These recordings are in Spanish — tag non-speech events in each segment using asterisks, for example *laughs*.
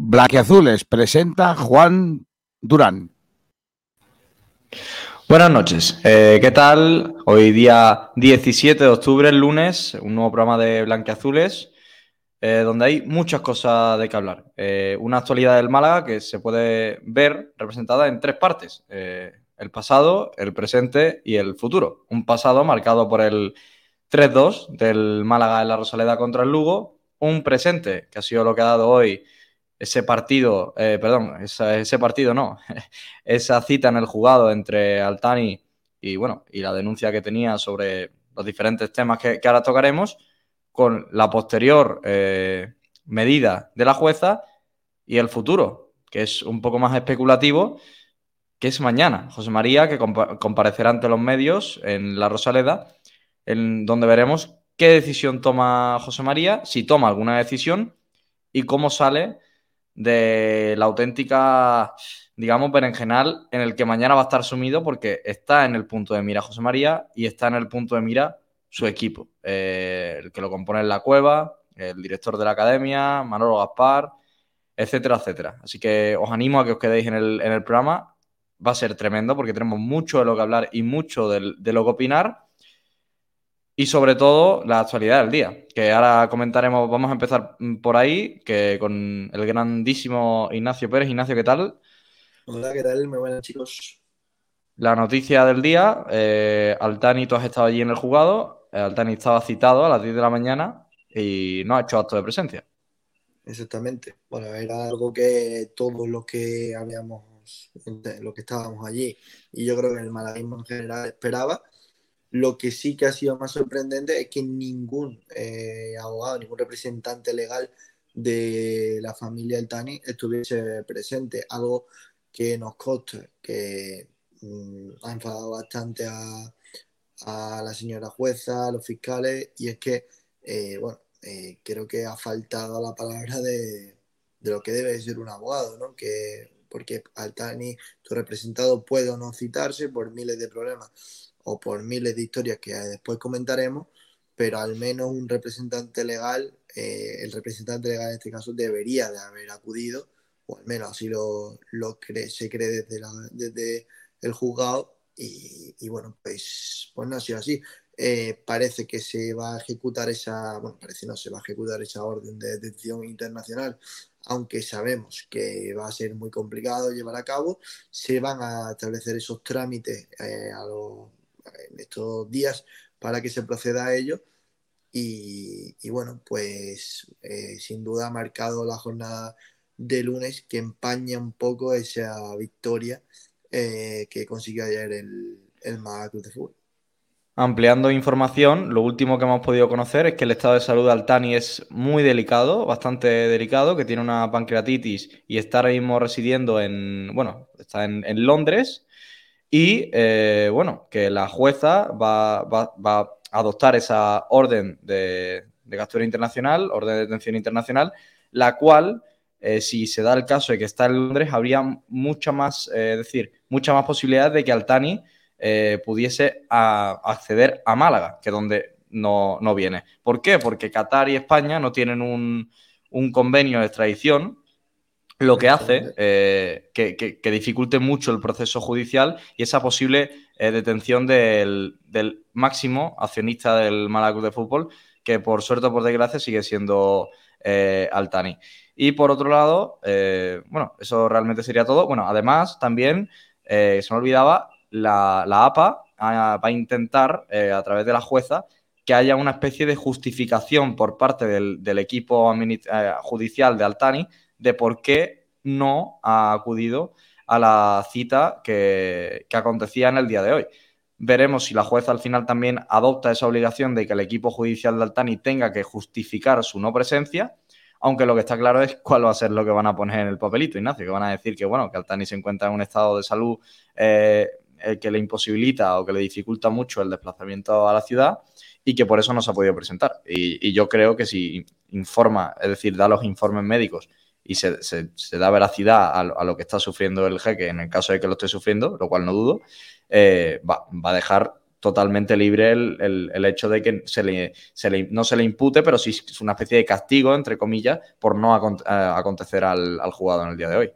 Blanquiazules presenta Juan Durán. Buenas noches, eh, ¿qué tal? Hoy día 17 de octubre, lunes, un nuevo programa de Blanquiazules, eh, donde hay muchas cosas de que hablar. Eh, una actualidad del Málaga que se puede ver representada en tres partes, el pasado, el presente y el futuro. Un pasado marcado por el 3-2 del Málaga en la Rosaleda contra el Lugo, un presente que ha sido lo que ha dado hoy ese partido, eh, perdón, ese partido no, *laughs* esa cita en el jugado entre Altani y bueno, y la denuncia que tenía sobre los diferentes temas que, ahora tocaremos, con la posterior eh, medida de la jueza y el futuro, que es un poco más especulativo, que es mañana. José María, que comparecerá ante los medios en la Rosaleda, en donde veremos qué decisión toma José María, si toma alguna decisión y cómo sale de la auténtica, digamos, berenjenal en el que mañana va a estar sumido porque está en el punto de mira José María y está en el punto de mira su equipo, eh, el que lo compone en la cueva, el director de la academia, Manolo Gaspar, etcétera, etcétera. Así que os animo a que os quedéis en el, en el programa. Va a ser tremendo porque tenemos mucho de lo que hablar y mucho de, de lo que opinar y sobre todo la actualidad del día, que ahora comentaremos, vamos a empezar por ahí, que con el grandísimo Ignacio Pérez. Ignacio, ¿qué tal? Hola, ¿qué tal? Muy buenas, chicos. La noticia del día, eh, Altani, tú has estado allí en el jugado, eh, Altani estaba citado a las 10 de la mañana y no ha hecho acto de presencia. Exactamente. Bueno, era algo que todos los que habíamos, los que estábamos allí, y yo creo que el malaguismo en general esperaba, lo que sí que ha sido más sorprendente es que ningún eh, abogado, ningún representante legal de la familia Tani estuviese presente, algo que nos consta que mm, ha enfadado bastante a, la señora jueza, a los fiscales, y es que, eh, bueno, eh, creo que ha faltado la palabra de, de, lo que debe ser un abogado, ¿no? Que, porque Altani, tu representado, puede o no citarse por miles de problemas o por miles de historias que después comentaremos, pero al menos un representante legal, eh, el representante legal en este caso debería de haber acudido, o al menos así lo, lo se cree desde, desde el juzgado, y, bueno, pues, pues no ha sido así. Eh, parece que se va a ejecutar esa, bueno, parece no se va a ejecutar esa orden de detención internacional, aunque sabemos que va a ser muy complicado llevar a cabo, se van a establecer esos trámites eh, a los en estos días para que se proceda a ello. Y, bueno, pues eh, sin duda ha marcado la jornada de lunes que empaña un poco esa victoria eh, que consiguió ayer el, el de Fútbol. Ampliando información, lo último que hemos podido conocer es que el estado de salud de Altani es muy delicado, bastante delicado, que tiene una pancreatitis y está ahora mismo residiendo en, bueno, está en, en Londres y eh, bueno, que la jueza va, a adoptar esa orden de, captura internacional, orden de detención internacional, la cual, eh, si se da el caso de que está en Londres, habría mucha más, eh, decir, mucha más posibilidad de que Altani pudiese acceder a Málaga, que donde no, viene. ¿Por qué? Porque Qatar y España no tienen un, un convenio de extradición lo que hace eh, que, dificulte mucho el proceso judicial y esa posible eh, detención del, máximo accionista del Málaga de Fútbol, que por suerte o por desgracia sigue siendo eh, Altani. Y por otro lado, bueno, eso realmente sería todo. Bueno, además también, se me olvidaba, la, APA va a intentar, a través de la jueza, que haya una especie de justificación por parte del, del equipo judicial de Altani de por qué no ha acudido a la cita que, acontecía en el día de hoy. Veremos si la jueza al final también adopta esa obligación de que el equipo judicial de Altani tenga que justificar su no presencia, aunque lo que está claro es cuál va a ser lo que van a poner en el papelito, Ignacio, que van a decir que, bueno, que Altani se encuentra en un estado de salud eh, que le imposibilita o que le dificulta mucho el desplazamiento a la ciudad y que por eso no se ha podido presentar. Y, y yo creo que si informa, es decir, da los informes médicos y se, da veracidad a, lo que está sufriendo el jeque en el caso de que lo esté sufriendo, lo cual no dudo, eh, va, a dejar totalmente libre el, el, hecho de que se le, se le, no se le impute, pero sí es una especie de castigo, entre comillas, por no acontecer al, al, jugado en el día de hoy.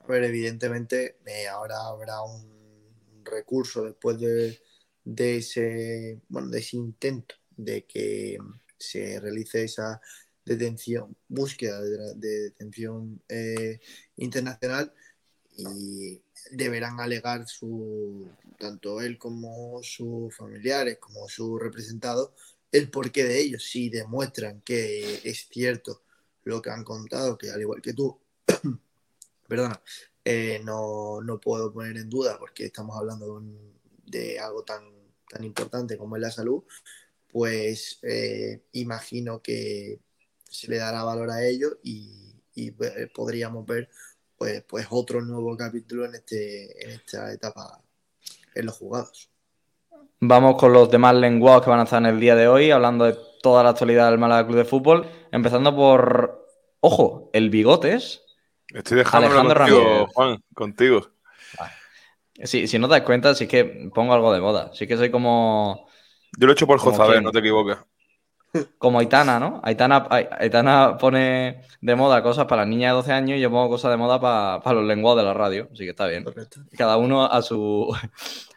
A ver, evidentemente eh, ahora habrá un recurso después de, de, ese, bueno, de ese intento de que se realice esa detención, búsqueda de, detención eh, internacional y deberán alegar su tanto él como sus familiares como su representado el porqué de ellos. Si demuestran que es cierto lo que han contado que al igual que tú *coughs* perdona eh, no, no, puedo poner en duda porque estamos hablando de, algo tan tan importante como es la salud pues eh, imagino que se le dará valor a ello y, eh, podríamos ver pues, pues otro nuevo capítulo en, este, en esta etapa en los jugados. Vamos con los demás lenguajes que van a estar en el día de hoy, hablando de toda la actualidad del Málaga Club de Fútbol, empezando por, ojo, el Bigotes. Estoy dejando contigo, Juan, contigo. Sí, si no te das cuenta, sí que pongo algo de moda. Sí que soy como yo lo he hecho por Jozabé, no te equivoques. Como Aitana, ¿no? Aitana, Aitana pone de moda cosas para las niñas de 12 años y yo pongo cosas de moda para, los lenguados de la radio. Así que está bien. Cada uno a su,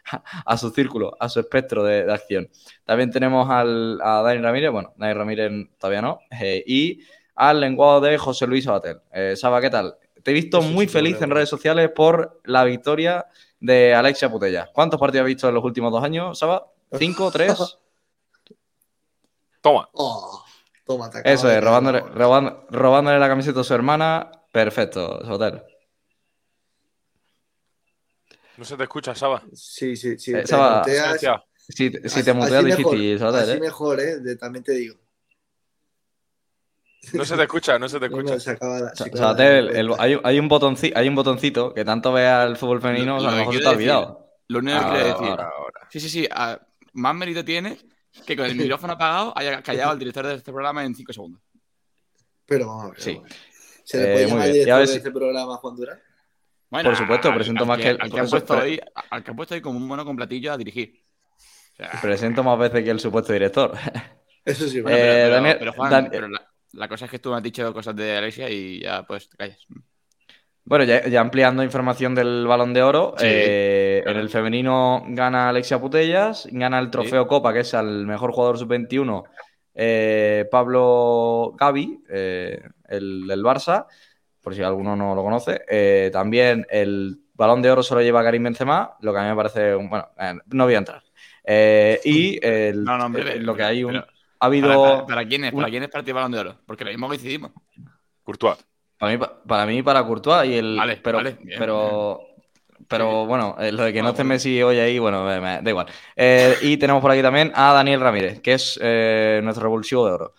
*laughs* a su círculo, a su espectro de, acción. También tenemos al, a Dani Ramírez, bueno, Dani Ramírez todavía no, eh, y al lenguado de José Luis Abatel. Eh, Saba, ¿qué tal? Te he visto muy feliz en redes sociales por la victoria de Alexia Putella. ¿Cuántos partidos has visto en los últimos dos años, Saba? ¿Cinco? ¿Tres? *laughs* Toma. Oh, toma Eso es, robándole, robándole, la camiseta a su hermana. Perfecto, Soter. No se te escucha, Saba. Sí, sí, sí. Eh, Saba, si, si, te muteas difícil, Soter. Así ¿eh? mejor, ¿eh? también te digo. No se te escucha, no se te escucha. hay, hay, un botoncito, hay un botoncito que tanto vea el fútbol femenino, a lo mejor se te ha olvidado. Lo único que quiero decir. Sí, sí, sí más mérito tiene que con el micrófono apagado haya callado al director de este programa en 5 segundos. Pero vamos a ver. Sí. ¿Se le puede eh, llamar director de este programa Juan Durán? Bueno, Por supuesto, presento más que, el, al, que han puesto ahí, al que han puesto ahí como un mono con platillo a dirigir. presento más veces que el supuesto director. *laughs* Eso sí, eh, pero, Juan, pero la, cosa es que tú me has dicho cosas de Alexia y ya pues te calles. Bueno, ya, ampliando información del balón de oro, eh, en el femenino gana Alexia Putellas, gana el trofeo Copa, que es al mejor jugador sub-21, eh, Pablo Gavi, eh, el del Barça, por si alguno no lo conoce. también el balón de oro se lo lleva Karim Benzema, lo que a mí me parece, bueno, no voy a entrar. y lo que hay un... ha habido... ¿Para, quién es? ¿Para quién es para ti el balón de oro? Porque lo mismo coincidimos. Courtois. Para mí, para mí, para Courtois y el. Vale, pero, pero, pero bueno, eh, lo de que no esté Messi hoy ahí, bueno, me, da igual. Eh, y tenemos por aquí también a Daniel Ramírez, que es eh, nuestro revulsivo de oro.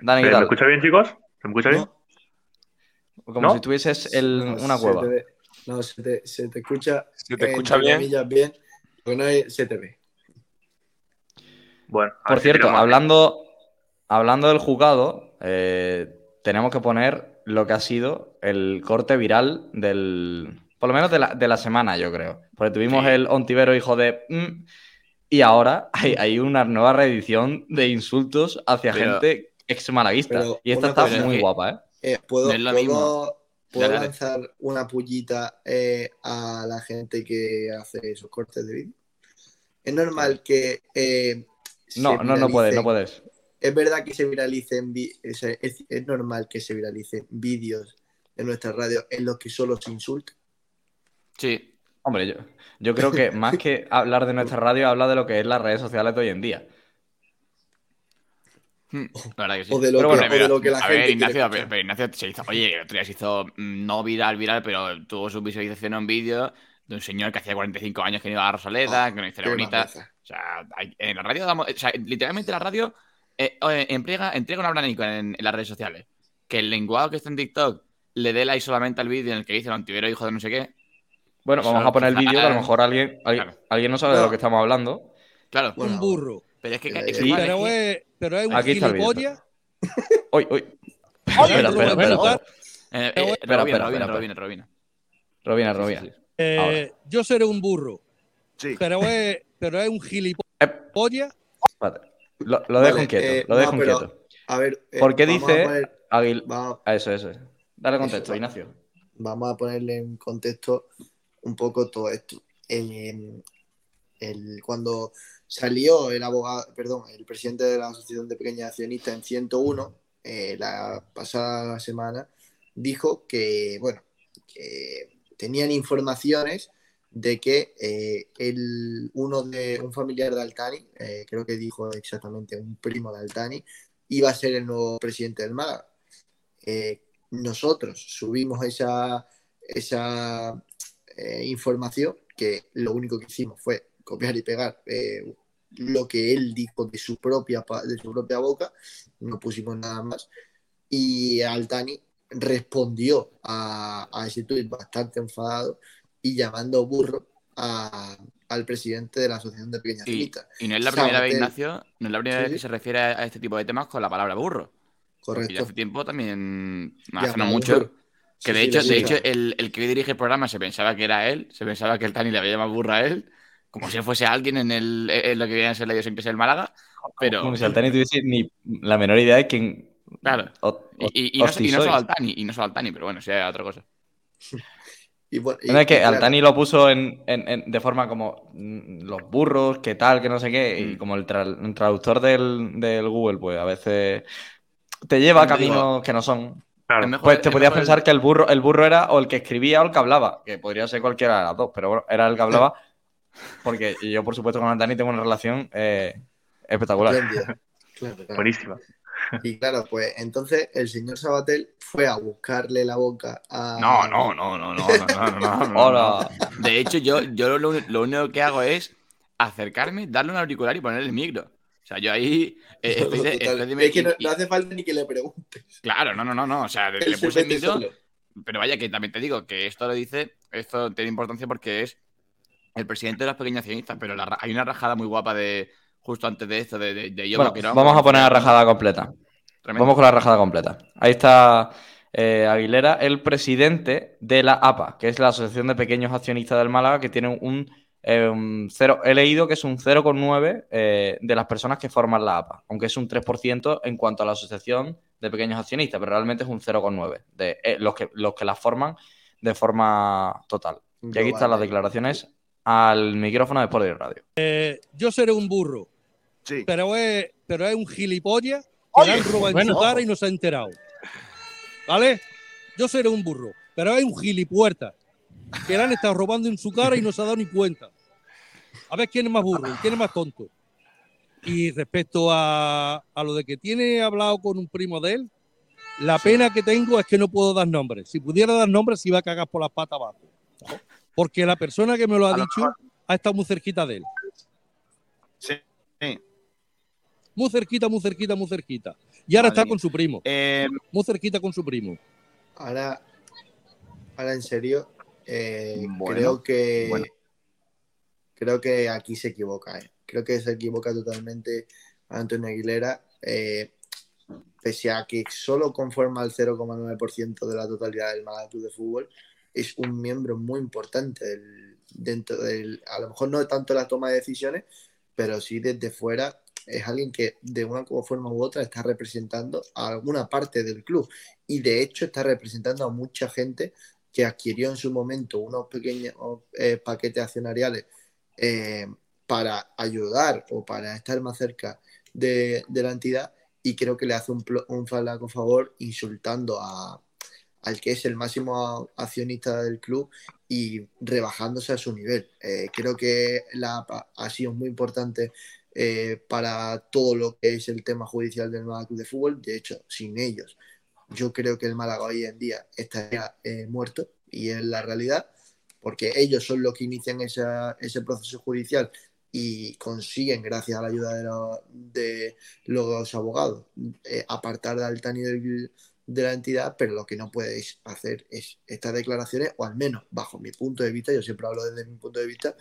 Dani, ¿Me escucha bien, chicos? ¿Se me escucha bien? Como si tuvieses el, una cueva. no, se te, se te, escucha. Se te escucha bien. bien no se te ve. Bueno, por cierto, hablando, hablando del jugado, tenemos que poner lo que ha sido el corte viral del. Por lo menos de la, de la semana, yo creo. Porque tuvimos el Ontivero hijo de. Mm, y ahora hay, una nueva reedición de insultos hacia gente ex malaguista. Y esta está muy guapa, ¿eh? eh ¿Puedo, lanzar una pullita eh, a la gente que hace esos cortes de vídeo? Es normal que. Eh, no, no, no puedes, no puedes es verdad que se viralicen, es, es, normal que se viralicen vídeos en nuestra radio en los que solo se insulta. Sí, hombre, yo, yo creo que *laughs* más que hablar de nuestra radio, habla de lo que es las redes sociales de hoy en día. Hmm, la verdad que sí. O de lo, que, la gente. Ver, Ignacio, pero, Ignacio se hizo. Oye, el otro día se hizo mm, no viral, viral, pero tuvo su visualización en vídeo de un señor que hacía 45 años que iba a Rosaleda, oh, que una historia bonita. O sea, en la radio damos. O sea, literalmente la radio eh, entrega, entrega un abanico en, las redes sociales. Que el lenguaje que está en TikTok le dé like solamente al vídeo en el que dice el antivero hijo de no sé qué. Bueno, vamos a poner el vídeo, a lo mejor alguien, alguien, no sabe de lo que estamos hablando. Claro. un burro. Pero es que. pero, es, pero es un Aquí gilipollas. *laughs* Uy, uy. *laughs* Espera, espera, espera. Eh, eh, Robina, Robina, Robina. Robina, Robina. Eh, yo seré un burro. Sí. Pero es, pero es un gilipollas Polla. Lo, lo dejo inquieto, eh, lo dejo inquieto. A ver, eh, ¿por qué dice a Eso, eso. Dale contexto, Ignacio. Vamos a ponerle en contexto un poco todo esto. el, cuando salió el abogado, perdón, el presidente de la Asociación de Pequeñas Accionistas en 101, eh, la pasada semana, dijo que, bueno, que tenían informaciones de que eh, el, uno de un familiar de Altani, eh, creo que dijo exactamente un primo de Altani, iba a ser el nuevo presidente del Málaga. nosotros subimos esa, esa información que lo único que hicimos fue copiar y pegar lo que él dijo de su propia, de su propia boca, no pusimos nada más. Y Altani respondió a, ese tuit bastante enfadado y llamando burro al presidente de la Asociación de Pequeñas y, y no es la primera vez, Ignacio, no es la primera vez que se refiere a este tipo de temas con la palabra burro. Correcto. Y hace tiempo también, hace no mucho, que de hecho, de hecho el, el, que dirige el programa se pensaba que era él, se pensaba que el Tani le había llamado burro a él como si fuese alguien en, el, en lo que viene a ser la idiosincrasia del Málaga. Pero... Como si Altani tuviese ni la menor idea de quién. Claro. y, no, solo Altani, y no solo Altani, pero bueno, sea otra cosa. *laughs* Y bueno, es que Altani lo puso en, de forma como mm, los burros, qué tal, que no sé qué, y mm. como el, traductor del, Google, pues a veces te lleva a caminos que no son. pues te podías pensar que el burro, el burro era o el que escribía o el que hablaba, que podría ser cualquiera de las dos, pero bueno, era el que hablaba. *laughs* Porque yo, por supuesto, con Antani tengo una relación eh, espectacular. Buenísima. Y claro, pues entonces el señor Sabatel fue a buscarle la boca a. No, no, no, no, no, no, no, De hecho, yo, yo lo, único que hago es acercarme, darle un auricular y ponerle el micro. O sea, yo ahí. Eh, es que no, hace falta ni que le preguntes. Claro, no, no, no, no. O sea, le puse el micro. Pero vaya, que también te digo que esto lo dice, esto tiene importancia porque es el presidente de las pequeñas accionistas, pero hay una rajada muy guapa de justo antes de esto, de, yo Vamos a poner la rajada completa. Vamos con la rajada completa. Ahí está eh, Aguilera, el presidente de la APA, que es la Asociación de Pequeños Accionistas del Málaga, que tiene un, eh, cero, he leído que es un 0,9 eh, de las personas que forman la APA, aunque es un 3% en cuanto a la Asociación de Pequeños Accionistas, pero realmente es un 0,9 de los, que, los que la forman de forma total. Y aquí están las declaraciones al micrófono de Sport Radio. Eh, yo seré un burro, sí. pero, es, pero es un gilipollas que le han robado en su cara y no se ha enterado. ¿Vale? Yo seré un burro, pero es un gilipuerta que le han estado robando en su cara y no se ha dado ni cuenta. A ver quién es más burro, quién es más tonto. Y respecto a, a lo de que tiene hablado con un primo de él, la pena que tengo es que no puedo dar nombres. Si pudiera dar nombres, se iba a cagar por las patas abajo porque la persona que me lo ha dicho ha estado muy cerquita de él. Sí. Muy cerquita, muy cerquita, muy cerquita. Y ahora está con su primo. Eh, muy cerquita con su primo. Ahora, ahora en serio, eh, creo que creo que aquí se equivoca. Eh. Creo que se equivoca totalmente Antonio Aguilera. pese a que solo conforma el 0,9% de la totalidad del Málaga de Fútbol, es un miembro muy importante dentro del, a lo mejor no tanto la toma de decisiones, pero sí desde fuera es alguien que de una forma u otra está representando a alguna parte del club. Y de hecho está representando a mucha gente que adquirió en su momento unos pequeños eh, paquetes accionariales eh, para ayudar o para estar más cerca de, la entidad y creo que le hace un, un flaco favor insultando a, al que es el máximo accionista del club y rebajándose a su nivel. Eh, creo que la ha sido muy importante eh, para todo lo que es el tema judicial del Málaga Club de Fútbol. De hecho, sin ellos, yo creo que el Málaga hoy en día estaría eh, muerto y es la realidad, porque ellos son los que inician ese proceso judicial y consiguen, gracias a la ayuda de los, abogados, apartar de Altani del de la entidad, pero lo que no podéis hacer es estas declaraciones, o al menos bajo mi punto de vista, yo siempre hablo desde mi punto de vista,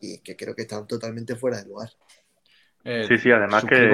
y que creo que están totalmente fuera de lugar. Eh, sí, sí, además que...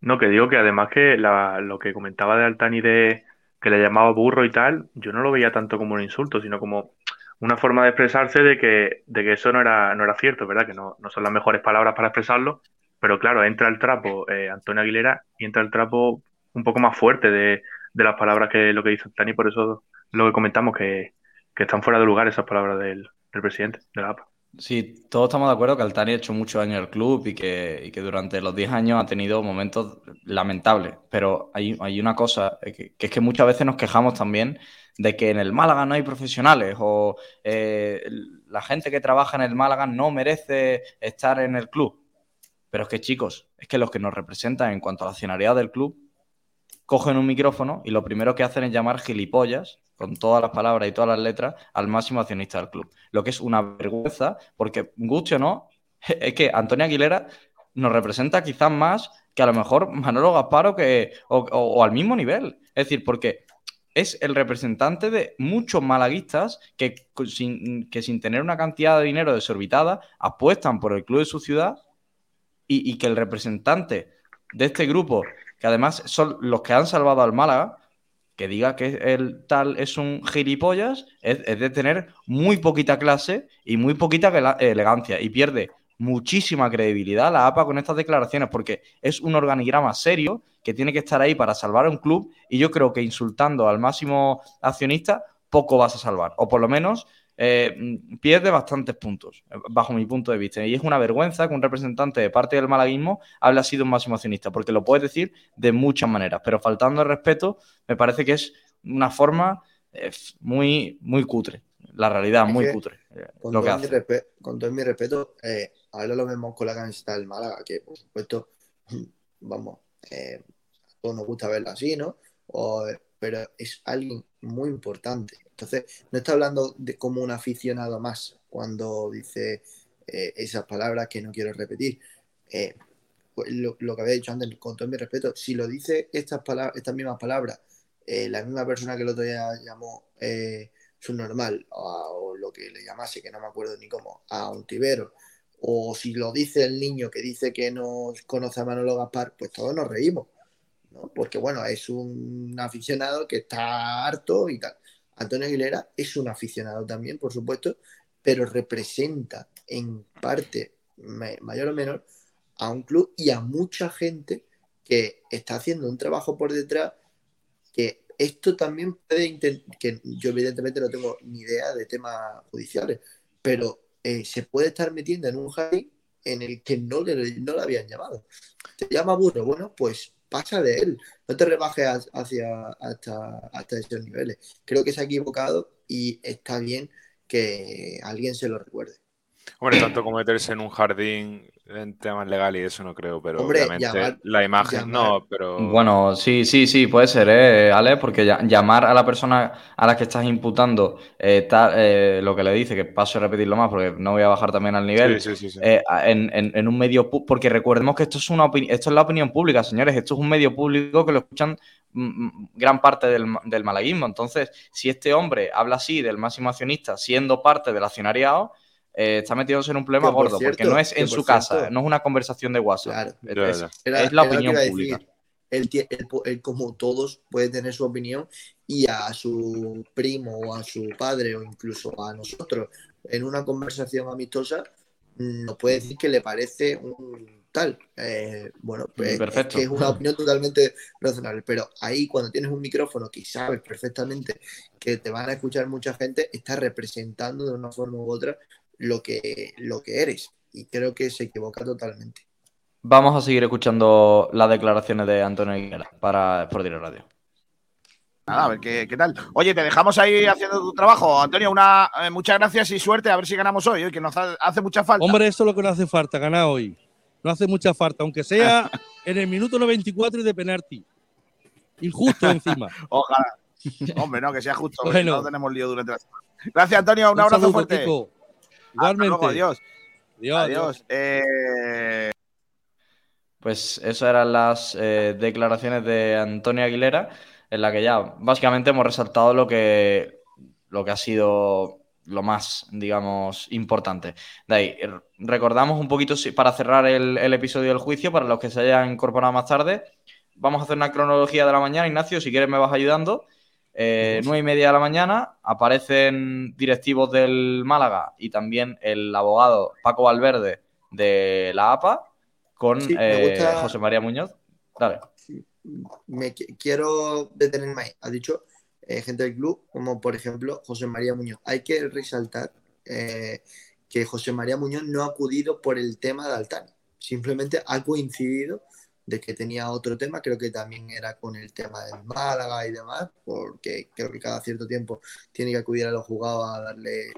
No, que digo que además que lo que comentaba de Altani de que le llamaba burro y tal, yo no lo veía tanto como un insulto, sino como una forma de expresarse de que, de que eso no era, no era cierto, ¿verdad? Que no, no son las mejores palabras para expresarlo, pero claro, entra el trapo eh, Antonio Aguilera y entra el trapo un poco más fuerte de, de las palabras que lo que dice Tani, por eso lo que comentamos, que, que están fuera de lugar esas palabras del, del presidente de la APA. Sí, todos estamos de acuerdo que Altani ha hecho muchos años en el club y que, que durante los 10 años ha tenido momentos lamentables. Pero hay, hay una cosa, eh, que, es que muchas veces nos quejamos también de que en el Málaga no hay profesionales o eh, la gente que trabaja en el Málaga no merece estar en el club. Pero es que, chicos, es que los que nos representan en cuanto a la accionariado del club cogen un micrófono y lo primero que hacen es llamar gilipollas con todas las palabras y todas las letras, al máximo accionista del club. Lo que es una vergüenza, porque guste o no, *laughs* es que Antonio Aguilera nos representa quizás más que a lo mejor Manolo Gasparo que, o, al mismo nivel. Es decir, porque es el representante de muchos malaguistas que sin, que sin tener una cantidad de dinero desorbitada apuestan por el club de su ciudad y que el representante de este grupo, que además son los que han salvado al Málaga, que diga que el tal es un gilipollas es, de tener muy poquita clase y muy poquita elegancia y pierde muchísima credibilidad la APA con estas declaraciones porque es un organigrama serio que tiene que estar ahí para salvar a un club y yo creo que insultando al máximo accionista poco vas a salvar o por lo menos eh, pierde bastantes puntos, bajo mi punto de vista. Y es una vergüenza que un representante de parte del malaguismo hable así de un máximo accionista, porque lo puedes decir de muchas maneras, pero faltando el respeto, me parece que es una forma eh, muy, muy cutre. La realidad, muy cutre. Eh, con, todo con, todo mi respeto, ahora lo vemos con la camiseta del Málaga, que por supuesto, *clears throat* vamos, a todos nos gusta verla así, ¿no? Pero es alguien muy importante entonces, no está hablando de como un aficionado más cuando dice eh, esas palabras que no quiero repetir. Eh, pues lo, que había dicho antes, con todo mi respeto, si lo dice estas, palabras, estas mismas palabras, eh, la misma persona que el otro día llamó subnormal, o, o lo que le llamase, que no me acuerdo ni cómo, a un tibero, o si lo dice el niño que dice que no conoce a Manolo Gaspar, pues todos nos reímos. ¿No? Porque bueno, es un aficionado que está harto y tal. Antonio Aguilera es un aficionado también, por supuesto, pero representa en parte mayor o menor a un club y a mucha gente que está haciendo un trabajo por detrás que esto también puede que yo evidentemente no tengo ni idea de temas judiciales, pero eh, se puede estar metiendo en un jardín en el que no le, no le habían llamado. ¿Te llama burro? Bueno, pues pasa de él, no te rebajes hacia hasta, esos niveles. Creo que se ha equivocado y está bien que alguien se lo recuerde. Hombre, tanto como meterse en un jardín en temas legales y eso no creo, pero obviamente la imagen no, pero... Bueno, sí, sí, sí, puede ser, ¿eh, Ale? Porque llamar a la persona a la que estás imputando eh, eh, lo que le dice, que paso a repetirlo más porque no voy a bajar también al nivel, eh, en, un medio... Porque recordemos que esto es, una esto es la opinión pública, señores, esto es un medio público que lo escuchan mm, mm, gran parte del, del malaguismo. Entonces, si este hombre habla así del máximo accionista siendo parte del accionariado eh, está metiéndose en un problema gordo, porque no es en su casa, no es una conversación de WhatsApp. es, la opinión pública. Él, como todos, puede tener su opinión y a su primo o a su padre o incluso a nosotros en una conversación amistosa nos puede decir que le parece un tal. Eh, bueno, pues es, que es una opinión totalmente razonable, pero ahí cuando tienes un micrófono que sabes perfectamente que te van a escuchar mucha gente, estás representando de una forma u otra lo que, lo que eres. Y creo que se equivoca totalmente. Vamos a seguir escuchando las declaraciones de Antonio Aguilera para Sport Radio. Nada, a ver ¿qué, tal. Oye, te dejamos ahí haciendo tu trabajo. Antonio, una, eh, muchas gracias y suerte. A ver si ganamos hoy, que nos hace mucha falta. Hombre, eso es lo que nos hace falta, ganar hoy. No hace mucha falta, aunque sea *laughs* en el minuto 94 y de penalti. Injusto encima. *laughs* Ojalá. Hombre, no, que sea justo. No tenemos lío durante la semana. Gracias, Antonio. Un, abrazo fuerte. Igualmente. adiós. Adiós. Eh, pues esas eran las eh, declaraciones de Antonio Aguilera, en la que ya básicamente hemos resaltado lo que, lo que ha sido lo más, digamos, importante. De ahí, recordamos un poquito, para cerrar el, el, episodio del juicio, para los que se hayan incorporado más tarde, vamos a hacer una cronología de la mañana. Ignacio, si quieres me vas ayudando. Eh, nueve y media de la mañana aparecen directivos del Málaga y también el abogado Paco Valverde de la APA con eh, José María Muñoz. Dale. Me quiero detenerme ahí. Ha dicho eh, gente del club, como por ejemplo José María Muñoz. Hay que resaltar que José María Muñoz no ha acudido por el tema de Altani. Simplemente ha coincidido de que tenía otro tema, creo que también era con el tema del Málaga y demás, porque creo que cada cierto tiempo tiene que acudir a los jugados a darle,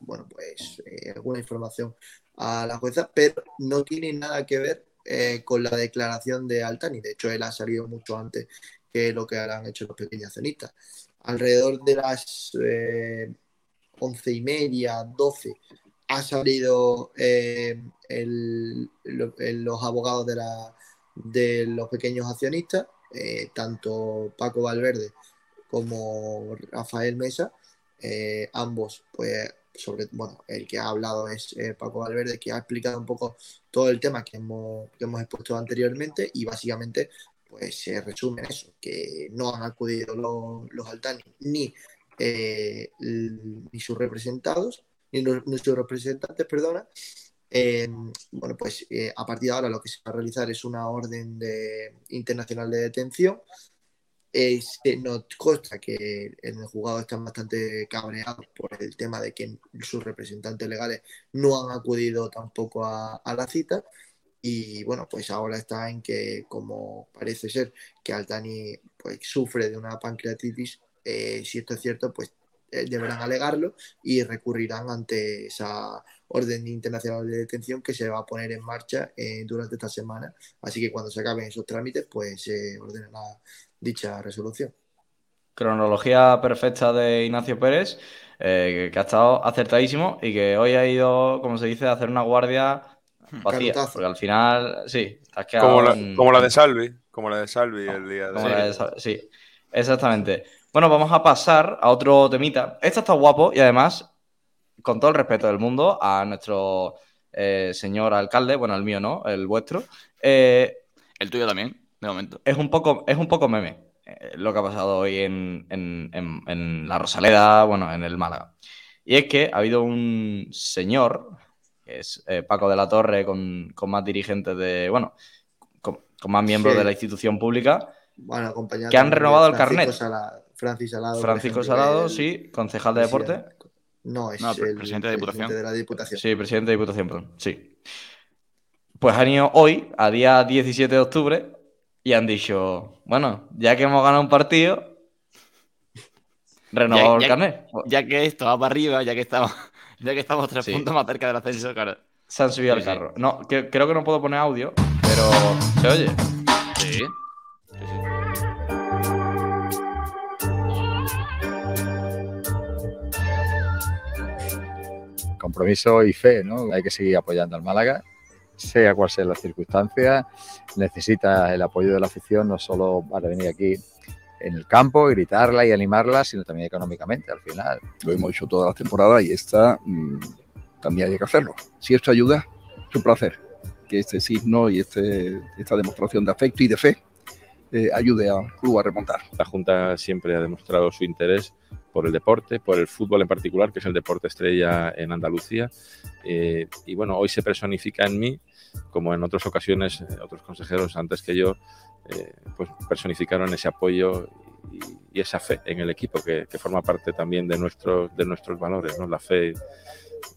bueno, pues eh, alguna información a la jueza, pero no tiene nada que ver eh, con la declaración de Altani. De hecho, él ha salido mucho antes que lo que han hecho los pequeños cenistas. Alrededor de las eh, once y media, doce, ha salido los abogados de la de los pequeños accionistas, eh, tanto Paco Valverde como Rafael Mesa, eh, ambos, pues, sobre, bueno, el que ha hablado es eh, Paco Valverde, que ha explicado un poco todo el tema que hemos, hemos expuesto anteriormente y básicamente, pues, se resume en eso, que no han acudido los, los Altani ni, ni sus representados, ni, ni sus representantes, perdona, bueno, pues eh, a partir de ahora lo que se va a realizar es una orden de, internacional de detención. se nos consta que en el juzgado están bastante cabreados por el tema de que sus representantes legales no han acudido tampoco a, la cita. Y bueno, pues ahora está en que, como parece ser que Altani pues, sufre de una pancreatitis, eh, si esto es cierto, pues eh, deberán alegarlo y recurrirán ante esa orden internacional de detención que se va a poner en marcha eh, durante esta semana. Así que cuando se acaben esos trámites, pues se ordenará dicha resolución. Cronología perfecta de Ignacio Pérez, eh, que ha estado acertadísimo y que hoy ha ido, como se dice, a hacer una guardia vacía. Porque al final, sí, como, la, como la de Salvi, como la de Salvi el día de... sí, exactamente. Bueno, vamos a pasar a otro temita. Este está guapo y además, con todo el respeto del mundo, a nuestro eh, señor alcalde, bueno, el mío no, el vuestro. Eh, el tuyo también, de momento. Es un poco, es un poco meme eh, lo que ha pasado hoy en, la Rosaleda, bueno, en el Málaga. Y es que ha habido un señor, que es Paco de la Torre, con, más dirigentes de, bueno, con, más miembros de la institución pública, bueno, que han renovado el carnet. Francisco Salado. Francisco Salado, sí, concejal de deporte. No, es el presidente de, Diputación. de la Diputación. Sí, presidente de Diputación, perdón. Sí. Pues han ido hoy, a día 17 de octubre, y han dicho, bueno, ya que hemos ganado un partido, renovado el carnet. Ya que esto va para arriba, ya que estamos, ya que estamos tres puntos más cerca del ascenso, claro. Se han subido al carro. No, creo que no puedo poner audio, pero se oye. Sí. Compromiso y fe, ¿no? Hay que seguir apoyando al Málaga, sea cual sea la circunstancia, necesita el apoyo de la afición no solo para venir aquí en el campo, gritarla y animarla, sino también económicamente al final. Lo hemos hecho toda la temporada y esta mm, también hay que hacerlo. Si esto ayuda, es un placer que este signo y este, esta demostración de afecto y de fe eh, ayude al club a remontar. La Junta siempre ha demostrado su interés por el deporte, por el fútbol en particular, que es el deporte estrella en Andalucía. Eh, y bueno, hoy se personifica en mí, como en otras ocasiones eh, otros consejeros antes que yo, eh, pues personificaron ese apoyo y, esa fe en el equipo, que, forma parte también de, nuestros de nuestros valores, ¿no? la fe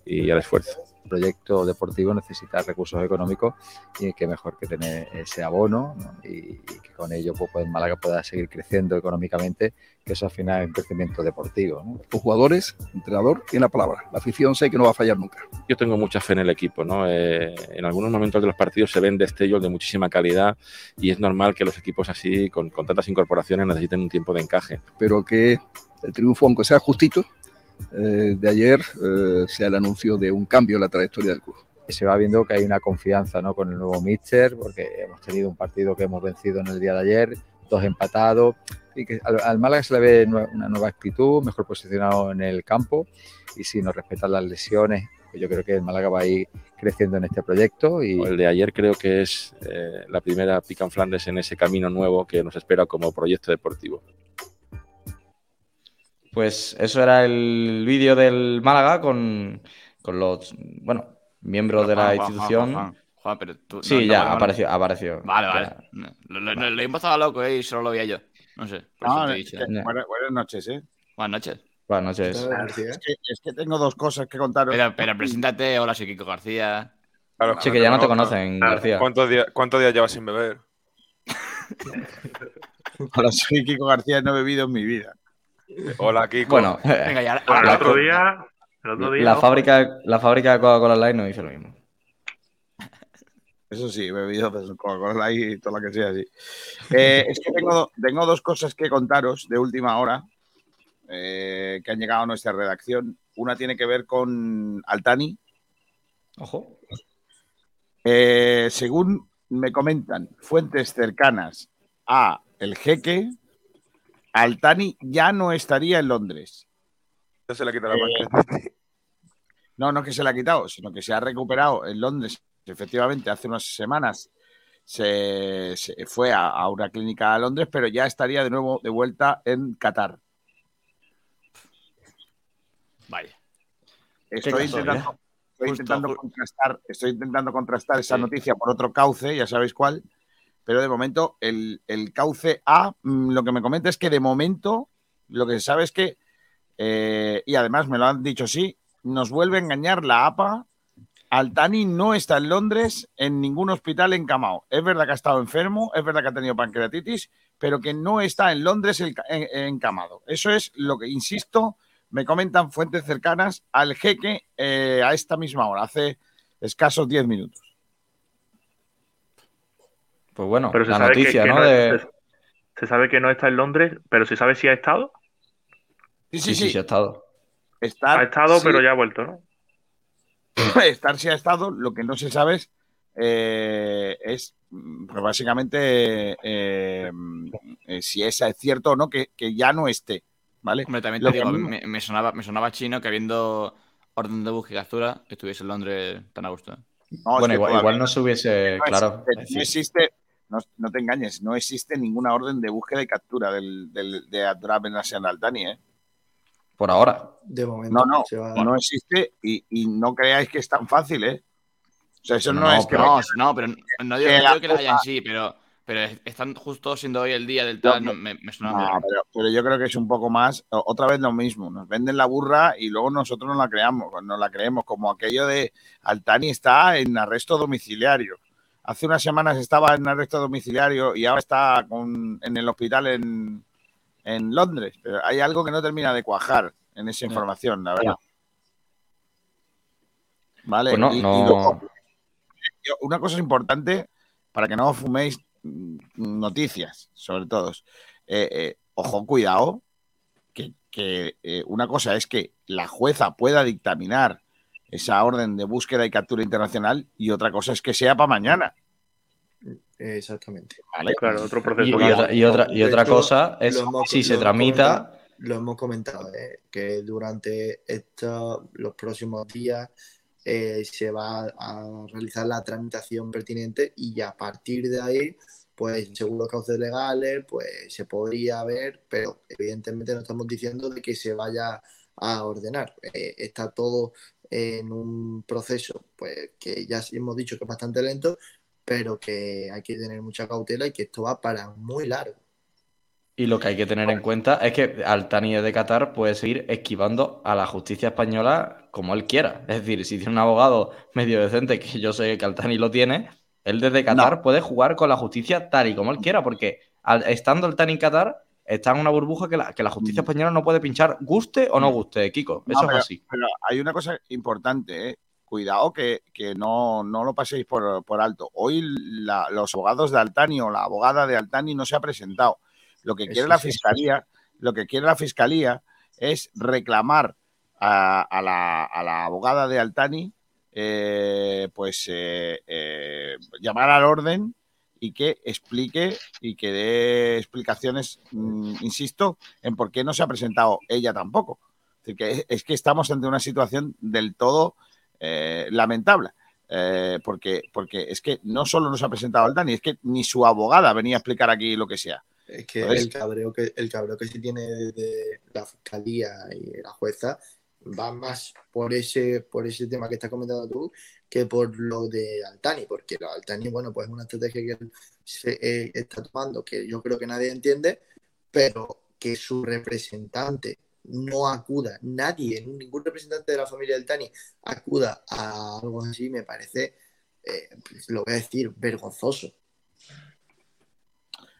y el esfuerzo proyecto deportivo necesita recursos económicos y que mejor que tener ese abono y, que con ello pues, pues, Málaga pueda seguir creciendo económicamente, que eso al final es un crecimiento deportivo. Los jugadores, entrenador, tiene la palabra. La afición sé que no va a fallar nunca. Yo tengo mucha fe en el equipo. ¿no? Eh, en algunos momentos de los partidos se ven destellos de muchísima calidad y es normal que los equipos así, con, con tantas incorporaciones, necesiten un tiempo de encaje. Pero que el triunfo, aunque sea justito, eh, de ayer eh, sea el anuncio de un cambio en la trayectoria del club. Se va viendo que hay una confianza ¿no? con el nuevo míster, porque hemos tenido un partido que hemos vencido en el día de ayer, dos empatados, y que al, Málaga se le ve una nueva actitud, mejor posicionado en el campo, y si nos respetan las lesiones, pues yo creo que el Málaga va a ir creciendo en este proyecto. Y... El de ayer creo que es eh, la primera pica en Flandes en ese camino nuevo que nos espera como proyecto deportivo. Pues eso era el vídeo del Málaga con, los, bueno, miembros de la institución. Juan, pero tú, sí, ya, apareció, apareció. Vale, vale. Lo, lo, he loco ¿eh? y solo lo veía yo. No sé. buenas, noches, ¿eh? Buenas noches. Buenas noches. Es que, es que tengo dos cosas que contaros. Pero, pero preséntate. Hola, soy Kiko García. sí, que ya no te conocen, García. ¿Cuántos días, ¿Cuántos días llevas sin beber? *laughs* *laughs* Hola, soy Kiko García y no he bebido en mi vida. Hola, Kiko. Bueno, Venga, ya, el, otro día, el otro día. La, fábrica, la fábrica de Coca-Cola Light no dice lo mismo. Eso sí, he bebido Coca-Cola y todo lo que sea así. Eh, es que tengo, tengo, dos cosas que contaros de última hora eh, que han llegado a nuestra redacción. Una tiene que ver con Altani. Ojo. Eh, según me comentan fuentes cercanas a el jeque, Altani ya no estaría en Londres. No se la quitado la *laughs* No, no que se la ha quitado, sino que se ha recuperado en Londres efectivamente hace unas semanas se, fue a, una clínica a Londres, pero ya estaría de nuevo de vuelta en Qatar. Vaya. Estoy intentando, contrastar, estoy intentando contrastar esa noticia por otro cauce, ya sabéis cuál, pero de momento el, cauce A, mm, lo que me comenta es que de momento lo que se sabe es que, eh, y además me lo han dicho sí, nos vuelve a engañar la APA Altani no está en Londres en ningún hospital encamado. Es verdad que ha estado enfermo, es verdad que ha tenido pancreatitis, pero que no está en Londres encamado. Eso es lo que, insisto, me comentan fuentes cercanas al jeque eh, a esta misma hora, hace escasos 10 minutos. Pues bueno, la noticia, ¿no? se, sabe que no está en Londres, pero se sabe si ha estado. Sí, sí, sí. sí, ha estado. ha estado, pero ya ha vuelto, ¿no? *laughs* estar si ha estado, lo que no se sabe es, eh, es pues básicamente eh, eh, si es cierto o no que, ya no esté. ¿Vale? me, sonaba, me sonaba chino que habiendo orden de búsqueda y captura estuviese en Londres tan a gusto. bueno, igual, no se hubiese, claro. no existe, no, te engañes, no existe ninguna orden de búsqueda y captura del, del de Abdurrahman Nacional Dani, ¿eh? Por ahora. De momento. No, no, no existe y, no creáis que es tan fácil, ¿eh? O sea, eso no, es que. No, no, pero no digo, que, la hayan sí, pero, pero están justo siendo hoy el día del tal. me, suena pero, yo creo que es un poco más. Otra vez lo mismo. Nos venden la burra y luego nosotros no la creamos, no la creemos. Como aquello de Altani está en arresto domiciliario. Hace unas semanas estaba en arresto domiciliario y ahora está en el hospital en, en Londres, pero hay algo que no termina de cuajar en esa información, la verdad. Vale, pues no, una cosa importante para que no fuméis noticias, sobre todo. Eh, eh, ojo, cuidado, que, eh, una cosa es que la jueza pueda dictaminar esa orden de búsqueda y captura internacional y otra cosa es que sea para mañana. Exactamente. claro, otro proceso. Y, otra, y otra, cosa es si se tramita. Lo hemos comentado, ¿eh? que durante estos, los próximos días eh, se va a realizar la tramitación pertinente y a partir de ahí, pues según los cauces legales, pues se podría ver, pero evidentemente no estamos diciendo de que se vaya a ordenar. Eh, está todo en un proceso pues que ya hemos dicho que es bastante lento, pero que hay que tener mucha cautela y que esto va para muy largo. Y lo que hay que tener en cuenta es que Altani de Qatar puede seguir esquivando a la justicia española como él quiera. Es decir, si tiene un abogado medio decente, que yo sé que Altani lo tiene, él desde Qatar puede jugar con la justicia tal y como él quiera, porque estando Altani en Qatar, está en una burbuja que la, que la justicia mm. española no puede pinchar, guste o no mm. guste, Kiko. Eso es así. Pero hay una cosa importante, ¿eh? cuidado que, no, lo paséis por, alto. Hoy los abogados de Altani o la abogada de Altani no se ha presentado. Lo que quiere la fiscalía, lo que quiere la fiscalía es reclamar a, la, abogada de Altani, eh, pues eh, llamar al orden y que explique y que dé explicaciones, mm, insisto, en por qué no se ha presentado ella tampoco. Es, que, es que estamos ante una situación del todo eh, lamentable. Eh, porque, porque es que no solo nos ha presentado Altani, es que ni su abogada venía a explicar aquí lo que sea. Es que el cabreo que el cabreo que se tiene de la fiscalía y la jueza va más por ese, por ese tema que estás comentando tú que por lo de Altani, porque lo Altani, bueno, pues es una estrategia que se eh, está tomando que yo creo que nadie entiende, pero que su representante no acuda, nadie, ningún representante de la familia Altani acuda a algo así, me parece, eh, pues, lo voy a decir, vergonzoso.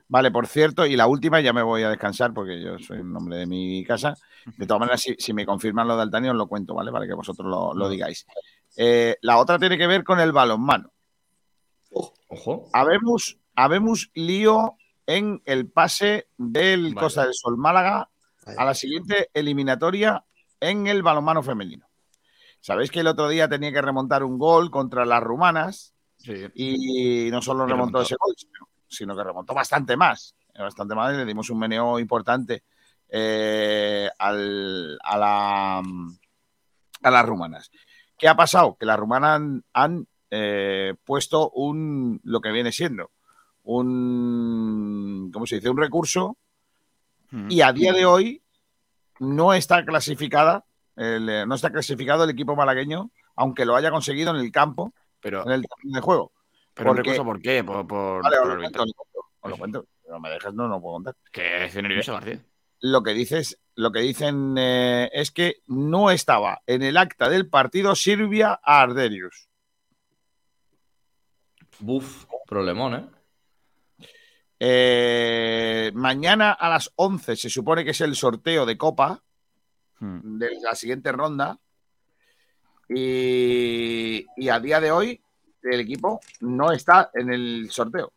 Vale, por cierto, y la última, ya me voy a descansar porque yo soy el nombre de mi casa. De todas maneras, si, me confirman lo de Altani, os lo cuento, ¿vale? Para que vosotros lo, digáis. Eh, la otra tiene que ver con el balonmano. Ojo. Habemos, habemos lío en el pase del Costa del Sol Málaga a la siguiente eliminatoria en el balonmano femenino. Sabéis que el otro día tenía que remontar un gol contra las rumanas y no solo remontó, ese gol, sino que remontó bastante más. Bastante más, le dimos un meneo importante eh, a, la, a las rumanas. ¿Qué ha pasado? Que las rumanas han, eh, puesto un lo que viene siendo un ¿cómo se dice? un recurso y a día de hoy no está clasificada eh, no está clasificado el equipo malagueño aunque lo haya conseguido en el campo pero en el de juego ¿Pero recurso por qué? Por, por, vale, os, lo cuento, No me dejas, no, no puedo contar. Que es nervioso, García. Lo que dices, lo que dicen eh, es que no estaba en el acta del partido Sirvia a Arderius. Buf, problemón, ¿eh? ¿eh? Mañana a las 11 se supone que es el sorteo de Copa hmm. de la siguiente ronda. Y, y, a día de hoy el equipo no está en el sorteo.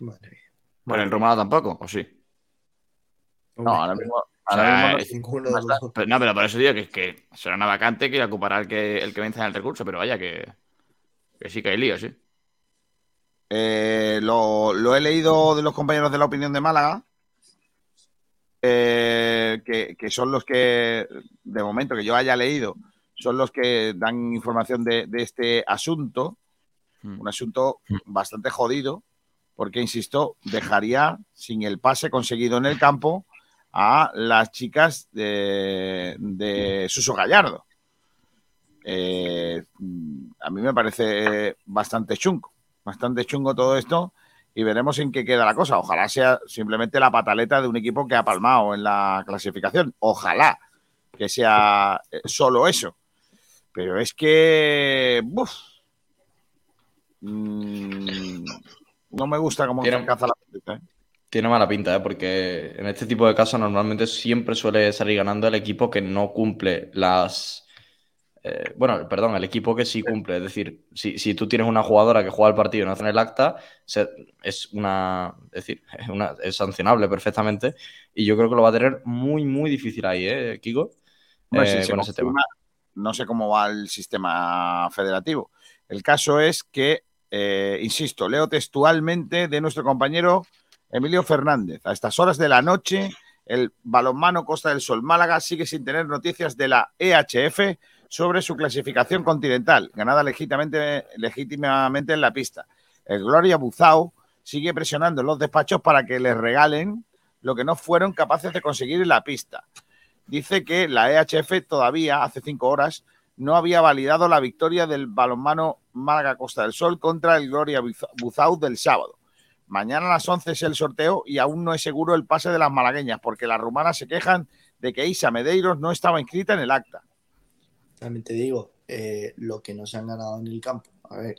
Madre mía. Bueno, en Romano tampoco, ¿o sí? No, ahora mismo. no, pero, por eso digo que, que será una vacante que ocupará el que, el que vence en el recurso, pero vaya que, que sí que hay lío, sí. Eh, lo, he leído de los compañeros de la opinión de Málaga, eh, que, que, son los que, de momento, que yo haya leído, son los que dan información de, este asunto, hmm. un asunto bastante jodido, porque, insisto, dejaría sin el pase conseguido en el campo a las chicas de, de Suso Gallardo. Eh, a mí me parece bastante chungo, bastante chungo todo esto y veremos en qué queda la cosa. Ojalá sea simplemente la pataleta de un equipo que ha palmado en la clasificación. Ojalá que sea eh, solo eso. Pero es que. Mm, no me gusta cómo tiene, caza la pinta. ¿eh? Tiene mala pinta, ¿eh? porque en este tipo de casos normalmente siempre suele salir ganando el equipo que no cumple las. Eh, bueno, perdón, el equipo que sí cumple. Es decir, si, tú tienes una jugadora que juega el partido y no hace el acta, es una. Es decir, *laughs* es, una, es sancionable perfectamente. Y yo creo que lo va a tener muy, muy difícil ahí, ¿eh, Kiko? con ese tema no sé cómo va el sistema federativo. El caso es que, eh, insisto, leo textualmente de nuestro compañero Emilio Fernández. A estas horas de la noche, el balonmano Costa del Sol Málaga sigue sin tener noticias de la EHF sobre su clasificación continental, ganada legítimamente, en la pista. El Gloria Buzao sigue presionando en los despachos para que les regalen lo que no fueron capaces de conseguir en la pista dice que la EHF todavía, hace cinco horas, no había validado la victoria del balonmano Málaga Costa del Sol contra el Gloria Buzau del sábado. Mañana a las 11 es el sorteo y aún no es seguro el pase de las malagueñas, porque las rumanas se quejan de que Isa Medeiros no estaba inscrita en el acta. También te digo, eh, lo que no se han ganado en el campo. A ver,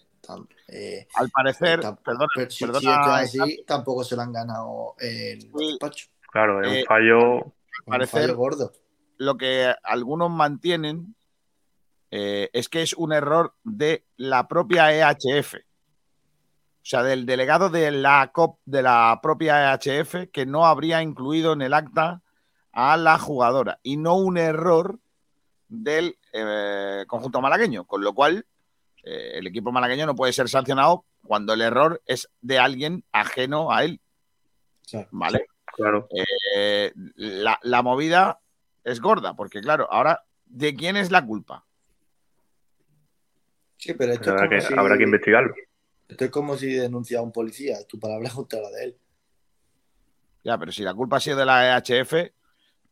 eh, al parecer, perdón, así, tampoco se lo han ganado en el despacho. Claro, es un eh, fallo parecer, gordo. lo que algunos mantienen eh, es que es un error de la propia EHF. O sea, del delegado de la COP de la propia EHF que no habría incluido en el acta a la jugadora y no un error del eh, conjunto malagueño, con lo cual eh, el equipo malagueño no puede ser sancionado cuando el error es de alguien ajeno a él. ¿Vale? Claro. Eh, la, movida es gorda, porque claro, ahora, ¿de quién es la culpa? Sí, pero esto habrá, que, habrá que investigarlo. Esto es como si denunciara a un policía, tu palabra es contra la de él. Ya, pero si la culpa ha sido de la EHF,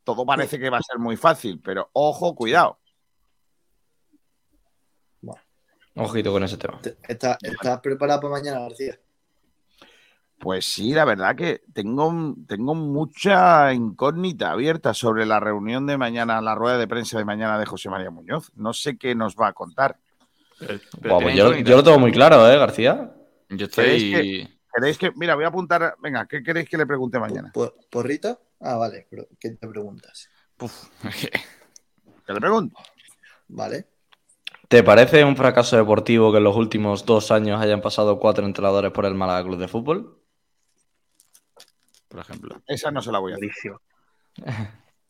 todo parece que va a ser muy fácil, pero ojo, cuidado. Ojito con ese tema. ¿Estás está preparado para mañana, García? Pues sí, la verdad que tengo, tengo mucha incógnita abierta sobre la reunión de mañana, la rueda de prensa de mañana de José María Muñoz. No sé qué nos va a contar. Pues yo, lo tengo muy claro, ¿eh, García? Yo estoy. ¿Queréis que, mira, voy a apuntar, venga, ¿qué queréis que le pregunte mañana? ¿Porrito? Ah, vale, pero ¿qué te preguntas? *laughs* ¿Qué le pregunto? Vale. ¿Te parece un fracaso deportivo que en los últimos dos años hayan pasado cuatro entrenadores por el Málaga Club de Fútbol? Por ejemplo. Esa no se la voy a decir.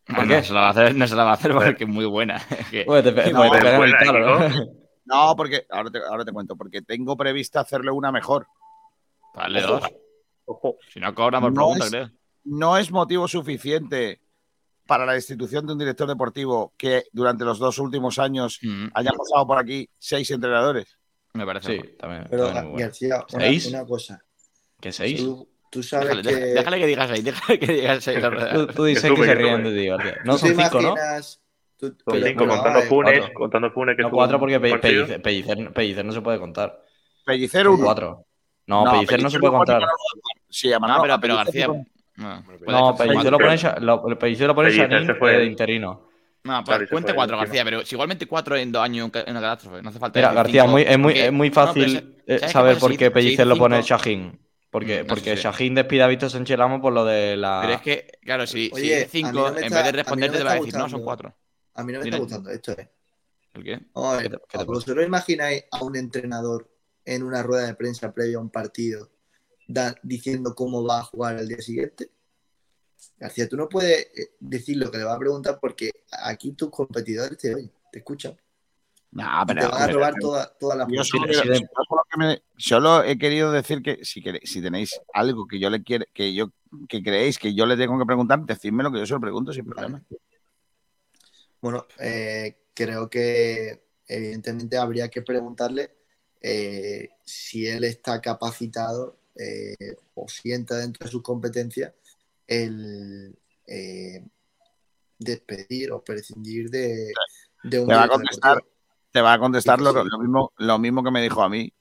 ¿Por qué? No se la va a hacer, no se la va a hacer porque es muy buena. *laughs* no, *laughs* porque ahora te, ahora te cuento, porque tengo prevista hacerle una mejor. Vale, dos. Ojo. Si no cobra por no pregunta, creo. No es motivo suficiente para la institución de un director deportivo que durante los dos últimos años mm. hayan pasado por aquí seis entrenadores. Me parece. Sí, también. Pero, García, una, cosa. ¿Qué seis? Tú, sabes déjale, que. Déjale que digas seis, déjale que digas seis. *laughs* tú, dices que, se ríen de ti, García. No son cinco, ¿no? Tú, son cinco, contando Funes, contando Funes que No, cuatro porque Pellicer, Pellicer, no se puede contar. Pellicer uno. Cuatro. No, Pellicer no se puede contar. Sí, no, pero, pero García. No, Pellicer lo pone, lo, Pellicer lo pone de interino. No, pues cuente cuatro, García, pero si igualmente cuatro en dos años en una catástrofe, no hace falta. Mira, García, muy, es, muy, es muy fácil eh, saber por qué Pellicer lo pone Shahin. Porque, mm, porque Shahin despide a Víctor Sánchez Ramos por lo de la. Pero es que, claro, si, Oye, si cinco, en vez de responderte, te va a decir, no, son cuatro. A mí no me está gustando esto, ¿eh? ¿El qué? ¿Vosotros imagináis a un entrenador en una rueda de prensa previa a un partido diciendo cómo va a jugar el día siguiente? García, tú no puedes eh, decir lo que le va a preguntar porque aquí tus competidores te oyen, te escuchan. No, pero, te van a robar todas toda la yo solo, solo, he querido decir que si, si tenéis algo que yo le quiere, que yo que creéis que yo le tengo que preguntar, decidme lo que yo se lo pregunto sin problema. Bueno, eh, creo que evidentemente habría que preguntarle eh, si él está capacitado o sienta dentro de sus competencias el eh, despedir o prescindir de, de un. Te va a contestar, te va a contestar lo, mismo, lo mismo que me dijo a mí.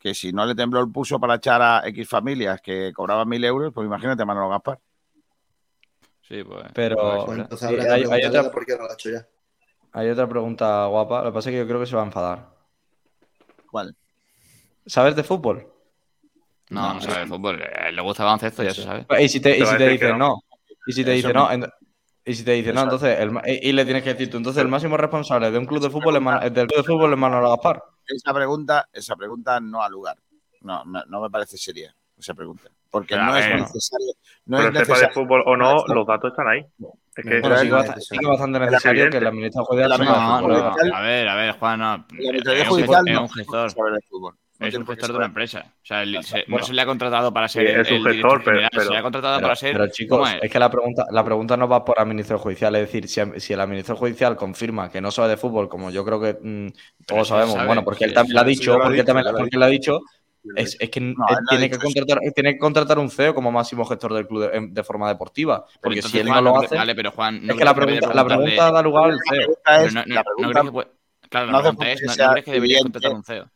Que si no le tembló el puso para echar a X familias que cobraban mil euros, pues imagínate Manolo Gaspar. Sí, pues. Pero pues hay, otra, hay otra pregunta guapa. Lo que pasa es que yo creo que se va a enfadar. ¿Cuál? ¿Sabes de fútbol? No, no, sabe de fútbol. Eh, le gusta el baloncesto, ya se sabe. Y si te, y si te dice no. Y si te dice no. Y si te dice no, entonces. y, le tienes que decir tú, entonces el máximo responsable de un club de fútbol es, del club de fútbol es Manuel Gaspar. Esa pregunta, esa pregunta no ha lugar. No, no, me parece seria esa pregunta. Porque no es necesario. No pero es sepa de fútbol o no, los datos están ahí. Es que bueno, sí, que bastante necesario que la administración judicial. No, a ver, a ver, Juan, no. Es un gestor es un gestor de una empresa. O sea, no se le ha contratado para ser. es un gestor, pero, Se le ha contratado para ser. Pero chicos, es? que la pregunta, la pregunta no va por administrador judicial. Es decir, si, si el administrador judicial confirma que no sabe de fútbol, como yo creo que mm, todos sabemos, bueno, porque él también lo ha dicho, porque también porque lo ha dicho. Es, es, que tiene, que contratar, tiene que contratar un CEO como máximo gestor del club de, forma deportiva. Porque si él no lo hace. Vale, pero Juan. es que la pregunta, la pregunta da lugar al CEO. Claro, la pregunta es: ¿no crees que debería contratar un CEO?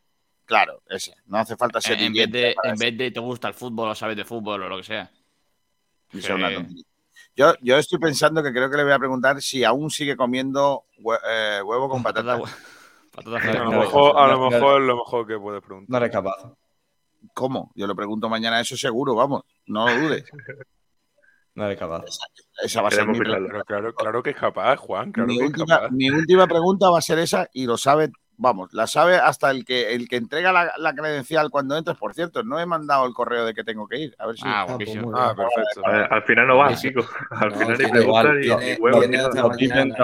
Claro, ese. No hace falta ser. En, vez de, en vez de te gusta el fútbol o sabes de fútbol o lo que sea. Yo, yo estoy pensando que creo que le voy a preguntar si aún sigue comiendo eh, huevo con patata. *laughs* *laughs* a lo mejor, a lo mejor es lo mejor que puedes preguntar. No eres capaz. ¿Cómo? Yo lo pregunto mañana, eso seguro, vamos. No lo dudes. *laughs* No eres capaz. Esa, va a ser mi claro, claro, que es capaz, Juan. mi, última, mi última pregunta va a ser esa y lo sabe Vamos, la sabe hasta el que el que entrega la, credencial cuando entres. Por cierto, no he mandado el correo de que tengo que ir. A ver si. Ah, ah, pues ah perfecto. al final no va, chicos. Al final ni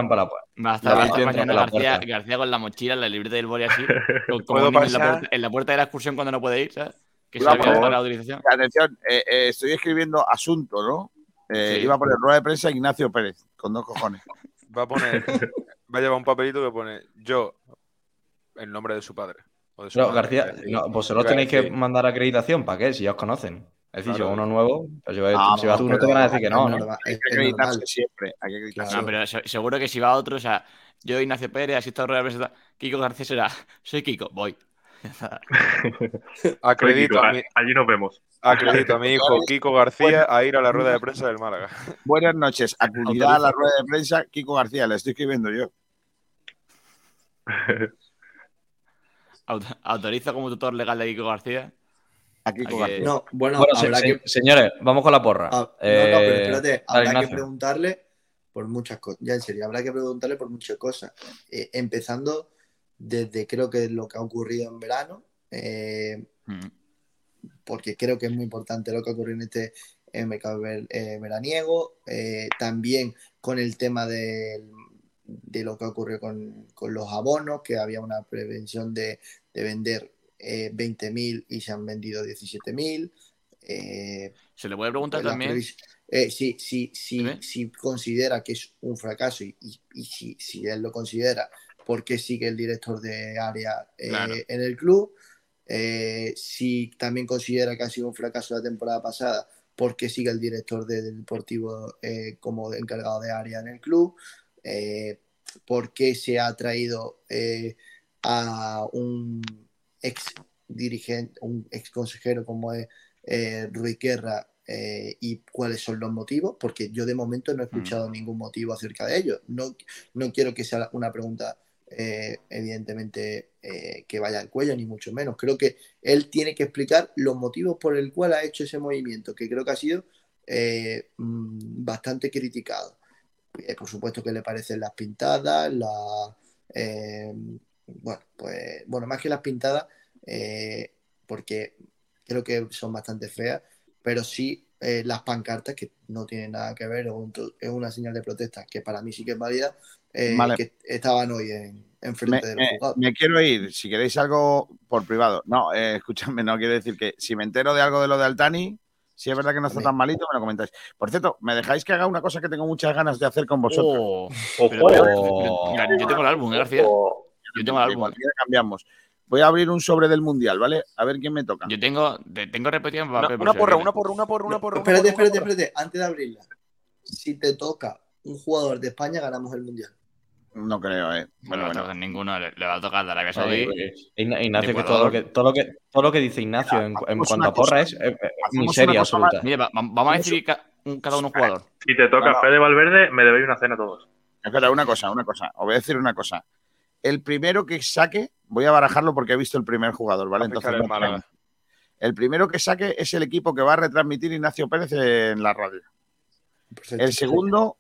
para Va a estar mañana García, García con la mochila, la libreta del boli así. *laughs* Como en, la puerta, en la puerta de la excursión cuando no puede ir, ¿sabes? Que se la la autorización. Atención, eh, eh, estoy escribiendo asunto, ¿no? Eh, Iba a poner rueda de prensa Ignacio Pérez, con dos cojones. Va a poner. Va a llevar un papelito que pone yo el nombre de su padre. no, García, no, vosotros tenéis que mandar acreditación, ¿para qué? Si ya os conocen. Es decir, si uno nuevo, pues si, ah, si vas tú, no te van a decir que no. ¿no? Hay que acreditarse siempre. Hay que acreditarse. No, pero seguro que si va otro, o sea, yo, Ignacio Pérez, asisto a rueda de Kiko García será, soy Kiko, voy. *laughs* acredito a mi, allí nos vemos. Acredito a mi hijo *laughs* Kiko García a ir a la rueda de prensa del Málaga. *laughs* Buenas noches. Acudirá a la rueda de prensa Kiko García, le estoy escribiendo yo. ¿Autoriza como tutor legal de Kiko García? A Kiko García. No, bueno, señores, vamos con la porra. Ah, no, no, pero eh, espérate, habrá que preguntarle por muchas cosas. Ya en serio, habrá que preguntarle por muchas cosas. Eh, empezando desde creo que lo que ha ocurrido en verano, eh, mm. porque creo que es muy importante lo que ha ocurrido en este mercado eh, veraniego. también con el tema de, de lo que ocurrió con, con, los abonos, que había una prevención de, de vender 20.000 y se han vendido 17.000. se le puede preguntar también eh, si, si, considera que es un fracaso y, si, si, él lo considera, ¿por qué sigue el director de área eh, en el club? Eh, si también considera que ha sido un fracaso la temporada pasada, ¿por qué sigue el director del deportivo como encargado de área en el club? ¿Por qué se ha traído a un ex dirigente, un ex consejero como es Rui Guerra eh, y cuáles son los motivos, porque yo de momento no he mm. escuchado ningún motivo acerca de ello. No, no quiero que sea una pregunta, eh, evidentemente, eh, que vaya al cuello, ni mucho menos. Creo que él tiene que explicar los motivos por el cual ha hecho ese movimiento, que creo que ha sido mm, bastante criticado. por supuesto que le parecen las pintadas, la, bueno, pues, bueno, más que las pintadas, porque creo que son bastante feas pero sí eh, las pancartas, que no tienen nada que ver, es una señal de protesta que para mí sí que es válida, eh, que estaban hoy en, frente de los jugadores. Me quiero ir, si queréis algo por privado. No, eh, *laughs* escúchame, no quiero decir que si me entero de algo de lo de Altani, si es verdad que no está tan malito, me lo comentáis. Por cierto, me dejáis que haga una cosa que tengo muchas ganas de hacer con vosotros. Oh, yo tengo el álbum, García. Yo tengo el álbum. Cambiamos. Voy a abrir un sobre del mundial, ¿vale? A ver quién me toca. Yo tengo, tengo repetido Una, una porra, una porra, una porra, una porra. espérate, espérate, espérate. Antes de abrirla. Si te toca un jugador de España, ganamos el mundial. No creo, eh. Bueno, bueno. ninguno le, va a tocar de Arabia Saudí. Ignacio, que todo, lo que, todo, lo que, todo lo que dice Ignacio en, cuanto a porra es eh, miseria absoluta. Mira, vamos a decir cada uno un jugador. Si te toca Fede Valverde, me debéis una cena a todos. Espera, una cosa, una cosa. Os voy a decir una cosa. El primero que saque Voy a barajarlo porque he visto el primer jugador, ¿vale? Entonces, el primero que saque es el equipo que va a retransmitir Ignacio Pérez en la radio. Pues el segundo,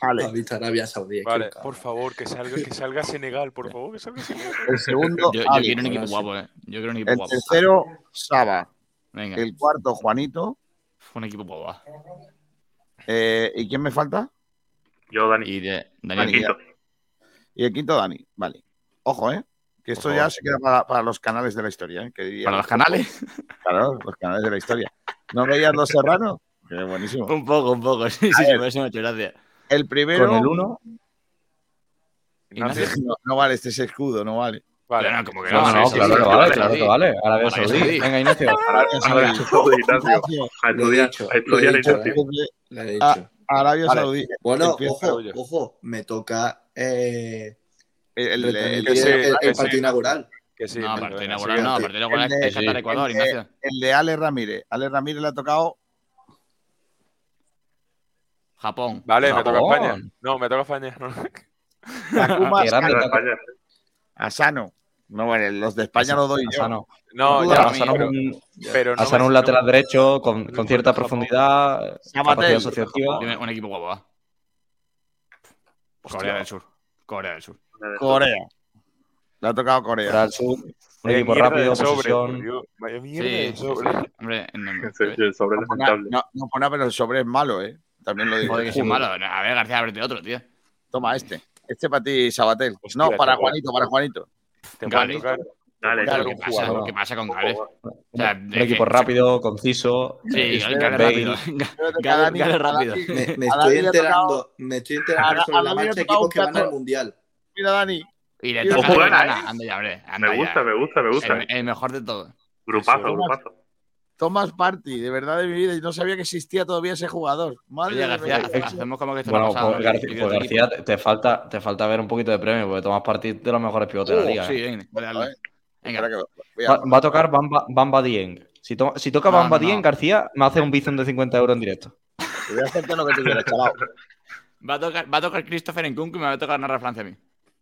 vale. Arabia Saudí. Vale, por favor, que salga, que salga Senegal, por favor, que salga Senegal. El segundo, yo, quiero un equipo guapo, ¿eh? Yo quiero un equipo el guapo. tercero, Saba. Venga. El cuarto, Juanito. Un equipo guapo. Eh, ¿Y quién me falta? Yo, Dani. Y de, Dani. Y el quinto, Dani. Vale. Ojo, ¿eh? Que esto ya se queda para, los canales de la historia. ¿eh? ¿Para los canales? *laughs* Claro, los canales de la historia. ¿No veías Los Serranos? Qué buenísimo. Un poco, un poco. *laughs* Sí, sí, sí, muchas gracias. El primero. Con el uno. *laughs* No, no, vale, este es escudo, no vale. Vale, no, como que no. No, no, claro que vale, claro que vale. Arabia Saudí. Venga, Ignacio. Arabia Saudí, *laughs* Ignacio. He dicho. Lo he dicho. Arabia Saudí. Bueno, ojo, ojo, me toca. Eh, el, el, partido inaugural. Que sí, no, partido inaugural no, partido inaugural es Qatar Ecuador, Ignacio. El de Ale Ramírez. Ale Ramírez le ha tocado. Japón. Vale, me toca España. No, me toca España. *laughs* *laughs* Takuma Asano. No, bueno, los de España lo doy Asano. yo. No, ya, Asano, un, pero no Asano un lateral derecho con, con cierta profundidad, capacidad asociativa. Un equipo guapo, Corea del Sur. Corea del Sur. Corea. Le ha tocado Corea. Corea del Sur. Un equipo rápido, posesión. Vaya mierda sobre. Hombre, *laughs* el sobre es No, no, no, pero el sobre es malo, ¿eh? También lo digo. Joder, que es malo. A ver, García, ábrete otro, tío. Toma este. Este para ti, Sabatel. no, para Juanito, para Juanito. Te Dale, dale, ¿qué, pasa, ¿qué pasa con Gales? O sea, un equipo rápido, conciso. Sí, Gales rápido. *laughs* Gales rápido. Me, me estoy enterando, me estoy enterando sobre la marcha de equipos que van al Mundial. Mira, Dani. Y le toca a Anda ya, hombre. me gusta, me gusta, me gusta. El, mejor de todos. Grupazo, grupazo. Thomas Party, de verdad de mi vida, y no sabía que existía todavía ese jugador. Madre Oye, García, hacemos como que esto bueno, no ha pasado. pues, García, pues, García, te, falta, te falta ver un poquito de premio, porque Thomas Party de los mejores pivotes de la Uh, liga. sí, ¿eh? venga, vale, dale. Venga. Va, va a tocar Bamba, Bamba Dieng. Si, to- si toca No, Bamba no. Dieng, García me hace un bizón de 50 euros en directo. Te voy a hacerte lo que tú quieras, chaval. *laughs* Va a tocar, va a tocar Christopher Nkunku y me va a tocar narrar Francia a mí.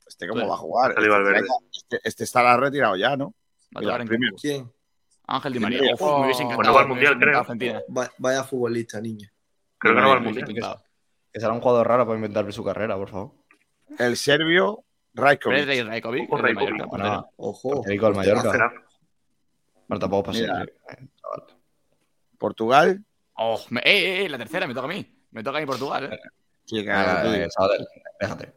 Este cómo va a jugar. Valverde. Este, este estará retirado ya, ¿no? Va a tocar. Nkunku. ¿Quién? Ángel Di María. Uf, me hubiese encantado. Bueno, va al hubiese Mundial, creo. encantado Argentina. Va- vaya futbolista, niño. Creo que no va al mundial. encantado. Que será un jugador raro para inventarle su carrera, por favor. El serbio Rajkovic. De Rajkovic, Ojo, Rajkovic. Mallorca, Bueno, Ojo. Del Mallorca. Pero tampoco pasa. Mira. Portugal. Oh, me- eh, eh, la tercera me toca a mí. Me toca a mí Portugal, eh. Sí, claro, tú dices. déjate.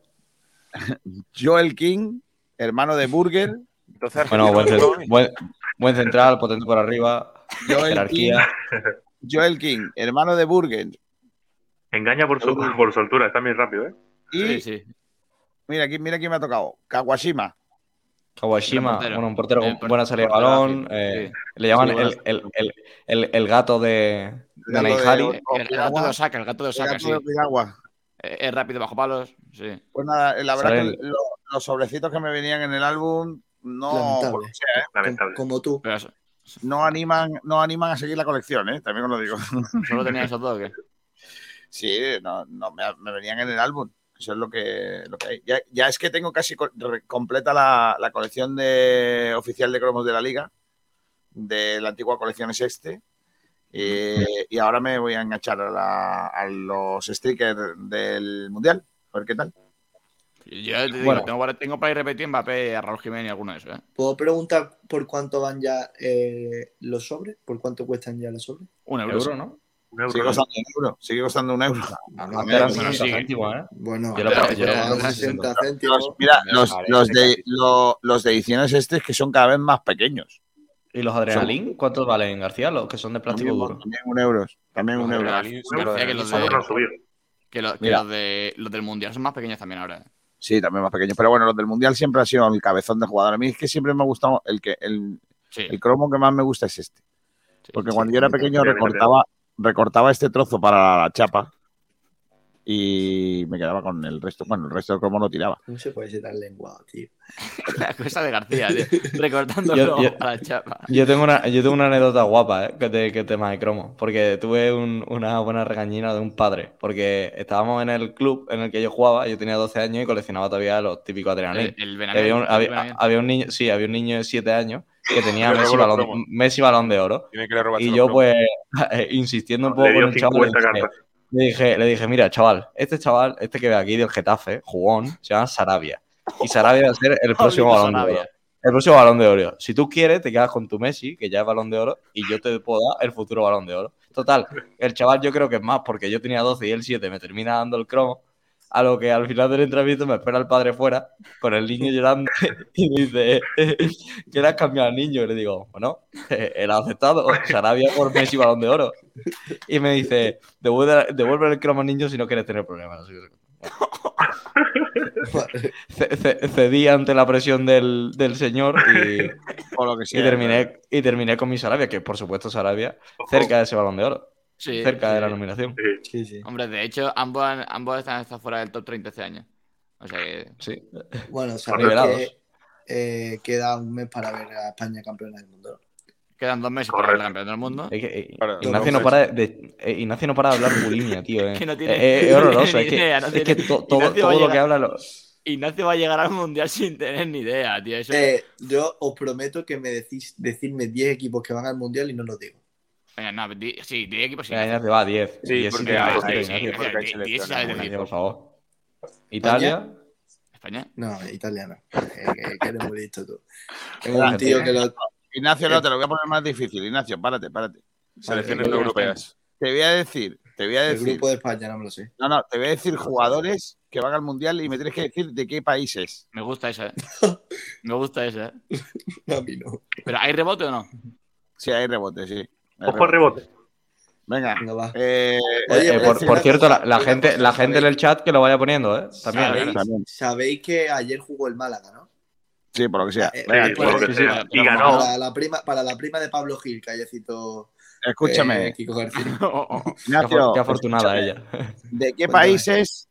*laughs* Joel King, hermano de Burger. Entonces, Bueno, buen, buen, buen central, potente por arriba, Joel jerarquía. King, *laughs* Joel King, hermano de Burger. Engaña por su, por su altura, está bien rápido, ¿eh? Y Sí, sí. mira, aquí, mira quién me ha tocado. Kawashima. Kawashima, portero. bueno, un portero con buena salida de balón. eh, Sí. Le llaman Sí, el, el, el, el, el gato de, de Neihari. El, el gato de Osaka, el gato de El Osaka, gato sí. Eh, Es rápido bajo palos, sí. Pues nada, la verdad que lo- los sobrecitos que me venían en el álbum no, Lamentable. sea, ¿eh? Como tú. Pero eso- no animan, no animan a seguir la colección, ¿eh? También os lo digo. *laughs* solo tenía esos dos, ¿o ¿qué? Sí, no, no me, me venían en el álbum. Eso es lo que, lo que hay. Ya, ya es que tengo casi co- completa la, la colección de, oficial de cromos de la liga, de la antigua colección es este. Eh, y ahora me voy a enganchar a, la- a los stickers del mundial. A ver qué tal. Yo te digo, Bueno. tengo, para- tengo para ir repetir Mbappé, a Raúl Jiménez y alguno de esos, ¿eh? ¿Puedo preguntar por cuánto van ya eh, los sobres? ¿Por cuánto cuestan ya los sobres? Un euro. Euro, ¿no? Un euro, Sigue costando un euro. Sigue costando un euro. Bueno, 60 sí. céntimos, ¿eh? Bueno, Yo lo- pero yo- pagan yo- 60 céntimos. Los- mira, los, los de, lo- los de ediciones este que son cada vez más pequeños. ¿Y los Adrenalin? ¿Cuántos valen, García? Los que son de plástico También, duro. también un euro. También un Los euro. Que los, los, los los del Mundial son más pequeños también ahora. Sí, también más pequeños. Pero bueno, los del Mundial siempre ha sido el cabezón de jugador. A mí es que siempre me ha gustado el que el, Sí. el cromo que más me gusta es este. Porque sí. cuando yo era pequeño recortaba, recortaba este trozo para la chapa y me quedaba con el resto. Bueno, el resto del cromo lo tiraba. No se puede ser tan lenguado, tío. *laughs* La cosa de García, tío. Recortando Yo- a la chapa. Yo tengo una, yo tengo una anécdota guapa, ¿eh? Que, te, que tema de cromo. Porque tuve un- una buena regañina de un padre. Porque estábamos en el club en el que yo jugaba. Yo tenía 12 años y coleccionaba todavía los típicos adrenalin. El, el había, un, el había- Benavent. había un niño, sí, había un niño de 7 años que *laughs* tenía Messi balón. Messi balón de oro. Y yo, pues, *laughs* insistiendo un poco con el chaval, le 50 dije, le dije, mira, chaval, este chaval, este que ve aquí del Getafe, jugón, se llama Sarabia. Y Sarabia va a ser el *laughs* próximo balón de oro. El próximo balón de oro. Si tú quieres, te quedas con tu Messi, que ya es balón de oro, y yo te puedo dar el futuro balón de oro. Total, el chaval yo creo que es más, porque yo tenía 12 y él 7, me termina dando el cromo. A lo que al final del entrenamiento me espera el padre fuera, con el niño llorando, *laughs* y me dice, ¿qué le has cambiado al niño? Y le digo, bueno, él ha aceptado, Sarabia por Messi balón de oro. Y me dice, devuelve, devuelve el cromo al niño si no quieres tener problemas. *laughs* Cedí ante la presión del, del señor y, O lo que y sea. terminé, y terminé con mi Sarabia, que por supuesto Sarabia, cerca de ese balón de oro, Sí, cerca sí. de la nominación. Sí. Sí, sí. Hombre, de hecho, ambos, han- ambos están, están fuera del top 30 este año. O sea que. Sí. Bueno, sabéis que eh, queda un mes para ver a España campeona del mundo. Quedan dos meses para Correcto. el campeón del mundo. Es que, eh, Claro. Ignacio, no para de, eh, Ignacio no para de hablar bulimia, tío. eh. *laughs* Que no tiene- Eh, eh, es *laughs* horroroso. Es que, no es que tiene- to- todo, Ignacio va a todo lo que llegar- habla. lo- Ignacio va a llegar al mundial sin tener ni idea, tío. Eso... Eh, yo os prometo que me decís decirme 10 equipos que van al mundial y no los digo. Venga, no, di- sí, 10 equipos sí. Venga, Ignacio, va, 10. Sí, 10 porque te hay- mereces, hay- Ignacio. sí, por favor. Italia. España. No, italiano. Eh, que, que eres muy listo tú. Tengo un tío que lo. Ignacio, no, te lo voy a poner más difícil. Ignacio, párate, párate. Selecciones Vale, no europeas. Te voy a decir, te voy a El decir. grupo de España, no me lo sé. No, no, te voy a decir jugadores que van al mundial y me tienes que decir de qué países. Me gusta esa, ¿eh? *laughs* Me gusta esa, ¿eh? No, a mí no. ¿Pero hay rebote o no? Sí, hay rebote, sí. Ojo al rebote. Venga. Venga, va. Eh, Oye, Eh, voy a por, cierto, la, gente, la gente en el chat que lo vaya poniendo, ¿eh? También. ¿Sabéis, también. sabéis que ayer jugó el Málaga, ¿no? Sí, por lo que sea. Eh, Venga, Sí, tú- por lo que sí, sea. sí, Y ganó. Para la prima, para la prima de Pablo Gil, callecito escúchame. Eh, Kiko García. *laughs* Ignacio, Qué afortunada escúchame. ella. ¿De qué país es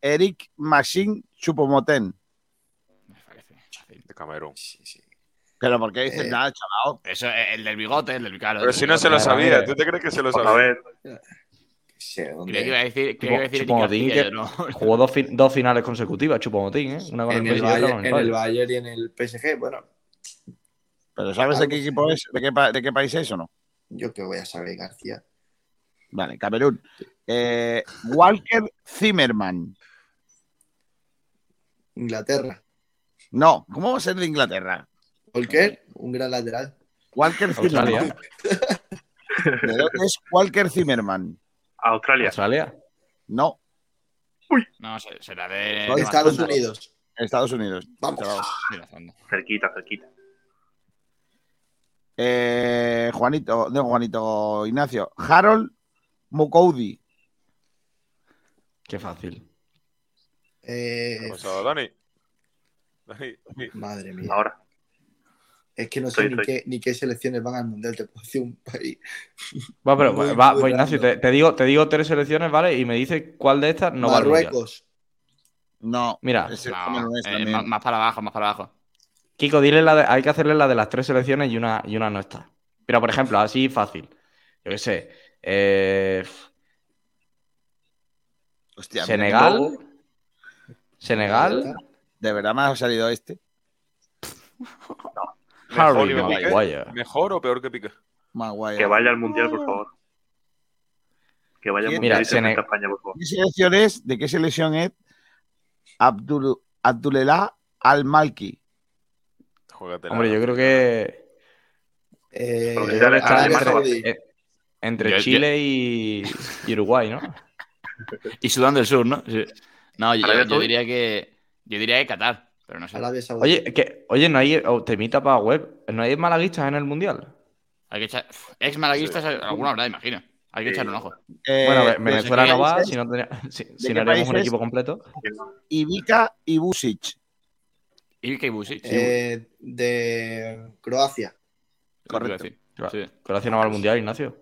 Eric Maxim Chupomoten? De Camerún. Pero ¿por qué dices Eh, nada, chaval? Eso es el del bigote, el del claro. Pero el si no se lo sabía, mira. ¿tú te crees que se lo Pues a sabía? ver, a decir, creía que iba a decir que no. *laughs* jugó dos, fi- dos finales consecutivas, Chupomotín, ¿eh? Una con el, En el, otra Bayern, con el en el Bayern. Y en el PSG, bueno, ¿Pero sabes de qué equipo es? ¿De qué, de qué país es o no? yo que voy a saber, García. Vale, Camerún. Eh, Walker Zimmerman. Inglaterra. No, ¿cómo va a ser de Inglaterra? Walker, un gran lateral. Walker *laughs* Zimmerman. Australia. ¿De dónde es Walker Zimmerman? Australia. Australia. No, No, se- será de. Estados Mazanda. Unidos. Estados Unidos. Vamos. Cerquita, cerquita. Eh, Juanito, no, Juanito Ignacio. Harold Mukoudi. Qué fácil. Eh, ¿Qué ha pasado, Dani? Dani, Dani. madre mía. Ahora. Es que no sé Estoy, ni estoy. qué, ni qué selecciones van al mundial. Te puedo decir un país. Va, pero Muy, va, muy pues, Ignacio, te, digo, te digo tres selecciones, ¿vale? Y me dices cuál de estas no va al. No. Mira, No, eh, más, más para abajo, más para abajo. Kiko, dile la de, hay que hacerle la de las tres selecciones y una, y una no está. Pero, por ejemplo, así fácil. Yo qué sé. eh, Hostia, Senegal. Senegal. ¿De verdad me ha salido este? *laughs* Harry Mejor. Maguire. ¿Mejor o peor que Piqué? Maguire. Que vaya al mundial, por favor. Que vaya al Mira, mundial a España, por favor. ¿Qué selección es? ¿De qué selección es? Abdul, Abdulelah Al-Malki. Hombre, yo creo que. Eh, Porque yo creo que está Arabia entre, eh, entre Yo- yo- Chile y, y Uruguay, ¿no? *laughs* Y Sudán del Sur, ¿no? Sí. No, yo, diría que. Yo diría que Qatar, pero no sé. Arabia Saudí. Oye, que, oye, no hay. oh, temita para web. ¿No hay malaguistas en el mundial? Hay que echar. Ex malaguistas, alguna habrá, imagino. Hay que Sí. echarle un ojo. Eh, Bueno, ¿de Venezuela no va, países? si no, tenía- si, no haríamos un equipo completo. Ivica y Busic. Y que Busic. Eh, de Croacia. correcto. Sí. Croacia no va al mundial, Ignacio.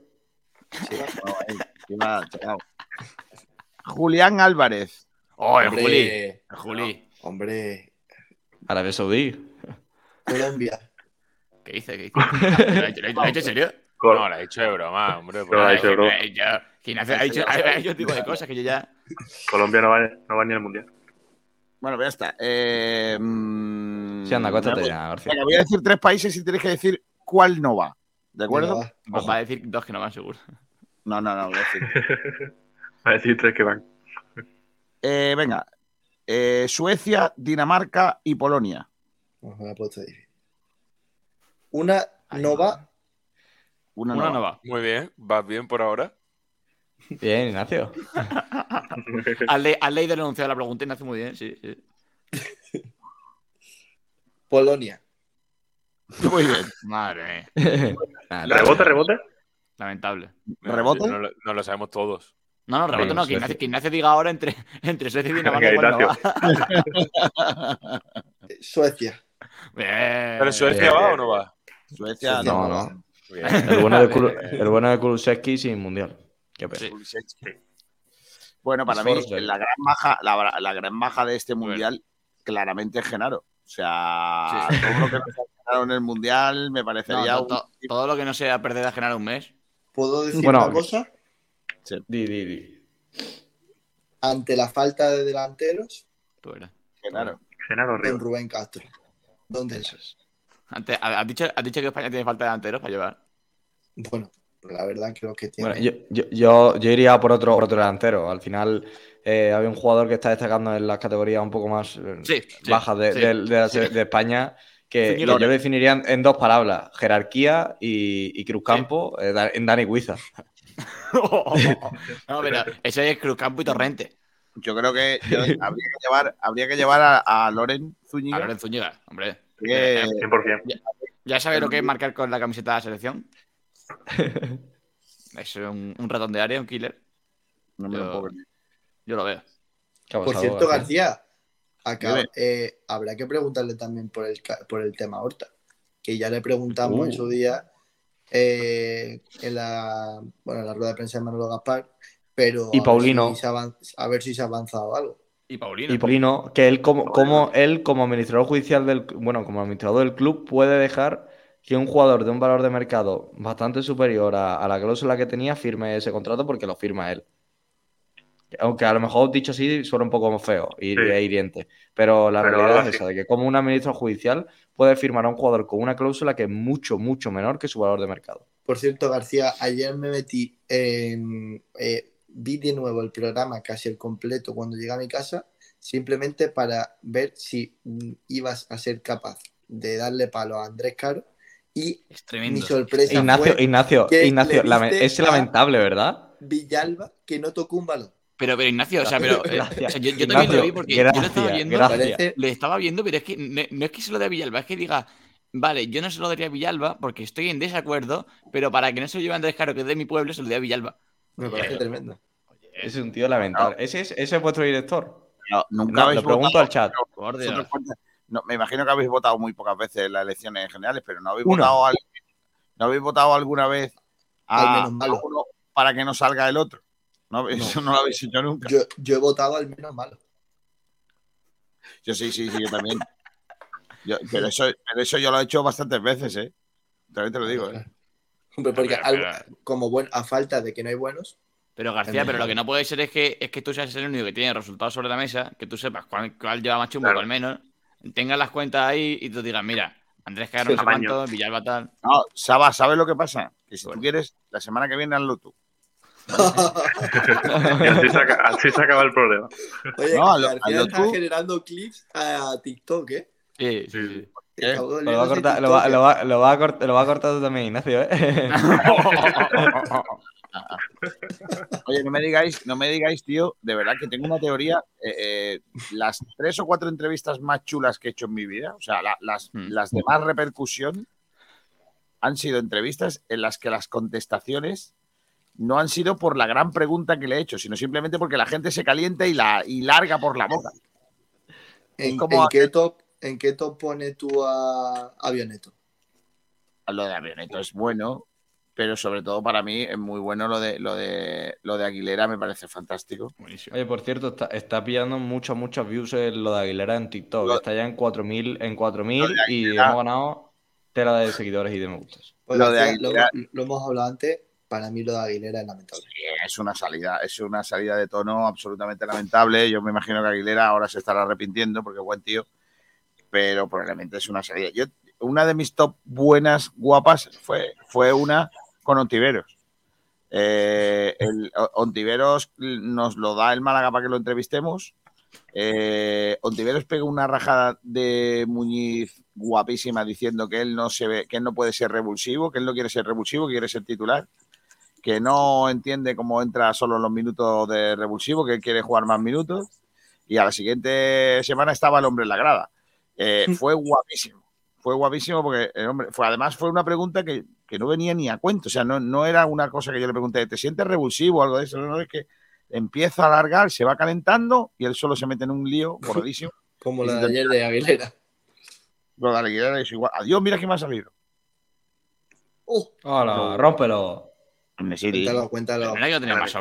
Julián Álvarez. Oh, el Hombre, Juli. El Juli. Hombre, Arabia Saudí. Colombia. ¿Qué dice? ¿Qué dice? ¿Lo ha hecho- lo ha hecho en serio? Col- No, la he hecho de broma, hombre. No, la he hecho de broma. Ha hecho, ha un tipo de cosas que yo ya. Colombia no va, no va ni al mundial. Bueno, pues ya está. Eh, mm, Sí, anda, voy- ya, García. Venga, voy a decir tres países y tienes que decir cuál no va. ¿De acuerdo? Va. Pues va a decir dos que no van seguro. No, no, no. Voy a decir. *laughs* Va a decir tres que van. Eh, venga. Eh, Suecia, Dinamarca y Polonia. Difícil. Una va. Una, Una no no va. va. Muy bien, vas bien por ahora. Bien, Ignacio. *laughs* Has, le- has leído el enunciado de la pregunta hace muy bien, sí. sí. *laughs* Polonia. Muy bien. Madre mía. *laughs* ¿Rebote, rebote? Lamentable. ¿Rebote? No, no lo sabemos todos. No, no, rebote Venga, no, que. Ignacio, que Ignacio diga ahora entre, *laughs* entre Suecia y Dinamarca. No va. *laughs* Eh, Suecia. Bien. ¿Pero Suecia va o no va? Suecia, No, no. no. El bueno de, el bueno de Kulusevski sin mundial. Qué pena. Sí. Bueno, para mí, la gran baja, la, la gran baja de este mundial claramente es Genaro. O sea, Sí. todo lo que nos ha ganado en el mundial me No, parecería un- to- todo lo que no sea perder a generar un mes. ¿Puedo decir Bueno, una cosa? Di, di, di. Ante la falta de delanteros. Genaro en Rivas. Rubén Castro. ¿Dónde es? Antes, has, dicho, has dicho que España tiene falta de delanteros para llevar. Bueno, la verdad creo que tiene. Bueno, yo, yo, yo, yo iría por otro, por otro delantero. Al final eh, había un jugador que está destacando en las categorías un poco más eh, sí, bajas de, sí, de- de la sí. se- de España que, yo definiría en, en dos palabras: jerarquía y, y Cruzcampo eh, en Dani Guiza. *laughs* no, pero ese es Cruzcampo y Torrente. Yo creo que yo- *laughs* habría que llevar, habría que llevar a, a Loren Zúñiga. A Lorenzo Zúñiga, hombre. que- 100%. ¿Ya sabes lo que es marcar con la camiseta de la selección? *laughs* es un, un ratón de área, un killer. no me lo Yo- puedo creer. Yo lo veo. ¿Qué ha Por cierto, García? Acá, eh, habrá que preguntarle también por el, por el tema Horta. Que ya le preguntamos en Uh. su día eh, en, la, bueno, en la rueda de prensa de Manolo Gaspar, pero y Paulino. a ver si se ha avanzado algo. Y Paulino. Y Paulino, que él como, como él como administrador judicial del bueno, como administrador del club puede dejar que un jugador de un valor de mercado bastante superior a, la cláusula que tenía firme ese contrato porque lo firma él. Aunque a lo mejor dicho así suena un poco feo y e hiriente. Pero la realidad es esa, de que como un administrador judicial puede firmar a un jugador con una cláusula que es mucho, mucho menor que su valor de mercado. Por cierto, García, ayer me metí en... Eh, vi de nuevo el programa casi el completo cuando llegué a mi casa, simplemente para ver si mm, ibas a ser capaz de darle palo a Andrés Caro y mi sorpresa Ignacio, Ignacio, Ignacio, es lamentable, ¿verdad? Villalba que no tocó un balón. Pero, pero Ignacio, o sea, pero eh, yo, también lo vi porque yo lo estaba viendo, le estaba viendo, pero es que no, es que se lo dé a Villalba, es que diga, vale, yo no se lo daría a Villalba porque estoy en desacuerdo, pero para que no se lo lleve Andrés Caro, que es de mi pueblo, se lo dé a Villalba. Me parece tremendo. Ese es un tío lamentable. ¿Ese, es, ¿Ese es vuestro director? No, nunca habéis lo pregunto al chat. No, me imagino que habéis votado muy pocas veces en las elecciones generales, pero no habéis votado no habéis votado alguna vez a, uno para que no salga el otro. *laughs* No, Eso no lo habéis hecho nunca. Yo, he votado al menos malo. Yo sí, sí, sí, yo también. pero, eso, eso yo lo he hecho bastantes veces, ¿eh? También te lo digo, ¿eh? *laughs* porque como buen, a falta de que no hay buenos. Pero García, pero lo que no puede ser es que, es que tú seas el único que tiene resultados sobre la mesa, que tú sepas cuál, lleva más chumbo, al menos, tengas las cuentas ahí y tú digas, mira, Andrés Caro no sé cuánto, Villalba tal. No, Saba, ¿sabes lo que pasa? Que si tú quieres, la semana que viene hazlo tú. Así, se acaba, el problema. Oye, no, lo, está generando clips a TikTok, ¿eh? Sí, sí, sí. Lo, va a cortar, lo, va, lo, va, lo, va a cortar, lo va a cortar tú también, Ignacio, ¿eh? *laughs* Oye, no me digáis, no me digáis, tío, de verdad que tengo una teoría. Eh, eh, las tres o cuatro entrevistas más chulas que he hecho en mi vida, o sea, las, hmm. las de más repercusión, han sido entrevistas en las que las contestaciones no han sido por la gran pregunta que le he hecho, sino simplemente porque la gente se calienta y, la, y larga por la boca. ¿En, qué top, ¿En qué top pone tú a Avioneto? Lo de Avioneto es bueno, pero sobre todo para mí es muy bueno lo de lo de lo de Aguilera, me parece fantástico. Oye, por cierto, está, pillando muchos, muchos views lo de Aguilera en TikTok. está ya en 4000 en 4000 y hemos ganado tela de seguidores y de me gustas. Pues lo, de Aguilera, lo, hemos hablado antes, para mí lo de Aguilera es lamentable. es una salida, es una salida de tono absolutamente lamentable. Yo me imagino que Aguilera ahora se estará arrepintiendo porque buen tío, pero probablemente es una salida. Yo, una de mis top buenas guapas fue, fue una con Ontiveros. Eh, Ontiveros nos lo da el Málaga para que lo entrevistemos. Eh, Ontiveros pega una rajada de Muñiz guapísima diciendo que él no se ve, que él no puede ser revulsivo, que él no quiere ser revulsivo, que quiere ser titular, que no entiende cómo entra solo en los minutos de revulsivo, que él quiere jugar más minutos. Y a la siguiente semana estaba el hombre en la grada. Eh, fue guapísimo, fue guapísimo porque el hombre, fue, además fue una pregunta que que no venía ni a cuento. O sea, no, no era una cosa que yo le pregunté, ¿te sientes revulsivo o algo de eso? No, es que empieza a alargar, se va calentando y él solo se mete en un lío *laughs* gordísimo. Como la de ayer de Aguilera. Lo de Aguilera es igual. Adiós, mira quién me ha salido. ¡Uh! ¡Hola! ¡Rómpelo! Cuéntalo, cuéntalo. más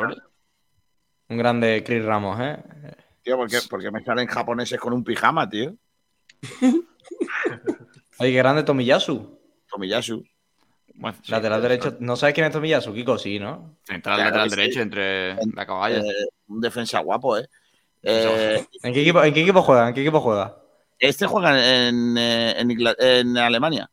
Un grande Chris Ramos, ¿eh? Tío, ¿por qué, porque me salen japoneses con un pijama, tío? *laughs* Oye, qué grande Tomiyasu. Tomiyasu lateral derecho. ¿No sabes quién es Tomiyasu? Kiko sí, ¿no? Central lateral derecho entre la caballa. Eh, un defensa guapo, ¿eh? ¿eh? ¿En, qué equipo, ¿En qué equipo juega? ¿En qué equipo juega? Este juega en, eh, en, Alemania.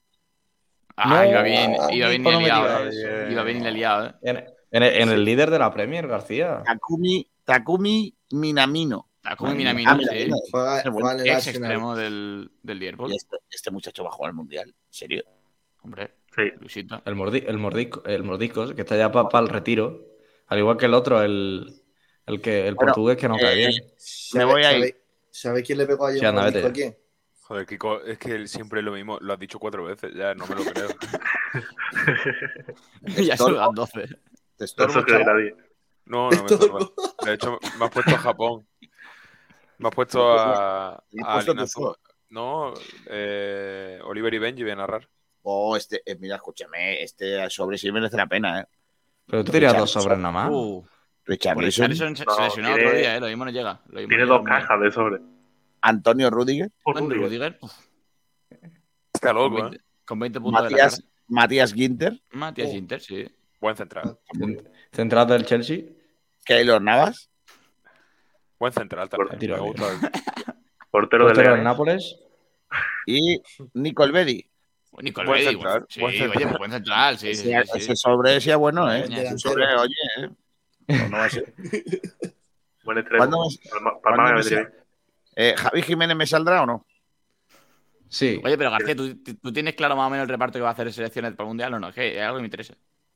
Ah, iba bien, iba bien y liado. Iba bien y liado. En, en, el líder de la Premier, García. Takumi, Takumi Minamino. Takumi Minamino, ah, sí. Juega, ex extremo del, del Liverpool. Este, este, muchacho va a jugar al Mundial, ¿en serio? Hombre. El, mordi, el, mordico, el mordicos, que está ya para el retiro. Al igual que el otro, el, el, que, el portugués que no cae bien. Eh, me voy a ir. ¿Sabes quién le pegó ayer a quién? Joder, Kiko, es que siempre es lo mismo. Lo has dicho cuatro veces, ya no me lo creo. *laughs* ya son las 12. Te estorbo, no, no me *laughs* estorbo. De hecho, me has puesto a Japón. Me has puesto a. a no, eh, Oliver y Benji voy a narrar. Oh, este, eh, mira, escúchame, este sobre sí merece la pena, ¿eh? Pero tú tenías dos sobres nada más. Uh, Richarlison. Richarlison se lesionó otro día, ¿eh? Lo mismo no llega. Mismo Tiene no llega dos cajas de sobre. Antonio Rudiger. Bueno, Rudiger, Está con, loco, ¿eh? 20, con 20 puntos de la Matías, cara. Matías Ginter. Matías Inter, sí. Buen central. Central del Chelsea. Keylor Navas. Buen central también. Me gusta el- Portero de Portero del Leganés. Nápoles. Y Nicol Bedi. Nicol Buen Bedi, central, sí, buen oye, central. pues buen central, sí, sí, Ese, ese sobre decía bueno, ¿eh? Ese sobre, oye, ¿eh? No, no va a ser. *laughs* Buen extremo. ¿Cuándo me- Palma- ¿Cuándo Palma Eh, ¿Javi Jiménez me saldrá o no? Sí. Oye, pero García, ¿tú, tú tienes claro más o menos el reparto que va a hacer en selecciones para el Mundial o no? Es que es algo que me interesa.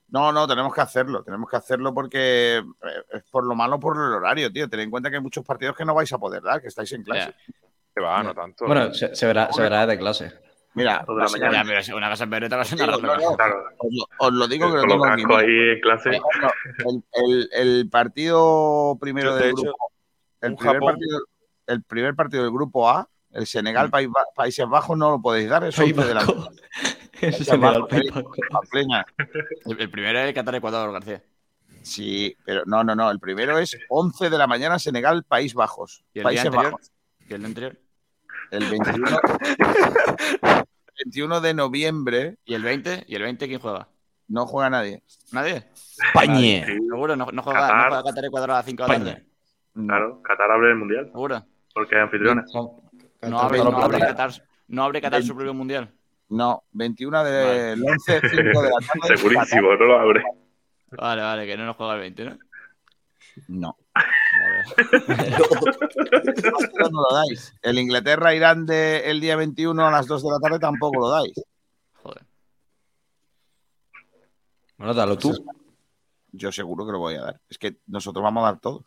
No, no, tenemos que hacerlo. Tenemos que hacerlo porque eh, es por lo malo por el horario, tío. Ten en cuenta que hay muchos partidos que no vais a poder dar, que estáis en clase. Que va, no tanto. Bueno, se, se verá, se verá de clase. Mira, la mañana. Si una y otra cosa es Digo, narrarlo. no, no, Claro. os, lo, os lo digo que lo Con tengo aquí. mira. ahí en clase. El, el- el partido primero del hecho, grupo. El primer, Japón- partido, el primer partido del grupo A, el Senegal, Mm. País Países Bajos, no lo podéis dar, es País 11 de la *laughs* eh, plena. El, el primero es el Qatar-Ecuador, García. Sí, pero no, no, no. El primero es 11 de la mañana, Senegal, País Bajos. ¿Y Países anterior? Bajos. ¿Y el anterior? El 21, 21 *laughs* de noviembre ¿Y el 20? ¿Y el 20 quién juega? no juega nadie. ¿Nadie? España. ¿Seguro? ¿No, no juega, Qatar. no juega Qatar-Ecuador a las 5 de la tarde? Claro, Qatar abre el mundial. ¿Seguro? Porque es anfitriona. No abre, no Qatar, no abre Qatar su propio mundial. No, 21 del 11, 5 de la tarde. Segurísimo, no lo abre. Vale, vale, que no nos juega el 20, ¿no? No. Vale. *laughs* no lo dais. El Inglaterra-Irán de el día 21 a las 2 de la tarde tampoco lo dais. Joder. Bueno, dalo tú. Yo seguro que lo voy a dar. Es que nosotros vamos a dar todo.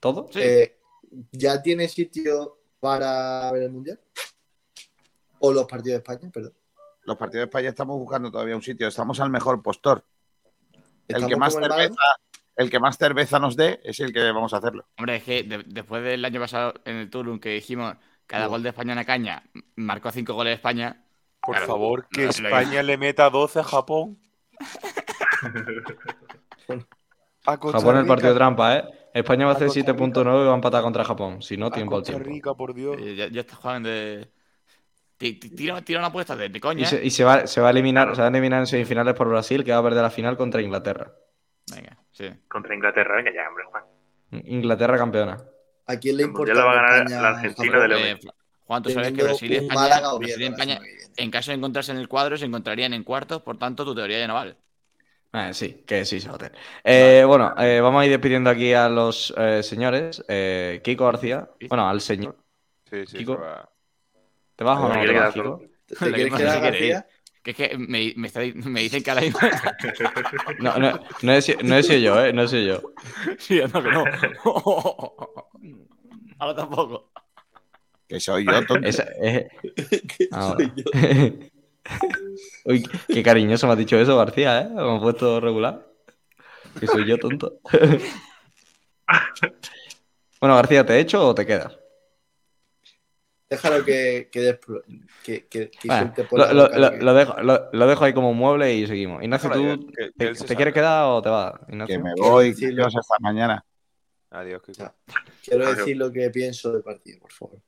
¿Todo? Sí. Eh, ¿Ya tiene sitio para ver el mundial? O los partidos de España, perdón. Los partidos de España estamos buscando todavía un sitio. Estamos al mejor postor. El que más cerveza, el que más cerveza nos dé es el que vamos a hacerlo. Hombre, es que de- después del año pasado en el Turum que dijimos cada gol de España en la caña marcó 5 goles de España. Por Claro, favor, que España le meta 12 a Japón. *laughs* A Japón el partido trampa, ¿eh? España va a hacer A Costa 7.9 y va a empatar contra Japón. Si no, tiempo al tiempo. Rica, por Dios. eh, ya, ya está jugando de. ti- ti- Tira, tira una apuesta de, de coña. Y se, ¿eh? y se va, se va a eliminar, se va a eliminar en semifinales por Brasil, que va a perder la final contra Inglaterra. Venga, sí. Contra Inglaterra, venga ya, hombre, Juan. Inglaterra campeona. ¿A quién le importa? mundial lo va a ganar España, la Argentina de Leo Eh. Juan, tú sabes que Brasil y España, Brasil y España, la en caso de encontrarse en el cuadro, se encontrarían en cuartos, por tanto, tu teoría ya no vale. Eh, sí, que sí, se a. Eh, Bueno, eh, vamos a ir despidiendo aquí a los eh, señores. Eh, Kiko García. Bueno, al señor. Sí, sí, Kiko. va. ¿Te vas o no? ¿Te te quieres vas, Kiko? *laughs* ¿Te La que quieres quedar. García? Que es que me, me, está- me dicen que ahora mismo. *laughs* No, no, no he, sido- no he sido yo, ¿eh? No he sido yo. sí, no, que no. *laughs* ahora tampoco. Que soy yo, tonto. Esa- eh, ¿Qué ahora. soy yo? *laughs* Uy, qué cariñoso me ha dicho eso, García, ¿eh? Me ha puesto regular. Que soy yo, tonto. *laughs* bueno, García, ¿te echo o te quedas? Déjalo que, que, despro- que, que, que lo, la lo- boca lo- que- lo dejo, lo- lo dejo ahí como un mueble y seguimos. Ignacio, ¿tú que- que te, quieres quedar o te vas? Ignacio? Que me voy, decirlo. Dios, hasta mañana. Adiós, Kiko. Quiero Adiós. decir lo que pienso del partido, por favor.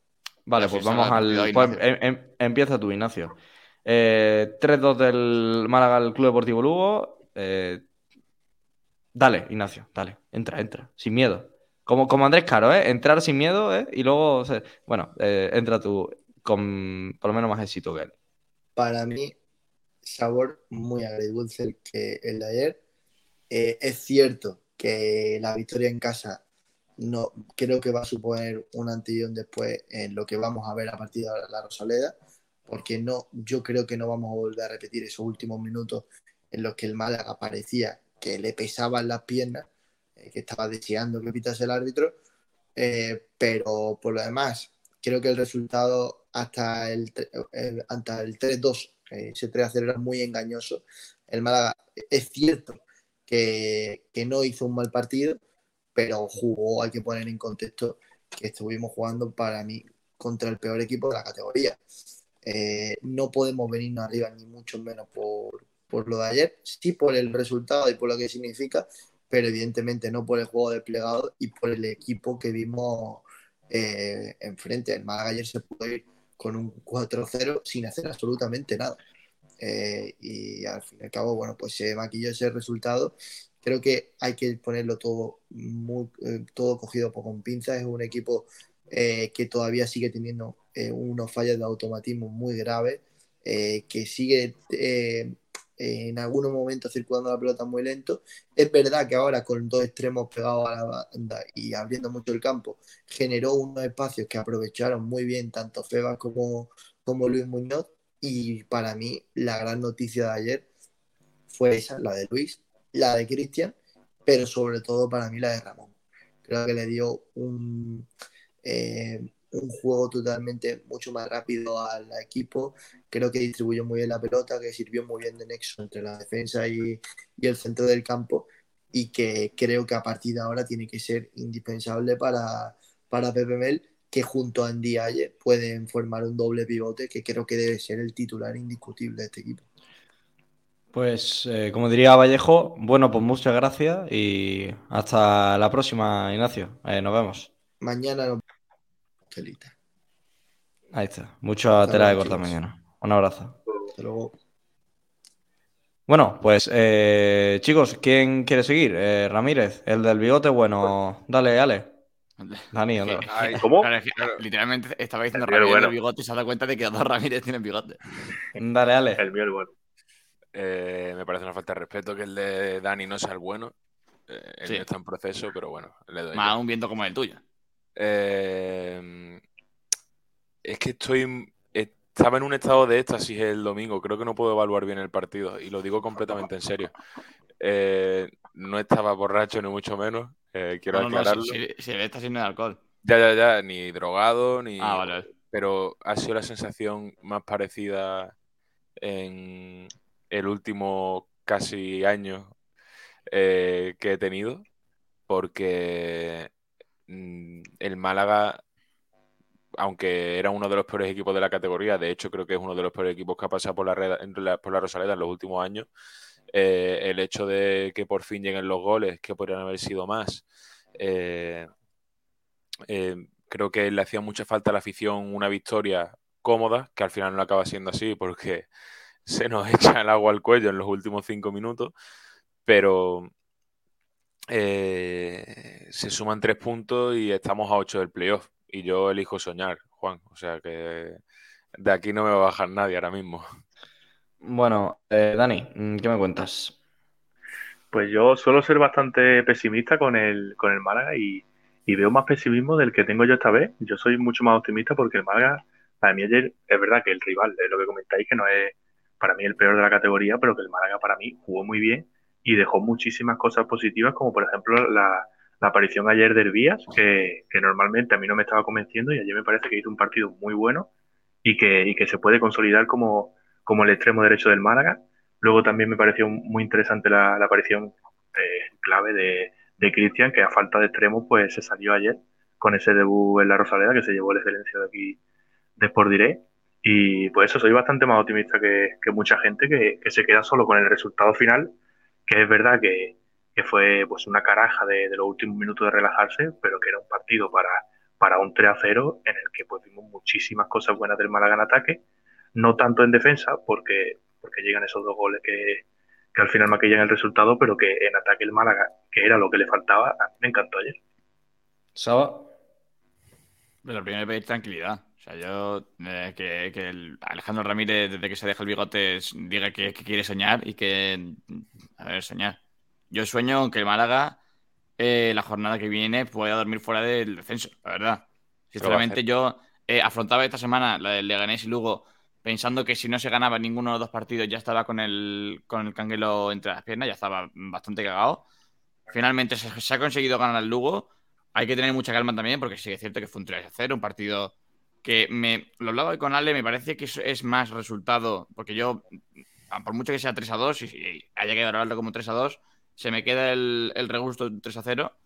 Vale, pues vamos al. pues, em- em- empieza tú, Ignacio. Eh, 3-2 del Málaga al Club Deportivo Lugo. Eh, dale, Ignacio, dale. Entra, entra. Sin miedo. Como, como Andrés Caro, ¿eh? Entrar sin miedo, ¿eh? Y luego. bueno, eh, entra tú con por lo menos más éxito que él. Para mí, sabor muy agridulce que, el de ayer. Eh, es cierto que la victoria en casa no creo que va a suponer un un después en lo que vamos a ver a partir de la Rosaleda, porque no, yo creo que no vamos a volver a repetir esos últimos minutos en los que el Málaga parecía que le pesaban las piernas, eh, que estaba deseando que pitase el árbitro, eh, pero por lo demás, creo que el resultado hasta el, el- hasta el 3-2, eh, ese 3-0 era muy engañoso. El Málaga es cierto que, que no hizo un mal partido, pero jugó, hay que poner en contexto que estuvimos jugando para mí contra el peor equipo de la categoría. Eh, no podemos venirnos arriba ni mucho menos por, por lo de ayer, sí por el resultado y por lo que significa, pero evidentemente no por el juego desplegado y por el equipo que vimos eh, enfrente. El Málaga ayer se pudo ir con un 4-0 sin hacer absolutamente nada. Eh, y al fin y al cabo, bueno, pues se maquilló ese resultado. Creo que hay que ponerlo todo muy, eh, todo cogido con pinzas. Es un equipo que todavía sigue teniendo unos fallos de automatismo muy graves, que sigue en algunos momentos circulando la pelota muy lento. Es verdad que ahora con dos extremos pegados a la banda y abriendo mucho el campo, generó unos espacios que aprovecharon muy bien tanto Febas como, como Luis Muñoz. Y para mí la gran noticia de ayer fue esa, la de Luis, la de Cristian, pero sobre todo para mí la de Ramón. Creo que le dio un... Eh, un juego totalmente mucho más rápido al equipo. Creo que distribuyó muy bien la pelota, que sirvió muy bien de nexo entre la defensa y, el centro del campo y que creo que a partir de ahora tiene que ser indispensable para, para Pepe Mel, que junto a Andy Aye pueden formar un doble pivote que creo que debe ser el titular indiscutible de este equipo. Pues eh, como diría Vallejo, bueno, pues muchas gracias y hasta la próxima, Ignacio. Eh, nos vemos. Mañana nos Ahí está. Mucha tela de corta mañana. Un abrazo. Bueno, pues eh, chicos, ¿quién quiere seguir? Eh, Ramírez, el del bigote, bueno, dale, Ale. Dani, ¿Cómo? literalmente estaba diciendo Ramírez el bigote y se ha dado cuenta de que dos Ramírez tienen bigote. Dale, Ale. El mío es bueno. Eh, me parece una falta de respeto que el de Dani no sea el bueno. el mío está en proceso, pero bueno, le doy. Más un viento como el tuyo. Eh, es que estoy. Estaba en un estado de éxtasis el domingo. Creo que no puedo evaluar bien el partido. Y lo digo completamente en serio. Eh, no estaba borracho, ni mucho menos. Eh, quiero aclararlo. si, está sin alcohol. Ya, ya, ya. Ni drogado, ni. Ah, vale. Pero ha sido la sensación más parecida en el último casi año que he tenido. Porque el Málaga, aunque era uno de los peores equipos de la categoría, de hecho creo que es uno de los peores equipos que ha pasado por la, por la Rosaleda en los últimos años, eh, el hecho de que por fin lleguen los goles, que podrían haber sido más, eh, eh, creo que le hacía mucha falta a la afición una victoria cómoda, que al final no acaba siendo así porque *laughs* se nos echa el agua al cuello en los últimos cinco minutos, pero eh, se suman tres puntos y estamos a ocho del playoff. Y yo elijo soñar, Juan. O sea que de aquí no me va a bajar nadie ahora mismo. Bueno, eh, Dani, ¿qué me cuentas? Pues yo suelo ser bastante pesimista con el, con el Málaga y, veo más pesimismo del que tengo yo esta vez. Yo soy mucho más optimista porque el Málaga, para mí ayer, es verdad que el rival, es lo que comentáis, que no es para mí el peor de la categoría, pero que el Málaga para mí jugó muy bien y dejó muchísimas cosas positivas, como por ejemplo la, aparición ayer de Herbías, que, normalmente a mí no me estaba convenciendo y ayer me parece que hizo un partido muy bueno y que, que se puede consolidar como, como el extremo derecho del Málaga. Luego también me pareció muy interesante la, aparición eh, clave de, de Cristian, que a falta de extremo pues se salió ayer con ese debut en la Rosaleda, que se llevó la excelencia de aquí de Sport Direct. Y pues eso, soy bastante más optimista que, mucha gente que, que, se queda solo con el resultado final que es verdad que, fue pues una caraja de, los últimos minutos de relajarse, pero que era un partido para, para un 3 a 0 en el que pues vimos muchísimas cosas buenas del Málaga en ataque, no tanto en defensa, porque, porque llegan esos dos goles que, al final maquillan el resultado, pero que en ataque el Málaga, que era lo que le faltaba, a mí me encantó ayer. Saba. Lo primero es pedir tranquilidad. Sea, yo, eh, que, que Alejandro Ramírez, desde que se deja el bigote, diga que, quiere soñar y que. A ver, soñar. Yo sueño que el Málaga, eh, la jornada que viene, pueda dormir fuera del descenso, la verdad. Sinceramente, yo eh, afrontaba esta semana la del Leganés y Lugo pensando que si no se ganaba ninguno de los dos partidos ya estaba con el, con el canguelo entre las piernas, ya estaba bastante cagado. Finalmente se, se ha conseguido ganar el Lugo. Hay que tener mucha calma también porque sí es cierto que fue un 3 a 0, un partido que me lo hablaba hoy con Ale, me parece que es, más resultado, porque yo, por mucho que sea 3 a 2 y, haya que hablarlo como 3 a 2, se me queda el, el regusto 3 a 0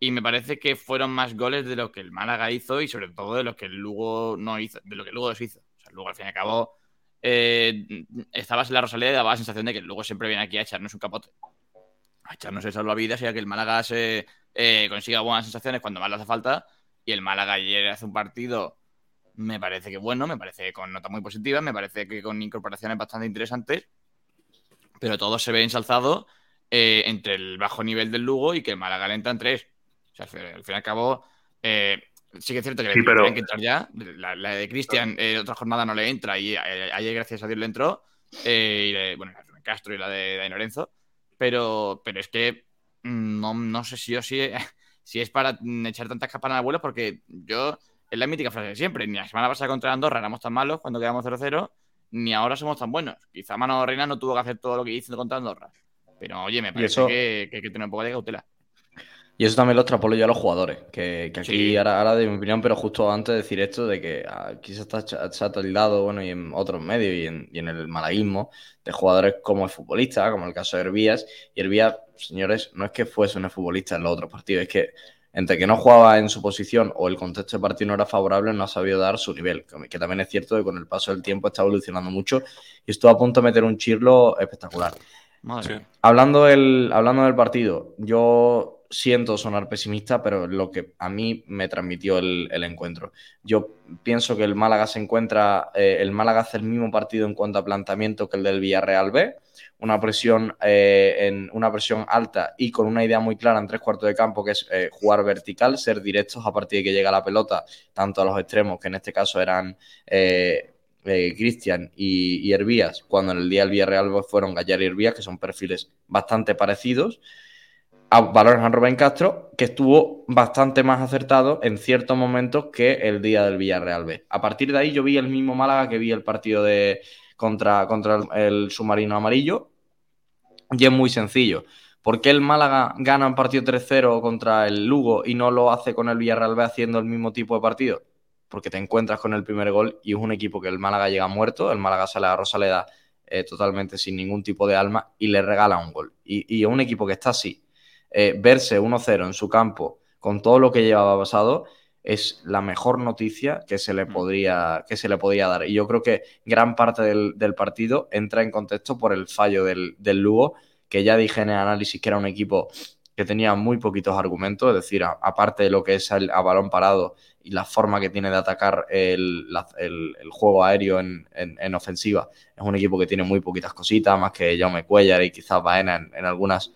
y me parece que fueron más goles de lo que el Málaga hizo y sobre todo de lo que el Lugo no hizo, de lo que Lugo hizo. O luego al fin y al cabo eh, estabas en la Rosaleda y daba la sensación de que luego siempre viene aquí a echarnos un capote. A echarnos el salvavidas y a que el Málaga se eh, consiga buenas sensaciones cuando más le hace falta. Y el Málaga ayer hace un partido, me parece que bueno, me parece con notas muy positivas, me parece que con incorporaciones bastante interesantes, pero todo se ve ensalzado eh, entre el bajo nivel del Lugo y que el Málaga le entra en tres. O sea, al fin y al cabo, eh, sí que es cierto que sí, que entrar ya. La, de Cristian, eh, otra jornada no le entra y ayer, gracias a Dios, le entró. y bueno, la de Castro y la de Dani Lorenzo. Pero, pero es que mm, no, no sé si yo sí *laughs* si es para echar tantas capas al vuelo, porque yo, es la mítica frase de siempre, ni la semana pasada contra Andorra éramos tan malos cuando quedamos 0-0, ni ahora somos tan buenos. Quizá Mano Reina no tuvo que hacer todo lo que hizo contra Andorra. Pero oye, me parece que, hay que tener un poco de cautela. Y eso también lo extrapolo yo a los jugadores, que, aquí ahora, de mi opinión, pero justo antes de decir esto, de que aquí se, está, se ha tildado, bueno, y en otros medios y en, y en el malaísmo, de jugadores como el futbolista, como el caso de Hervías, y Hervías, señores, no es que fuese un futbolista en los otros partidos, es que entre que no jugaba en su posición o el contexto de partido no era favorable, no ha sabido dar su nivel. Que también es cierto que con el paso del tiempo está evolucionando mucho y estuvo a punto de meter un chirlo espectacular. Hablando, del, hablando del partido, yo siento sonar pesimista, pero lo que a mí me transmitió el, encuentro. Yo pienso que el Málaga se encuentra, eh, el Málaga hace el mismo partido en cuanto a planteamiento que el del Villarreal B, una presión, eh, en una presión alta y con una idea muy clara en tres cuartos de campo, que es eh, jugar vertical, ser directos a partir de que llega la pelota, tanto a los extremos, que en este caso eran eh, Cristian y, Hervías, cuando en el día del Villarreal fueron Gallar y Hervías, que son perfiles bastante parecidos, a valores a Rubén Castro, que estuvo bastante más acertado en ciertos momentos que el día del Villarreal B. A partir de ahí yo vi el mismo Málaga que vi el partido de contra, contra el, submarino amarillo, y es muy sencillo. ¿Por qué el Málaga gana un partido 3-0 contra el Lugo y no lo hace con el Villarreal B haciendo el mismo tipo de partido? porque te encuentras con el primer gol y es un equipo que el Málaga llega muerto, el Málaga sale a Rosaleda eh, totalmente sin ningún tipo de alma y le regala un gol. Y, es un equipo que está así, eh, verse 1-0 en su campo con todo lo que llevaba pasado es la mejor noticia que se le mm. podría, que se le podía dar. Y yo creo que gran parte del, partido entra en contexto por el fallo del, del Lugo, que ya dije en el análisis que era un equipo que tenía muy poquitos argumentos, es decir, aparte de lo que es el, a balón parado y la forma que tiene de atacar el, juego aéreo en, ofensiva, es un equipo que tiene muy poquitas cositas, más que Jaume Cuellar y quizás Baena en, algunas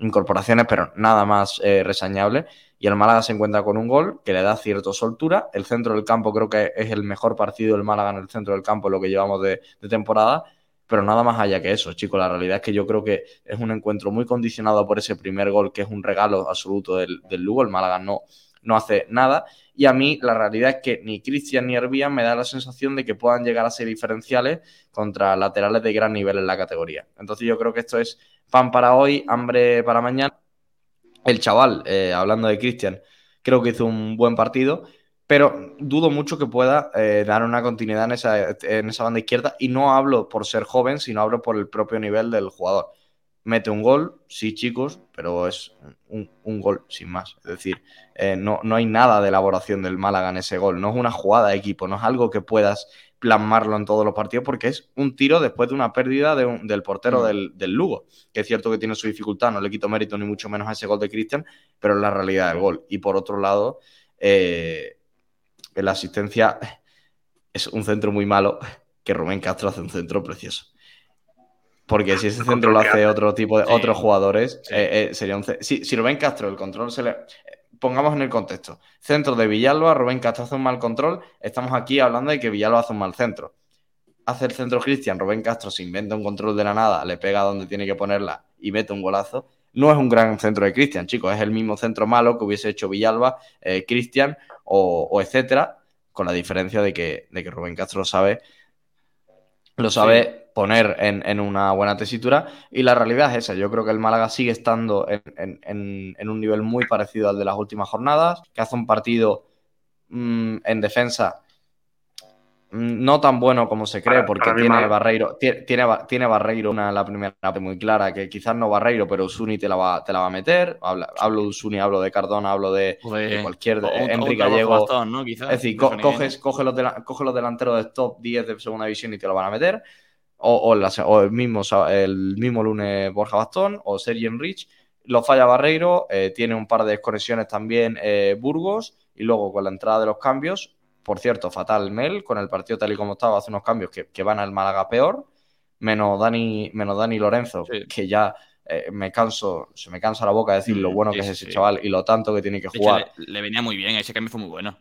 incorporaciones, pero nada más eh, resañable. Y el Málaga se encuentra con un gol que le da cierta soltura. El centro del campo creo que es el mejor partido del Málaga en el centro del campo, lo que llevamos de temporada pero nada más allá que eso, chicos. La realidad es que yo creo que es un encuentro muy condicionado por ese primer gol, que es un regalo absoluto del, Lugo. El Málaga no, no hace nada. Y a mí la realidad es que ni Cristian ni Herbía me da la sensación de que puedan llegar a ser diferenciales contra laterales de gran nivel en la categoría. Entonces yo creo que esto es pan para hoy, hambre para mañana. El chaval, eh, hablando de Cristian, creo que hizo un buen partido pero dudo mucho que pueda eh, dar una continuidad en esa, en esa banda izquierda y no hablo por ser joven, sino hablo por el propio nivel del jugador. Mete un gol, sí chicos, pero es un, gol sin más. Es decir, eh, no, no hay nada de elaboración del Málaga en ese gol, no es una jugada de equipo, no es algo que puedas plasmarlo en todos los partidos porque es un tiro después de una pérdida del portero mm. del, Lugo, que es cierto que tiene su dificultad, no le quito mérito ni mucho menos a ese gol de Cristian, pero es la realidad del gol. Y por otro lado, eh, la asistencia es un centro muy malo, que Rubén Castro hace un centro precioso. Porque si ese centro lo hace otro tipo de otros jugadores, eh, eh, sería un si, si Rubén Castro el control se le pongamos en el contexto. Centro de Villalba, Rubén Castro hace un mal control. Estamos aquí hablando de que Villalba hace un mal centro. Hace el centro Cristian, Rubén Castro se inventa un control de la nada, le pega donde tiene que ponerla y mete un golazo. No es un gran centro de Cristian, chicos, es el mismo centro malo que hubiese hecho Villalba, eh, Cristian o, etcétera, con la diferencia de que, de que Rubén Castro lo sabe, lo sabe poner en, una buena tesitura y la realidad es esa. Yo creo que el Málaga sigue estando en, un nivel muy parecido al de las últimas jornadas, que hace un partido mm, en defensa Mm, no tan bueno como se cree, porque tiene, Barreiro, tiene, tiene, Barreiro una la primera muy clara, que quizás no Barreiro, pero Usuni te la va, te la va a meter. Hablo, de Usuni, hablo de Cardona, hablo de, cualquier de, Enrique Gallego. es decir, coges, coge los, los, delanteros de top 10 de segunda división y te lo van a meter. O, el, mismo, el mismo lunes Borja Bastón o Sergio Enrich. Lo falla Barreiro, eh, tiene un par de desconexiones también eh, Burgos y luego con la entrada de los cambios por cierto, fatal Mel, con el partido tal y como estaba, hace unos cambios que, van al Málaga peor, menos Dani, menos Dani Lorenzo, que ya eh, me canso, se me cansa la boca de decir lo mm, bueno que es ese chaval y lo tanto que tiene que jugar. Le, venía muy bien, ese cambio fue muy bueno.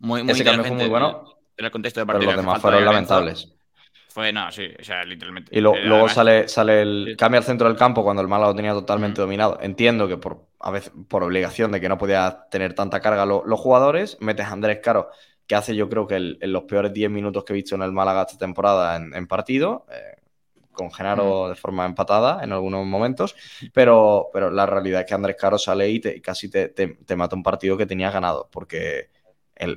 muy, ese cambio fue muy bueno. En el contexto de partido. Pero los demás fueron lamentables. Fue, no, sí, o sea, literalmente. Y luego sale, sale el. Cambia el centro del campo cuando el Málaga lo tenía totalmente dominado. Entiendo que por, a veces, por obligación de que no podía tener tanta carga los jugadores, metes a Andrés Caro, que hace yo creo que en los peores 10 minutos que he visto en el Málaga esta temporada en, partido. Eh, con Genaro de forma empatada en algunos momentos, pero, pero la realidad es que Andrés Caro sale y, casi te, te, mata un partido que tenía ganado, porque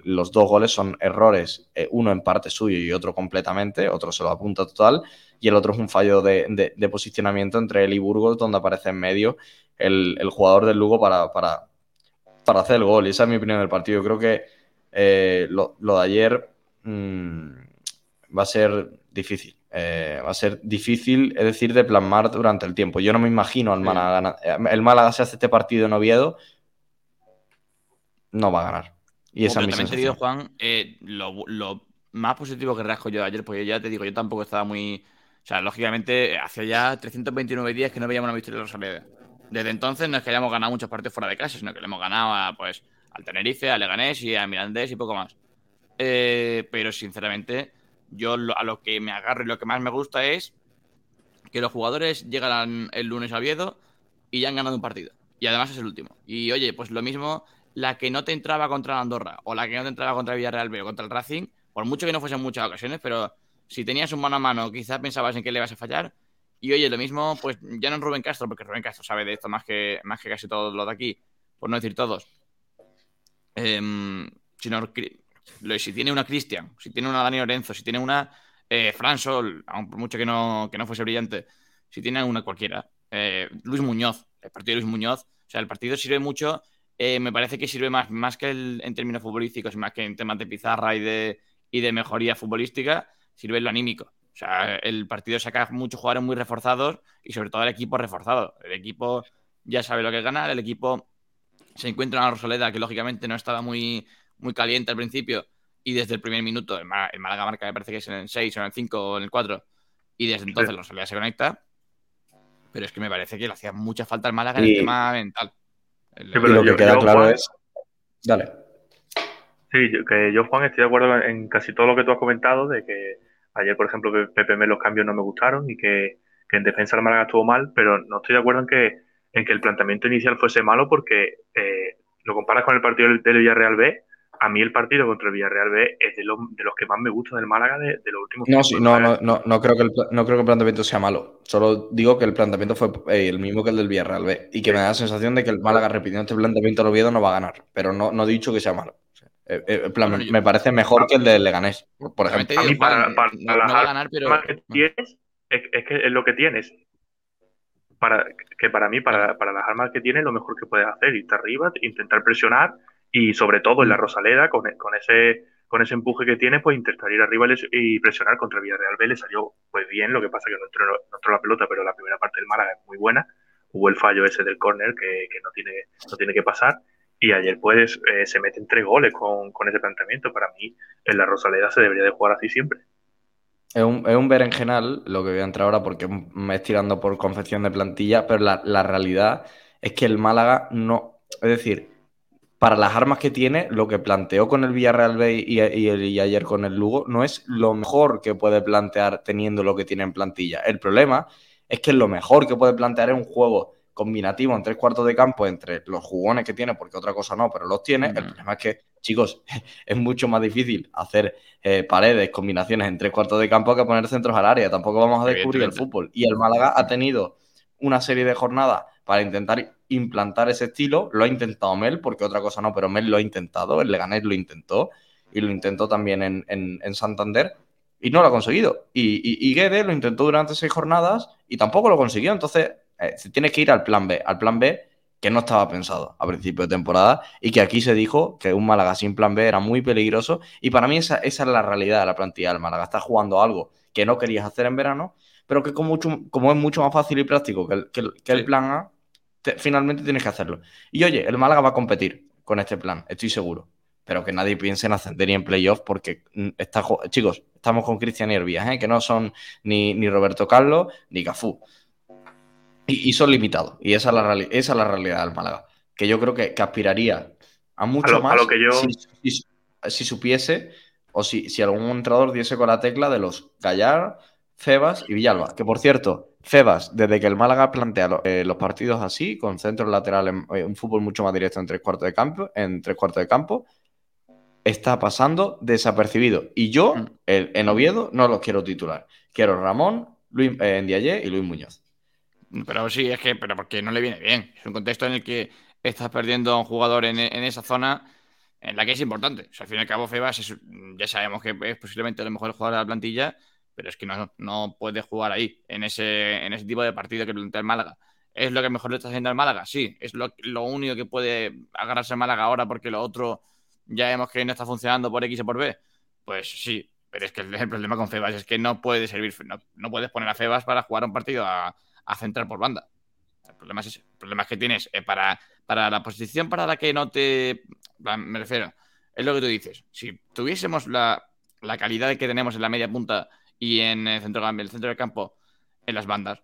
los dos goles son errores, eh, uno en parte suyo y otro completamente, otro se lo apunta total, y el otro es un fallo de, posicionamiento entre él y Burgos, donde aparece en medio el, jugador del Lugo para, para, para, hacer el gol. Y esa es mi opinión del partido. Yo creo que eh, lo, de ayer mm, va a ser difícil. Eh, va a ser difícil, es decir, de plasmar durante el tiempo. Yo no me imagino al Málaga. El Málaga, si hace este partido en Oviedo, no va a ganar. Y esa digo, Juan, eh, lo, más positivo que rasco yo de ayer, porque ya te digo, yo tampoco estaba muy. O sea, lógicamente, hace ya 329 días que no veíamos una victoria de Rosaleda. Desde entonces no es que hayamos ganado muchos partidos fuera de casa, sino que le hemos ganado a, pues, al Tenerife, al Leganés y al Mirandés y poco más. Eh, pero sinceramente, yo a lo que me agarro y lo que más me gusta es que los jugadores llegan el lunes a Viedo y ya han ganado un partido. Y además es el último. Y oye, pues lo mismo la que no te entraba contra Andorra o la que no te entraba contra Villarreal B o contra el Racing, por mucho que no fuesen muchas ocasiones, pero si tenías un mano a mano, quizás pensabas en que le ibas a fallar. Y oye, lo mismo, pues ya no es Rubén Castro, porque Rubén Castro sabe de esto más que, más que casi todos los de aquí, por no decir todos. Em, sino, si tiene una Cristian, si tiene una Dani Lorenzo, si tiene una eh, Fran Sol, por mucho que no, que no fuese brillante, si tiene una cualquiera, eh, Luis Muñoz, el partido de Luis Muñoz, o sea, el partido sirve mucho eh, me parece que sirve más, más que en términos futbolísticos, más que en temas de pizarra y de, y de mejoría futbolística, sirve lo anímico. O sea, el partido saca muchos jugadores muy reforzados y sobre todo el equipo reforzado. El equipo ya sabe lo que es ganar, el equipo se encuentra en la Rosaleda, que lógicamente no estaba muy, muy caliente al principio, y desde el primer minuto, el, Málaga marca me parece que es en el 6 o en el 5 o en el 4, y desde entonces la Rosaleda se conecta. Pero es que me parece que le hacía mucha falta al Málaga en el tema mental lo que queda claro es. Dale. Sí, que yo, Juan, estoy de acuerdo en casi todo lo que tú has comentado, de que ayer, por ejemplo, que PPM los cambios no me gustaron y que, en defensa el Málaga estuvo mal, pero no estoy de acuerdo en que, en que el planteamiento inicial fuese malo porque eh, lo comparas con el partido del, del Villarreal B a mí el partido contra el Villarreal B es de, de los que más me gusta del Málaga de, los últimos no, sí, no, no, no, no, creo que el, no creo que el planteamiento sea malo. Solo digo que el planteamiento fue eh, el mismo que el del Villarreal B y que me da la sensación de que el Málaga repitiendo este planteamiento al Oviedo no va a ganar. Pero no, no he dicho que sea malo. Eh, eh, me parece mejor que el del Leganés, por ejemplo. A mí para, para, no, va a ganar, pero... que tienes, es, que es lo que tienes. Para, que para mí, para, para las armas que tienes, lo mejor que puedes hacer, irte arriba, intentar presionar y sobre todo en la mm. Rosaleda, con, con, ese con ese empuje que tiene, pues intentar ir arriba y presionar contra Villarreal B le salió pues bien, lo que pasa que no entró, no entró la pelota, pero la primera parte del Málaga es muy buena, hubo el fallo ese del córner que, no, tiene, no tiene que pasar, y ayer pues eh, se meten tres goles con, ese planteamiento, para mí en la Rosaleda se debería de jugar así siempre. Es un, es un berenjenal lo que voy a entrar ahora porque me estoy tirando por confección de plantilla, pero la, la realidad es que el Málaga no, es decir, para las armas que tiene, lo que planteó con el Villarreal B y, ayer con el Lugo no es lo mejor que puede plantear teniendo lo que tiene en plantilla. El problema es que lo mejor que puede plantear es un juego combinativo en tres cuartos de campo entre los jugones que tiene, porque otra cosa no, pero los tiene. El problema es que, chicos, *laughs* es mucho más difícil hacer eh, paredes, combinaciones en tres cuartos de campo que poner centros al área. Tampoco vamos a descubrir el fútbol. Y el Málaga ha tenido una serie de jornadas para intentar implantar ese estilo. Lo ha intentado Mel, porque otra cosa no, pero Mel lo ha intentado, el Leganés lo intentó. y lo intentó también en, Santander y no lo ha conseguido. Y, y, Guede lo intentó durante seis jornadas y tampoco lo consiguió. Entonces, eh, se tiene que ir al plan B, al plan B que no estaba pensado a principio de temporada y que aquí se dijo que un Málaga sin plan B era muy peligroso y para mí esa, esa es la realidad de la plantilla del Málaga. Está jugando algo que no querías hacer en verano, pero que como, mucho, como es mucho más fácil y práctico que el, que el, plan A, finalmente tienes que hacerlo. Y oye, el Málaga va a competir con este plan, estoy seguro. Pero que nadie piense en ascender ni en playoff porque mm, está, chicos, estamos con Cristian y Hervías, ¿eh? que no son ni, ni Roberto Carlos ni Cafú. Y, son limitados. Y esa es, la esa es la realidad del Málaga. Que yo creo que, aspiraría a mucho más si, supiese o si, si algún entrenador diese con la tecla de los Gallar, Febas y Villalba. Que por cierto, Febas, desde que el Málaga plantea eh, los partidos así, con centros laterales, eh, un fútbol mucho más directo en tres cuartos de campo, en tres cuartos de campo, está pasando desapercibido. Y yo, mm. en Oviedo, no los quiero titular. Quiero Ramón, Luis eh, y Luis Muñoz. Pero sí, es que, pero porque no le viene bien. Es un contexto en el que estás perdiendo a un jugador en, esa zona en la que es importante. O sea, al fin y al cabo, Febas ya sabemos que es posiblemente el mejor jugador de la plantilla, pero es que no, no puede jugar ahí, en ese, en ese tipo de partido que plantea el Málaga. ¿Es lo que mejor le está haciendo al Málaga? Sí. ¿Es lo, lo único que puede agarrarse el Málaga ahora porque lo otro ya vemos que no está funcionando por X o por B? Pues sí, pero es que el, problema con Febas es que no puede servir, no, no puedes poner a Febas para jugar un partido a a centrar por banda. El problema es. El que tienes eh, para, para la posición para la que no te. Me refiero, es lo que tú dices. Si tuviésemos la, calidad que tenemos en la media punta y en el centro, el centro del campo, en las bandas,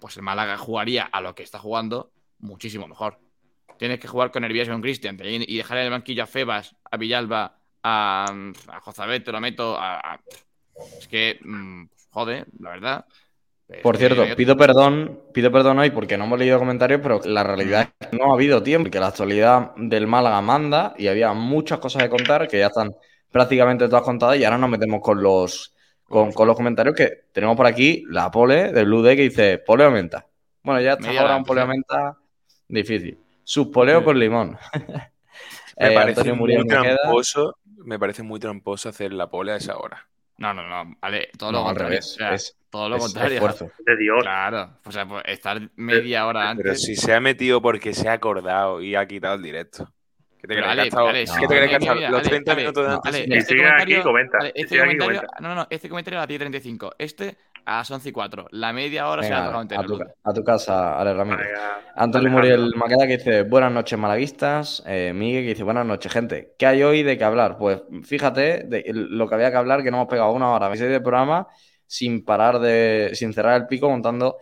pues el Málaga jugaría a lo que está jugando muchísimo mejor. Tienes que jugar con Hervías y con Cristian y dejar en el banquillo a Febas, a Villalba, a, a Jozabet, te lo meto, a, Es que, mm, joder, la verdad. Por cierto, pido perdón, pido perdón hoy porque no hemos leído comentarios, pero la realidad es que no ha habido tiempo, que la actualidad del Málaga manda y había muchas cosas de contar que ya están prácticamente todas contadas y ahora nos metemos con los, con, los comentarios que tenemos por aquí la pole del Blue Day que dice pole aumenta. Bueno, ya está ahora un pole aumenta difícil. Sus poleos con limón. *laughs* me, eh, parece muy tramposo, me parece muy tramposo hacer la pole a esa hora. No, no, no, vale, todo lo contrario. es, todo lo contrario. de Dios. Claro, o sea, pues estar media hora antes. Pero si se ha metido porque se ha acordado y ha quitado el directo. ¿Qué te crees te crees que los 30 minutos de antes? y este aquí, comenta. este comentario, no, no, este comentario a 10.35. Este a las 11 y 4. La media hora se ha tocado entera. A tu, a tu casa, Ale Ramírez. Antonio Muriel Maqueda que dice buenas noches malaguistas. Eh, Miguel que dice buenas noches gente. ¿Qué hay hoy de qué hablar? Pues fíjate de lo que había que hablar que no hemos pegado una hora de programa sin parar de, sin cerrar el pico montando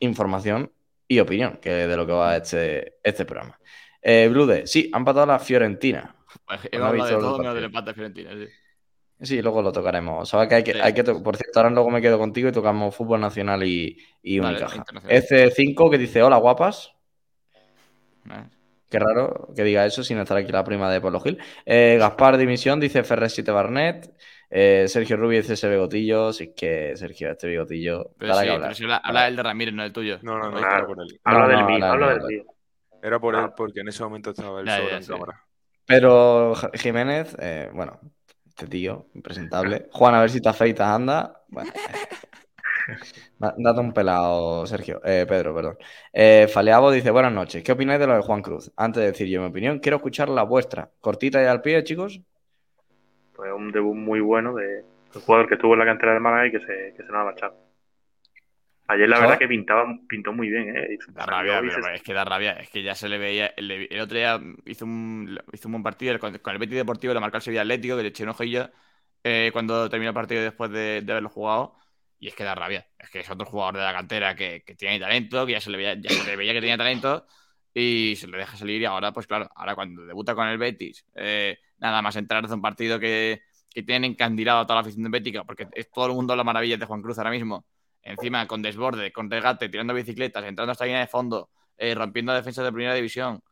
información y opinión que de lo que va este, este programa. Eh, Blude, sí, han patado la Fiorentina. Pues he hablado de todo menos del empate a Fiorentina, sí. Sí, luego lo tocaremos. Sabes que hay que, hay que por cierto, ahora luego me quedo contigo y tocamos fútbol nacional y, y Unicaja. F5 que dice, hola guapas. Qué raro que diga eso sin estar aquí la prima de Polo Gil. Eh, Gaspar Dimisión dice Ferrer 7 Barnet. Eh, Sergio Rubio dice ese bigotillo. Si es que Sergio, este bigotillo. Pero sí, pero si habla, el de Ramírez, no el tuyo. No, no, no, habla. Habla del mío, habla del mío. Era por él, porque en ese momento estaba el solo en cámara. Pero Jiménez, eh, bueno, este tío, impresentable. *laughs* Juan, a ver si te afeitas, anda. Bueno. *laughs* Date un pelado, Sergio. Eh, Pedro, perdón. Eh, Faleabo dice: Buenas noches. ¿Qué opináis de lo de Juan Cruz? Antes de decir yo mi opinión, quiero escuchar la vuestra. Cortita y al pie, chicos. Pues un debut muy bueno de un jugador que estuvo en la cantera de Málaga y que se, que se nos ha marchado. Ayer la verdad que pintaba, pintó muy bien, ¿eh? Da rabia, es que da rabia. Es que ya se le veía. El, otro día hizo un, hizo un buen partido con, el Betis Deportivo, le marcó el Sevilla Atlético, que le eché un ojillo eh, cuando terminó el partido después de, haberlo jugado. Y es que da rabia. Es que es otro jugador de la cantera que, tiene talento, que ya se, le veía, ya se le veía que tenía talento y se le deja salir. Y ahora, pues claro, ahora cuando debuta con el Betis, eh, nada más entrar en un partido que, que tienen encandilado a toda la afición de Bética, porque es todo el mundo la maravilla de Juan Cruz ahora mismo encima con desborde, con regate, tirando bicicletas, entrando hasta línea de fondo, eh, rompiendo defensas de primera división.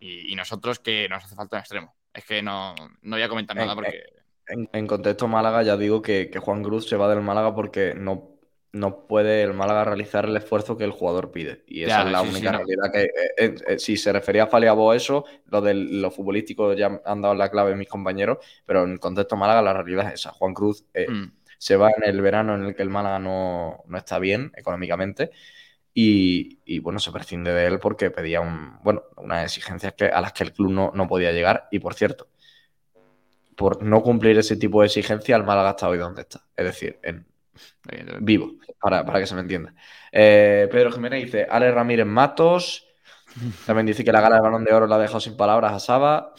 Y, nosotros que nos hace falta un extremo. Es que no, no voy a comentar nada porque. En, contexto Málaga, ya digo que, Juan Cruz se va del Málaga porque no, no puede el Málaga realizar el esfuerzo que el jugador pide. Y esa es la única realidad que, eh, eh, eh, si se refería a Faliabo eso, lo de lo futbolístico ya han dado la clave mis compañeros, pero en contexto Málaga la realidad es esa. Juan Cruz mm. Se va en el verano en el que el Málaga no, está bien económicamente. Y, bueno, se prescinde de él porque pedía un, bueno, unas exigencias que, a las que el club no, no podía llegar. Y por cierto, por no cumplir ese tipo de exigencia, el Málaga está hoy donde está. Es decir, en, vivo, para, que se me entienda. Eh, Pedro Jiménez dice, Ale Ramírez Matos. También dice que la gala del balón de oro la ha dejado sin palabras a Saba.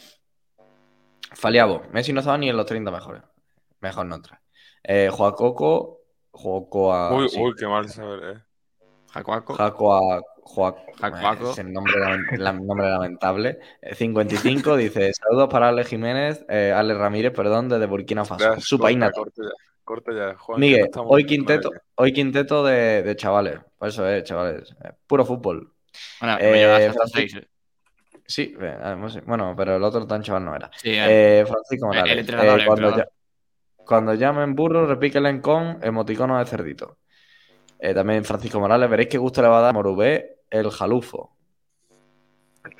Faliabo, Messi no estaba ni en los 30 mejores. Mejor no entra. Eh, Joacoco, Joacoa. Uy, uy, qué mal saber, eh. Jacoaco. Jacoa, Jacoaco. Es el nombre, nombre lamentable. 55 eh, dice: Saludos para Ale Jiménez, eh, Ale Ramírez, perdón, desde Burkina Faso. Su país ya, Miguel, hoy quinteto, hoy quinteto de, chavales. Por eso es, chavales. Puro fútbol. Bueno, eh, Sí, bueno, pero el otro tan chaval no era. eh, Francisco Morales. El, entrenador, cuando, cuando, llamen burro, repíquenle con emoticono de cerdito. Eh, también Francisco Morales, veréis qué gusto le va a dar Morubé el jalufo.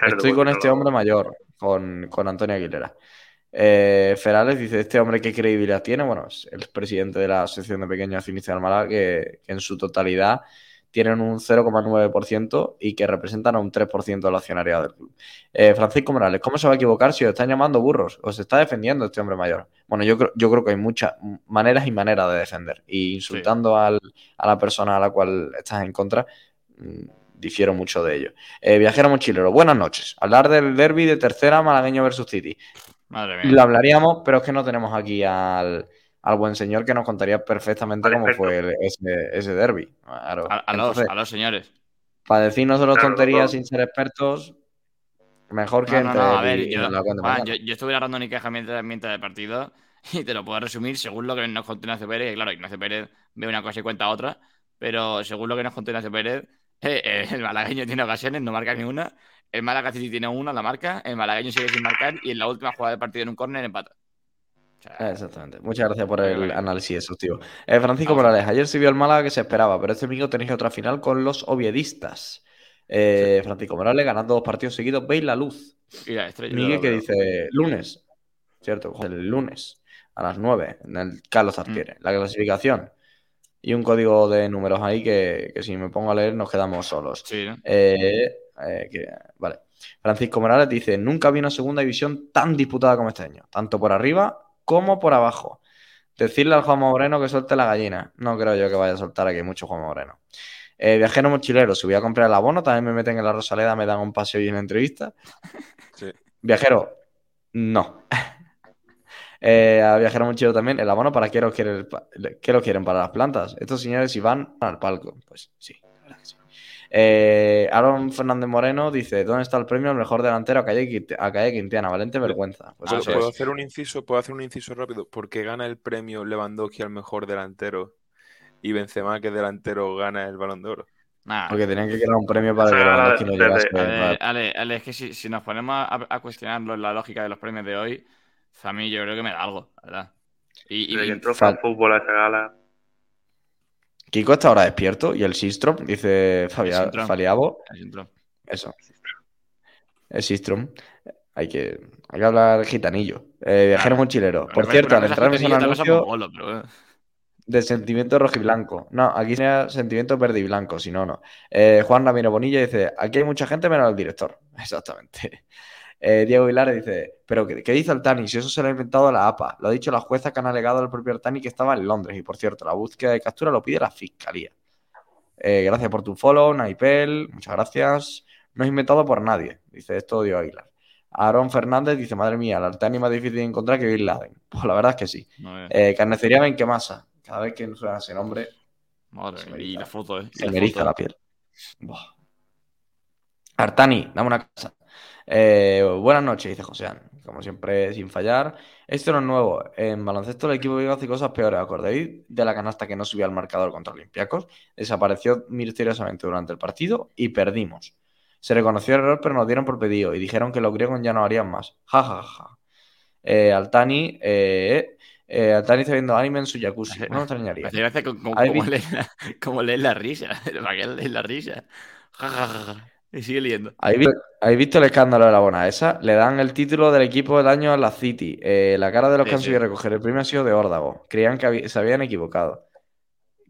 Estoy con este hombre mayor, con, con Antonio Aguilera. Eh, Ferales dice: Este hombre, ¿qué credibilidad tiene? Bueno, es el presidente de la Asociación de Pequeños Accionistas de Málaga, que, en su totalidad tienen un 0,9% y que representan a un 3% de la accionariado del club. Eh, Francisco Morales, ¿cómo se va a equivocar si os están llamando burros? ¿Os está defendiendo este hombre mayor? Bueno, yo creo, yo creo que hay muchas maneras y maneras de defender. Y insultando a la persona a la cual estás en contra, mm, difiero mucho de ello. Eh, viajero mochilero, buenas noches. Hablar del derby de tercera malagueño versus City. Madre mía. Lo hablaríamos, pero es que no tenemos aquí al al buen señor que nos contaría perfectamente cómo fue ese, ese derby. A, los, señores. Para decirnos de las tonterías sin ser expertos, mejor que no, a ver, yo, yo, estuve narrando ni queja mientras, mientras del partido *laughs* y te lo puedo resumir según lo que nos contó Ignacio Pérez. Claro, Ignacio Pérez ve una cosa y cuenta otra, pero según lo que nos contó Ignacio Pérez, *laughs* eh, eh, el malagueño tiene ocasiones, no marca ni una. El Málaga City tiene una, la marca. El malagueño sigue sin marcar y en la última jugada del partido en un córner empata. Exactamente. Muchas gracias por el análisis exhaustivo. Eh, Francisco Morales, ayer se vio el Málaga que se esperaba, pero este domingo tenéis otra final con los oviedistas. Eh, Francisco Morales ganando dos partidos seguidos, veis la luz. Miguel que dice lunes, ¿cierto? El lunes a las 9 en el Carlos mm. Artiere. La clasificación y un código de números ahí que, si me pongo a leer nos quedamos solos. Eh, vale. Francisco Morales dice, nunca vi una segunda división tan disputada como este año, tanto por arriba como por abajo. Decirle al Juan Moreno que suelte la gallina. No creo yo que vaya a soltar aquí mucho Juan Moreno. Eh, viajero mochilero, si voy a comprar el abono, también me meten en la Rosaleda, me dan un paseo y una entrevista. Viajero, no. *laughs* Eh, a viajero mochilero también, el abono para qué lo, quieren, qué lo quieren para las plantas. Estos señores si van al palco. Pues sí, eh, Aaron Fernández Moreno dice: ¿Dónde está el premio al mejor delantero a Calle, Quintiana? Valente vergüenza. Pues ¿Puedo, hacer un inciso, ¿Puedo hacer un inciso rápido? Porque gana el premio Lewandowski al mejor delantero y Benzema, que es delantero, gana el balón de oro. Porque tenían que crear un premio para que Lewandowski no llegase. Ale, Ale, es que si, nos ponemos a, a, cuestionar la lógica de los premios de hoy, a mí yo creo que me da algo, ¿verdad? Y, y, entró fútbol a esta gala. Kiko está ahora despierto y el Sistrom, dice Faliabo. Eso. El Sistrom. Hay que, hay que hablar gitanillo. Eh, viajero mochilero. Por cierto, al entrar en anuncio de sentimiento rojo y blanco. No, aquí sería sentimiento verde y blanco, si no, no. Eh, Juan Ramiro Bonilla dice, aquí hay mucha gente menos el director. *laughs* Exactamente. Eh, Diego Hilares dice, pero ¿qué, dice el Tani? Si eso se lo ha inventado la APA. Lo ha dicho la jueza que han alegado al propio Tani que estaba en Londres. Y por cierto, la búsqueda de captura lo pide la fiscalía. Eh, gracias por tu follow, Naipel. Muchas gracias. No es inventado por nadie, dice esto Diego Aguilar. Aaron Fernández dice, madre mía, el Altani más difícil de encontrar que Bin Laden. *laughs* Pues la verdad es que sí. eh, carnicería masa Cada vez que suena ese nombre... Madre y la foto, ¿eh? se me eriza la piel. Artani, dame una casa. Eh, buenas noches, dice José como siempre, sin fallar. Esto no es nuevo. En baloncesto el equipo Vigo hace cosas peores. ¿Acordáis de la canasta que no subía al marcador contra Olympiacos? Desapareció misteriosamente durante el partido y perdimos. Se reconoció el error, pero nos dieron por pedido y dijeron que los griegos ya no harían más. Ja, ja, ja. Eh, Altani, eh, Eh, Altani está viendo anime en su jacuzzi. No me extrañaría. Me como, como, como, lees la risa. *laughs* ¿Para qué lees la risa? *laughs* y sigue leyendo. ¿Habéis visto, el escándalo de la bona esa? Le dan el título del equipo del año a la City. Eh, la cara de los que han subido a recoger el premio ha sido de órdago. Creían que se habían equivocado.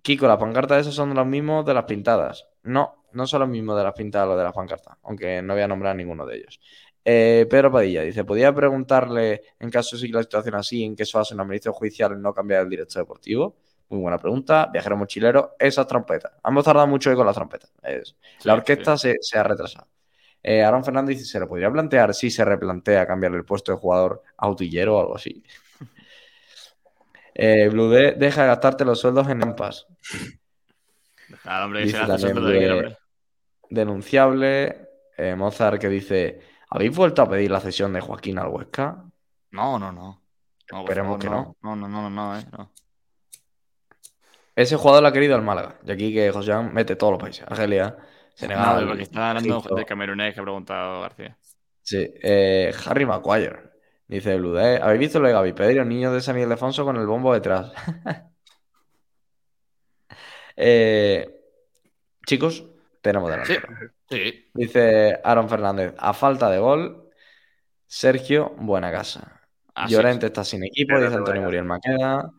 Kiko, las pancartas esas son los mismos de las pintadas. No, no son los mismos de las pintadas los de las pancartas, aunque no voy a nombrar ninguno de ellos. Eh, Pedro Padilla dice: ¿Podría preguntarle, en caso de la situación así, en qué se hace una administración judicial en no cambiar el director deportivo? Muy buena pregunta. Viajero mochilero, esas trompetas. Hemos tardado mucho con las trompetas. la orquesta Se, ha retrasado. Eh, Aaron Fernández dice: ¿Se le podría plantear si se replantea cambiarle el puesto de jugador a autillero o algo así? *laughs* eh, Blue deja de gastarte los sueldos en empas. hombre, se Denunciable. Eh, Mozart que dice ¿Habéis vuelto a pedir la cesión de Joaquín al Huesca? No, no, no. Esperemos que no. No, no, no, no, eh, no. Ese jugador lo ha querido al Málaga. Y aquí que José mete todos los países. Argelia, Senegal. No, porque está hablando de camerunés que ha preguntado García. Sí. Eh, Harry Maguire. Dice Blue. Eh, ¿Habéis visto lo de Gaby Pedro, niño de San Ildefonso con el bombo detrás? *laughs* eh, chicos, tenemos delantero. Sí. Dice Aaron Fernández, a falta de gol, Sergio, buena casa. Llorente está sin equipo, dice Antonio Muriel Maqueda.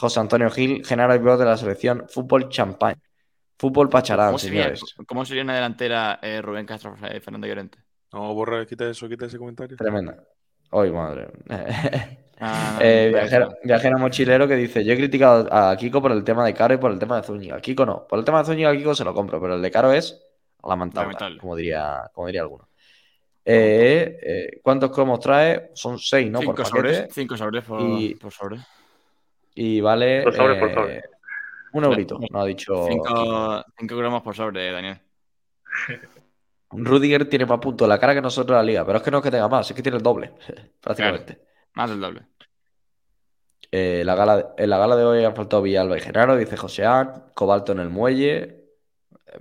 José Antonio Gil, general y de la selección Fútbol Champagne. Fútbol Pacharán, ¿Cómo señores. ¿Cómo sería una delantera eh, Rubén Castro y eh, Fernando Llorente? No, borra, quita eso, quita ese comentario. Tremenda. Hoy, madre. Ah, *laughs* eh, viajero, mochilero que dice: Yo he criticado a Kiko por el tema de Caro y por el tema de Zúñiga. Kiko no. Por el tema de Zúñiga, Kiko se lo compro, pero el de Caro es lamentable, como diría, como diría alguno. Eh, eh, ¿Cuántos cromos trae? Son seis, ¿no? Cinco por sobres, cinco sobres por, y, por sobre. Y vale. Por sobre, por sobre. Un eurito, no ha dicho. Cinco, cinco gramos por sobre, Daniel. *laughs* Rudiger tiene más puntos en la cara que nosotros en la liga, pero es que no es que tenga más, es que tiene el doble, *laughs* prácticamente. más del doble. Eh, la gala, en la gala de hoy han faltado Villalba y Genaro, dice Joseán, Cobalto en el muelle.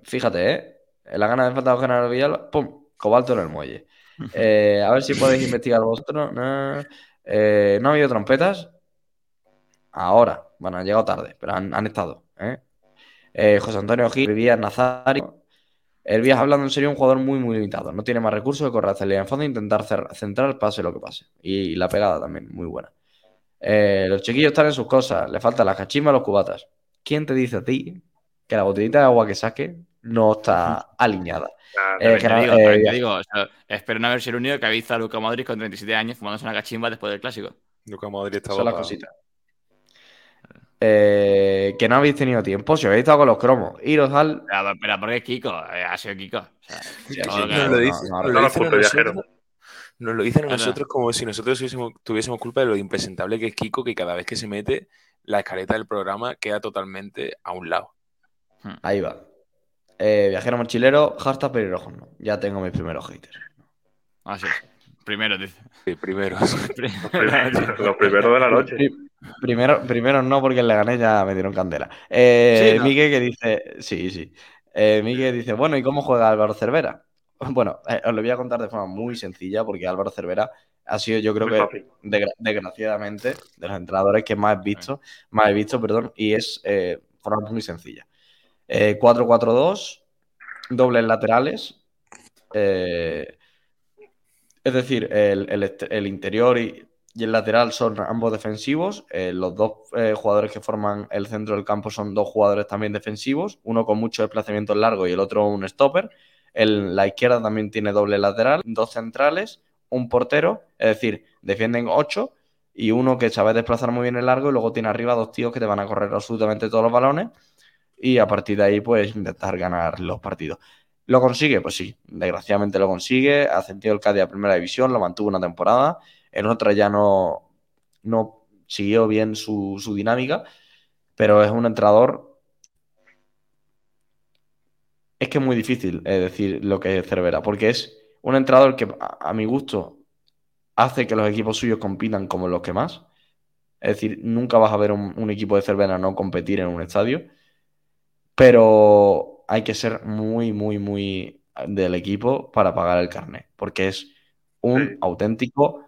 Fíjate, ¿eh? En la gana de faltado Genaro Villalba, ¡pum! Cobalto en el muelle. *laughs* Eh, a ver si podéis investigar vosotros. Eh, no ha habido trompetas. Ahora, bueno, han llegado tarde, pero han, estado. José Antonio Gil, vivía en Nazario. El Vías, hablando en serio, un jugador muy, muy limitado. No tiene más recursos que correr hacia el en fondo e intentar centrar, pase lo que pase. Y, la pegada también, muy buena. Eh, los chiquillos están en sus cosas. Le faltan las cachimbas los cubatas. ¿Quién te dice a ti que la botellita de agua que saque no está *laughs* alineada? Eh, eh, digo, espero no haber sido el único que ha visto a Luca Modric con 37 años fumándose una cachimba después del clásico. Luca Modric estaba. Son las cositas. Eh, que no habéis tenido tiempo, si habéis estado con los cromos. Iros al. Pero, pero ¿por qué Kiko? Eh, ha sido Kiko. nos lo dicen, nos lo dicen a nosotros, nos lo dicen a nosotros como si nosotros tuviésemos, culpa de lo impresentable que es Kiko, que cada vez que se mete, la escaleta del programa queda totalmente a un lado. Hmm. Ahí va. Eh, viajero mochilero, hashtag pelirrojo. No. Ya tengo mis primeros haters. Ah, sí. Primero, dice. Sí, *laughs* primeros. *laughs* los primeros de la noche. Primero, primero no, porque le gané ya me dieron candela. Eh, Miguel que dice, sí, sí. Eh, Miguel dice, bueno, ¿y cómo juega Álvaro Cervera? *laughs* Bueno, eh, os lo voy a contar de forma muy sencilla, porque Álvaro Cervera ha sido, yo creo que, desgraciadamente, de los entrenadores que más he visto, más he visto, perdón, y es de forma muy sencilla. 4-4-2, dobles laterales. Es decir, el, interior y, el lateral son ambos defensivos. Eh, los dos eh, jugadores que forman el centro del campo son dos jugadores también defensivos, uno con mucho desplazamiento largo y el otro un stopper. La izquierda también tiene doble lateral, dos centrales, un portero, es decir, defienden ocho y uno que sabe desplazar muy bien el largo y luego tiene arriba dos tíos que te van a correr absolutamente todos los balones y a partir de ahí pues intentar ganar los partidos. ¿Lo consigue? Pues sí, desgraciadamente lo consigue, ascendió el Cádiz a primera división, lo mantuvo una temporada en otra ya no, no siguió bien su, dinámica, pero es un entrenador. Es que es muy difícil eh, decir lo que es Cervera, porque es un entrenador que, a, mi gusto, hace que los equipos suyos compitan como los que más. Es decir, nunca vas a ver un, equipo de Cervera no competir en un estadio, pero hay que ser muy, muy, muy del equipo para pagar el carnet, porque es un auténtico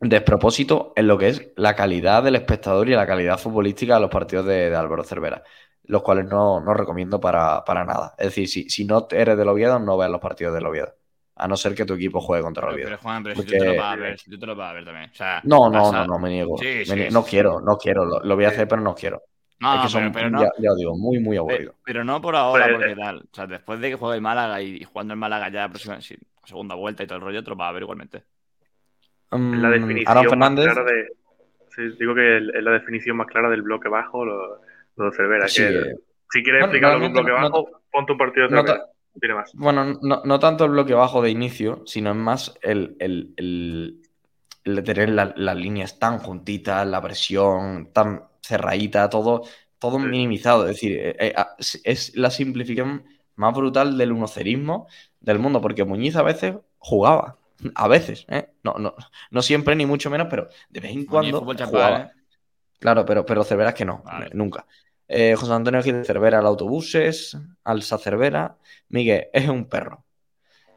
despropósito en lo que es la calidad del espectador y la calidad futbolística de los partidos de, Álvaro Cervera, los cuales no, no recomiendo para, nada. Es decir, si, si no eres del Oviedo, no veas los partidos del Oviedo. A no ser que tu equipo juegue contra el Oviedo. Pero, Juan, pero si tú te lo vas a ver, si tú te lo vas a ver también. no, no, no, no, me niego. no quiero, no quiero. Lo, voy a hacer, pero no quiero. No, es que son, pero, no, ya, ya, digo, muy, muy aburrido. Pero, no por ahora, porque tal. O sea, después de que juegue el Málaga y, jugando el Málaga ya próxima, segunda vuelta y todo el rollo, te lo vas a ver igualmente. Um, la definición más clara de. Sí, digo que es la definición más clara del bloque bajo, lo, lo de Cervera. que, si quieres explicar un bloque bajo, ponte un partido de Cervera. Tiene más. Bueno, no, no, tanto el bloque bajo de inicio, sino es más el, el, el, el de tener las líneas tan juntitas, la presión tan cerradita, todo, todo minimizado. Es decir, eh, eh, es la simplificación más brutal del unocerismo del mundo, porque Muñiz a veces jugaba. *laughs* A veces, ¿eh? No, no, no siempre, ni mucho menos, pero de vez en cuando jugaba. Claro, pero, pero Cervera es que no, nunca. José Antonio Gil Cervera al autobuses, Alsa Cervera, Miguel es un perro.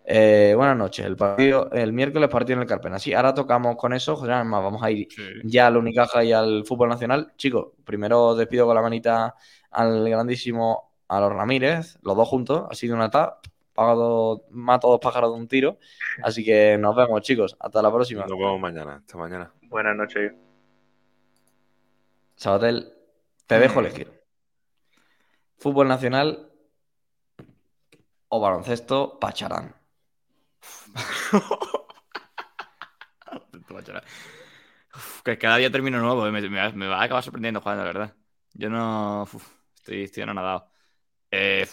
Eh, buenas noches. El partido, el miércoles partido en el Carpena. Sí, ahora tocamos con eso, José, más vamos a ir ya al Unicaja y al fútbol nacional. Chicos, primero despido con la manita al grandísimo a los Ramírez, los dos juntos, ha sido una tap, pagado, mato dos pájaros de un tiro. Así que nos vemos, chicos. Hasta la próxima. Nos vemos mañana. Hasta mañana. Buenas noches. Sabatel, te dejo elegir. Fútbol nacional o baloncesto, Pacharán. *laughs* que cada día termino nuevo, eh, me, va a acabar sorprendiendo jugando, la verdad. Yo no. estoy, estoy anonadado. Eh,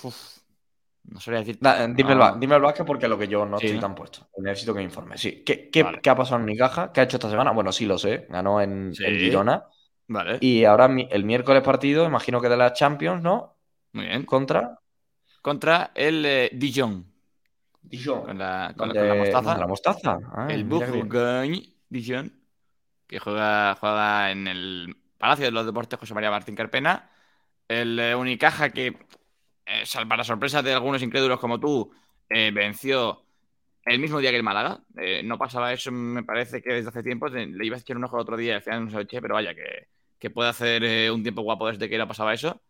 no sabría decir. dime, el, dime, el porque lo que yo no estoy tan puesto. Necesito que me informe. Sí. ¿Qué, qué, ha pasado en Unicaja? ¿Qué ha hecho esta semana? Bueno, sí lo sé. Ganó en, Girona. Vale. Y ahora el miércoles partido, imagino que de la Champions, ¿no? Muy bien. ¿Contra? Contra el eh, Dijon. Dijon. Con la, con, la mostaza. La mostaza. Ah, el Bourgogne Dijon, que juega, juega en el Palacio de los Deportes José María Martín Carpena. El eh, Unicaja, que eh, para sorpresa de algunos incrédulos como tú, eh, venció el mismo día que el Málaga. no pasaba eso, me parece que desde hace tiempo. Le iba a echar un ojo el otro día al final no se lo eché, pero vaya, que, que puede hacer un tiempo guapo desde que era pasaba eso.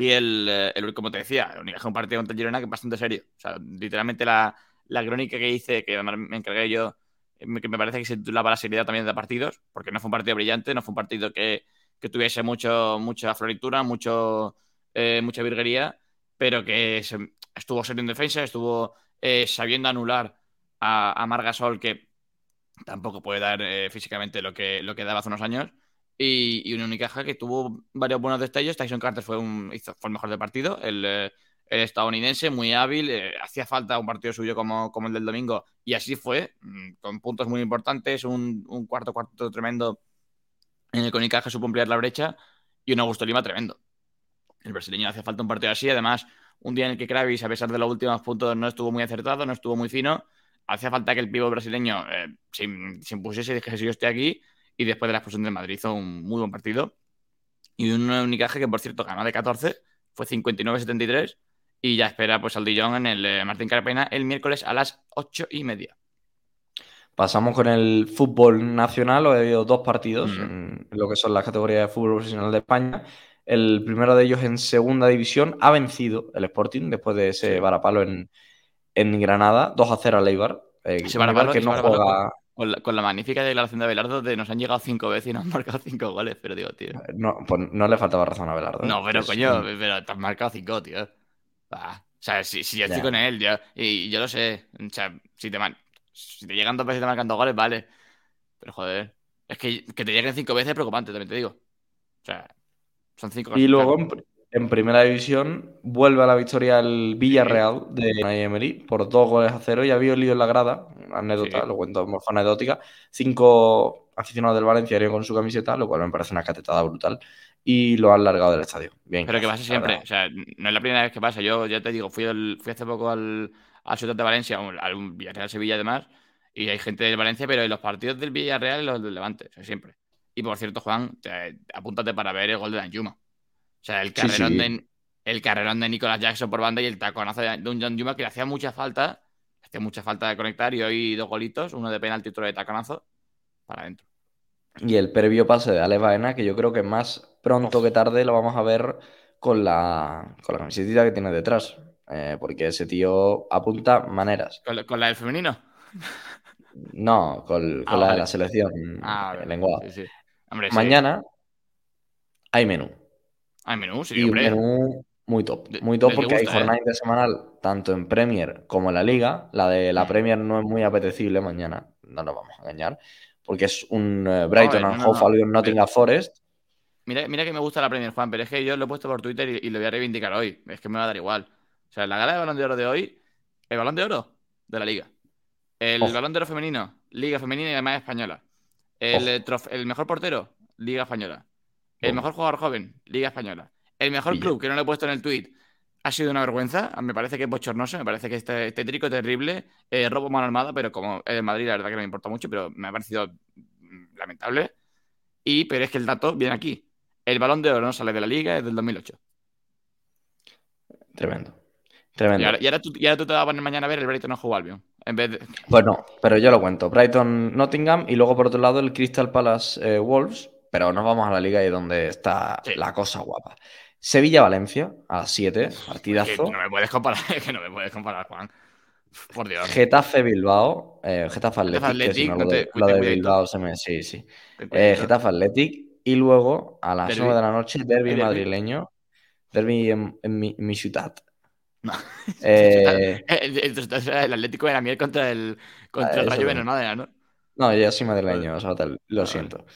Y el, eh, el, como te decía, el único un partido contra Girona que es bastante serio. O sea, literalmente la, la crónica que hice, que me encargué yo, eh, que me parece que se titulaba la seriedad también de partidos, porque no fue un partido brillante, no fue un partido que, que tuviese mucho, mucha floritura, mucho, eh, mucha virguería, pero que estuvo serio en defensa, estuvo sabiendo anular a, a Margasol, que tampoco puede dar físicamente lo que, lo que daba hace unos años y, un Unicaja que tuvo varios buenos destellos. Tyson Carter fue, un, fue el mejor del partido, el, eh, estadounidense, muy hábil. Eh, hacía falta un partido suyo como, como, el del domingo y así fue, mm, con puntos muy importantes, un, cuarto cuarto tremendo en el que Unicaja supo ampliar la brecha y un Augusto Lima tremendo. El brasileño hacía falta un partido así, además un día en el que Kravis, a pesar de los últimos puntos, no estuvo muy acertado, no estuvo muy fino. Hacía falta que el pivo brasileño eh, se, se, impusiese y dijese yo estoy aquí y después de la expulsión del Madrid hizo un muy buen partido. Y un Unicaje que, por cierto, ganó de 14, fue 59-73 y ya espera pues al Dijon en el eh, Martín Carpena el miércoles a las 8 y media. Pasamos con el fútbol nacional. Ha habido dos partidos en lo que son las categorías de fútbol profesional de España. El primero de ellos en segunda división ha vencido el Sporting después de ese varapalo en, en Granada, 2 a 0 a Leibar. Eh, que no juega. Con la, magnífica declaración de Abelardo de nos han llegado cinco veces y nos han marcado cinco goles, pero digo, tío. No, pues no le faltaba razón a Abelardo. No, pero coño, pero te has marcado cinco, tío. o sea, si, si yo estoy con él, yo, y yo lo sé. O sea, si te, si te llegan dos veces y te marcan dos goles, vale. Pero joder, es que que te lleguen cinco veces es preocupante, también te digo. O sea, son cinco Y luego, en primera división vuelve a la victoria el Villarreal de Emery por dos goles a cero. Ya había lío en la grada, anécdota, lo cuento más anecdótica. Cinco aficionados del Valencia con su camiseta, lo cual me parece una catetada brutal. Y lo han largado del estadio. Bien. Pero que pasa siempre, o sea, no es la primera vez que pasa. Yo ya te digo, fui, fui hace poco al, al Ciudad de Valencia, al Villarreal Sevilla además, y hay gente del Valencia, pero en los partidos del Villarreal y los del Levante, o sea, siempre. Y por cierto, Juan, apúntate para ver el gol de Danjuma. O sea, el carrerón, De, el carrerón de Nicolas Jackson por banda y el taconazo de, un John Juma que le hacía mucha falta. hacía mucha falta de conectar y hoy dos golitos, uno de penalti y otro de taconazo. para adentro. Y el previo pase de Ale Baena, que yo creo que más pronto que tarde lo vamos a ver con la, con la camiseta que tiene detrás. Eh, porque ese tío apunta maneras. ¿Con, la del femenino? No, con, ah, la de la selección. Ah, Mañana hay menú. Hay menú, sí, y Un menú muy top. Muy top porque hay jornada ¿eh? intersemanal tanto en Premier como en la Liga. La de la. Premier no es muy apetecible mañana, no nos vamos a engañar, porque es un eh, Brighton and Hove Albion Nottingham Forest. Mira, mira que me gusta la Premier, Juan, pero es que yo lo he puesto por Twitter y, lo voy a reivindicar hoy. Es que me va a dar igual. O sea, la gala de balón de oro de hoy, el balón de oro de la Liga. El balón de oro femenino, Liga Femenina y además española. El, el mejor portero, Liga Española. El mejor jugador joven, Liga Española. El mejor club, que no lo he puesto en el tweet, ha sido una vergüenza. Me parece que es bochornoso, me parece que este, este trico terrible. Eh, robo mano armada, pero como es de Madrid, la verdad que no me importa mucho, pero me ha parecido mm, lamentable. Y, pero es que el dato viene aquí. El balón de oro no sale de la liga, es del 2008. Tremendo. Tremendo. Y ahora, tú, tú, te vas a poner mañana a ver el Brighton no Albion. En vez de... Bueno, pero yo lo cuento. Brighton Nottingham y luego por otro lado el Crystal Palace eh, Wolves. Pero nos vamos a la liga y donde está la cosa guapa. Sevilla-Valencia a las 7, partidazo. que no me puedes comparar, *laughs* que no me puedes comparar, Juan. Por Dios. Getafe Bilbao, eh, Getafe Athletic, lo, de, Bilbao se me. Sí, sí. Eh, Getafe Athletic y luego a las 9 de la noche, derby madrileño. Derby en, mi, ciudad. No. *laughs* Eh, *laughs* el, Atlético de la miel contra el, contra el Rayo Venonada, ¿no? No, yo soy madrileño, o sea, lo siento.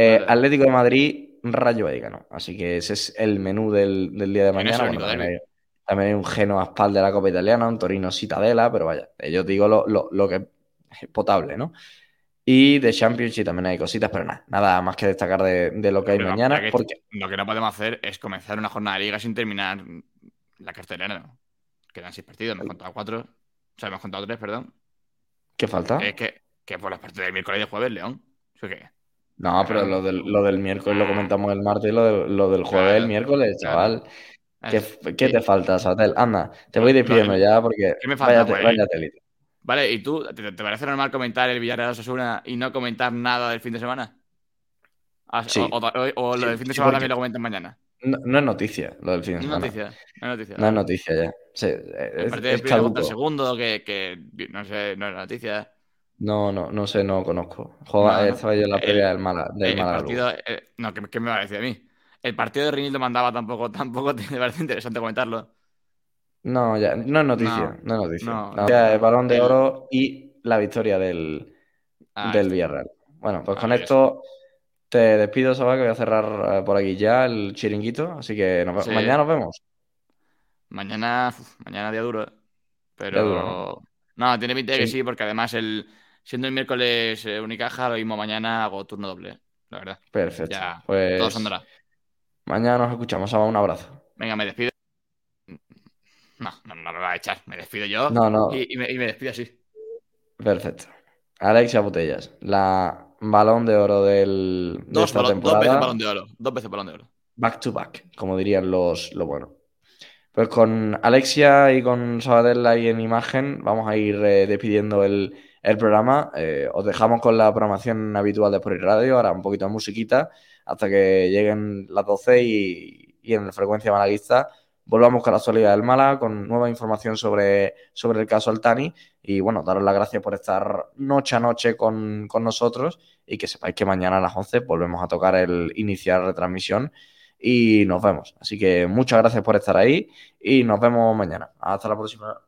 Eh, Atlético de Madrid, Rayo Vallecano. Así que ese es el menú del, día de mañana. también, hay, un Genoa Spal de la Copa Italiana, un Torino Citadela, pero vaya, yo digo lo, que es potable, ¿no? Y de Championship también hay cositas, pero nada, nada más que destacar de, lo que hay mañana. porque... Lo que no podemos hacer es comenzar una jornada de liga sin terminar la cartelera. Quedan seis partidos, me he contado cuatro. O sea, me he contado tres, perdón. ¿Qué falta? Es que, que por las partidas del miércoles y de jueves, León. ¿Eso qué? No, pero lo del, lo del miércoles lo comentamos el martes y lo, lo del jueves el miércoles, chaval. ¿Qué, ¿Qué, te falta, Satel? Anda, te voy despidiendo ya porque ¿Qué me falta, vaya, Vale, ¿y tú? ¿te, parece normal comentar el Villarreal Osasuna y no comentar nada del fin de semana? Ah, sí. O, lo del fin de semana también lo comentan mañana. No, es noticia lo del fin de semana. No es noticia, no es noticia. No es noticia ya. Sí, el partido de contra el segundo, que, que no sé, no es noticia. No, no, no sé, no conozco. Joder, no, estaba yo en la previa del Mala. Del el partido, eh, no, ¿qué, me va a decir a mí? El partido de Rinildo mandaba tampoco, *laughs* tampoco me parece interesante comentarlo. No, ya, no es noticia, no, es noticia. No, el balón de oro y la victoria del, ah, del Villarreal. Bueno, pues ah, con esto te despido, Saba, que voy a cerrar eh, por aquí ya el chiringuito. Así que mañana nos vemos. Mañana, mañana día duro. Pero. ¿no? ¿no? tiene pinta de que sí, porque además el, siendo el miércoles eh, Unicaja, lo mismo mañana hago turno doble, la verdad. Perfecto. Ya, pues... todo sonará. Mañana nos escuchamos, un abrazo. Venga, me despido. No, no, no me va a echar, me despido yo. No, no. Y, me, despido así. Perfecto. Alexia Botellas, la balón de oro del, de esta temporada. Dos veces balón de oro. Dos veces balón de oro. Back to back, como dirían los, lo bueno. Pues con Alexia y con Sabadell ahí en imagen, vamos a ir eh, despidiendo el, el programa. Eh, os dejamos con la programación habitual de Por Radio, ahora un poquito de musiquita, hasta que lleguen las 12 y, en la frecuencia malaguista volvamos con la actualidad del Mala, con nueva información sobre, sobre el caso Altani. Y bueno, daros las gracias por estar noche a noche con, con, nosotros y que sepáis que mañana a las 11 volvemos a tocar el iniciar retransmisión y nos vemos. Así que muchas gracias por estar ahí y nos vemos mañana. Hasta la próxima.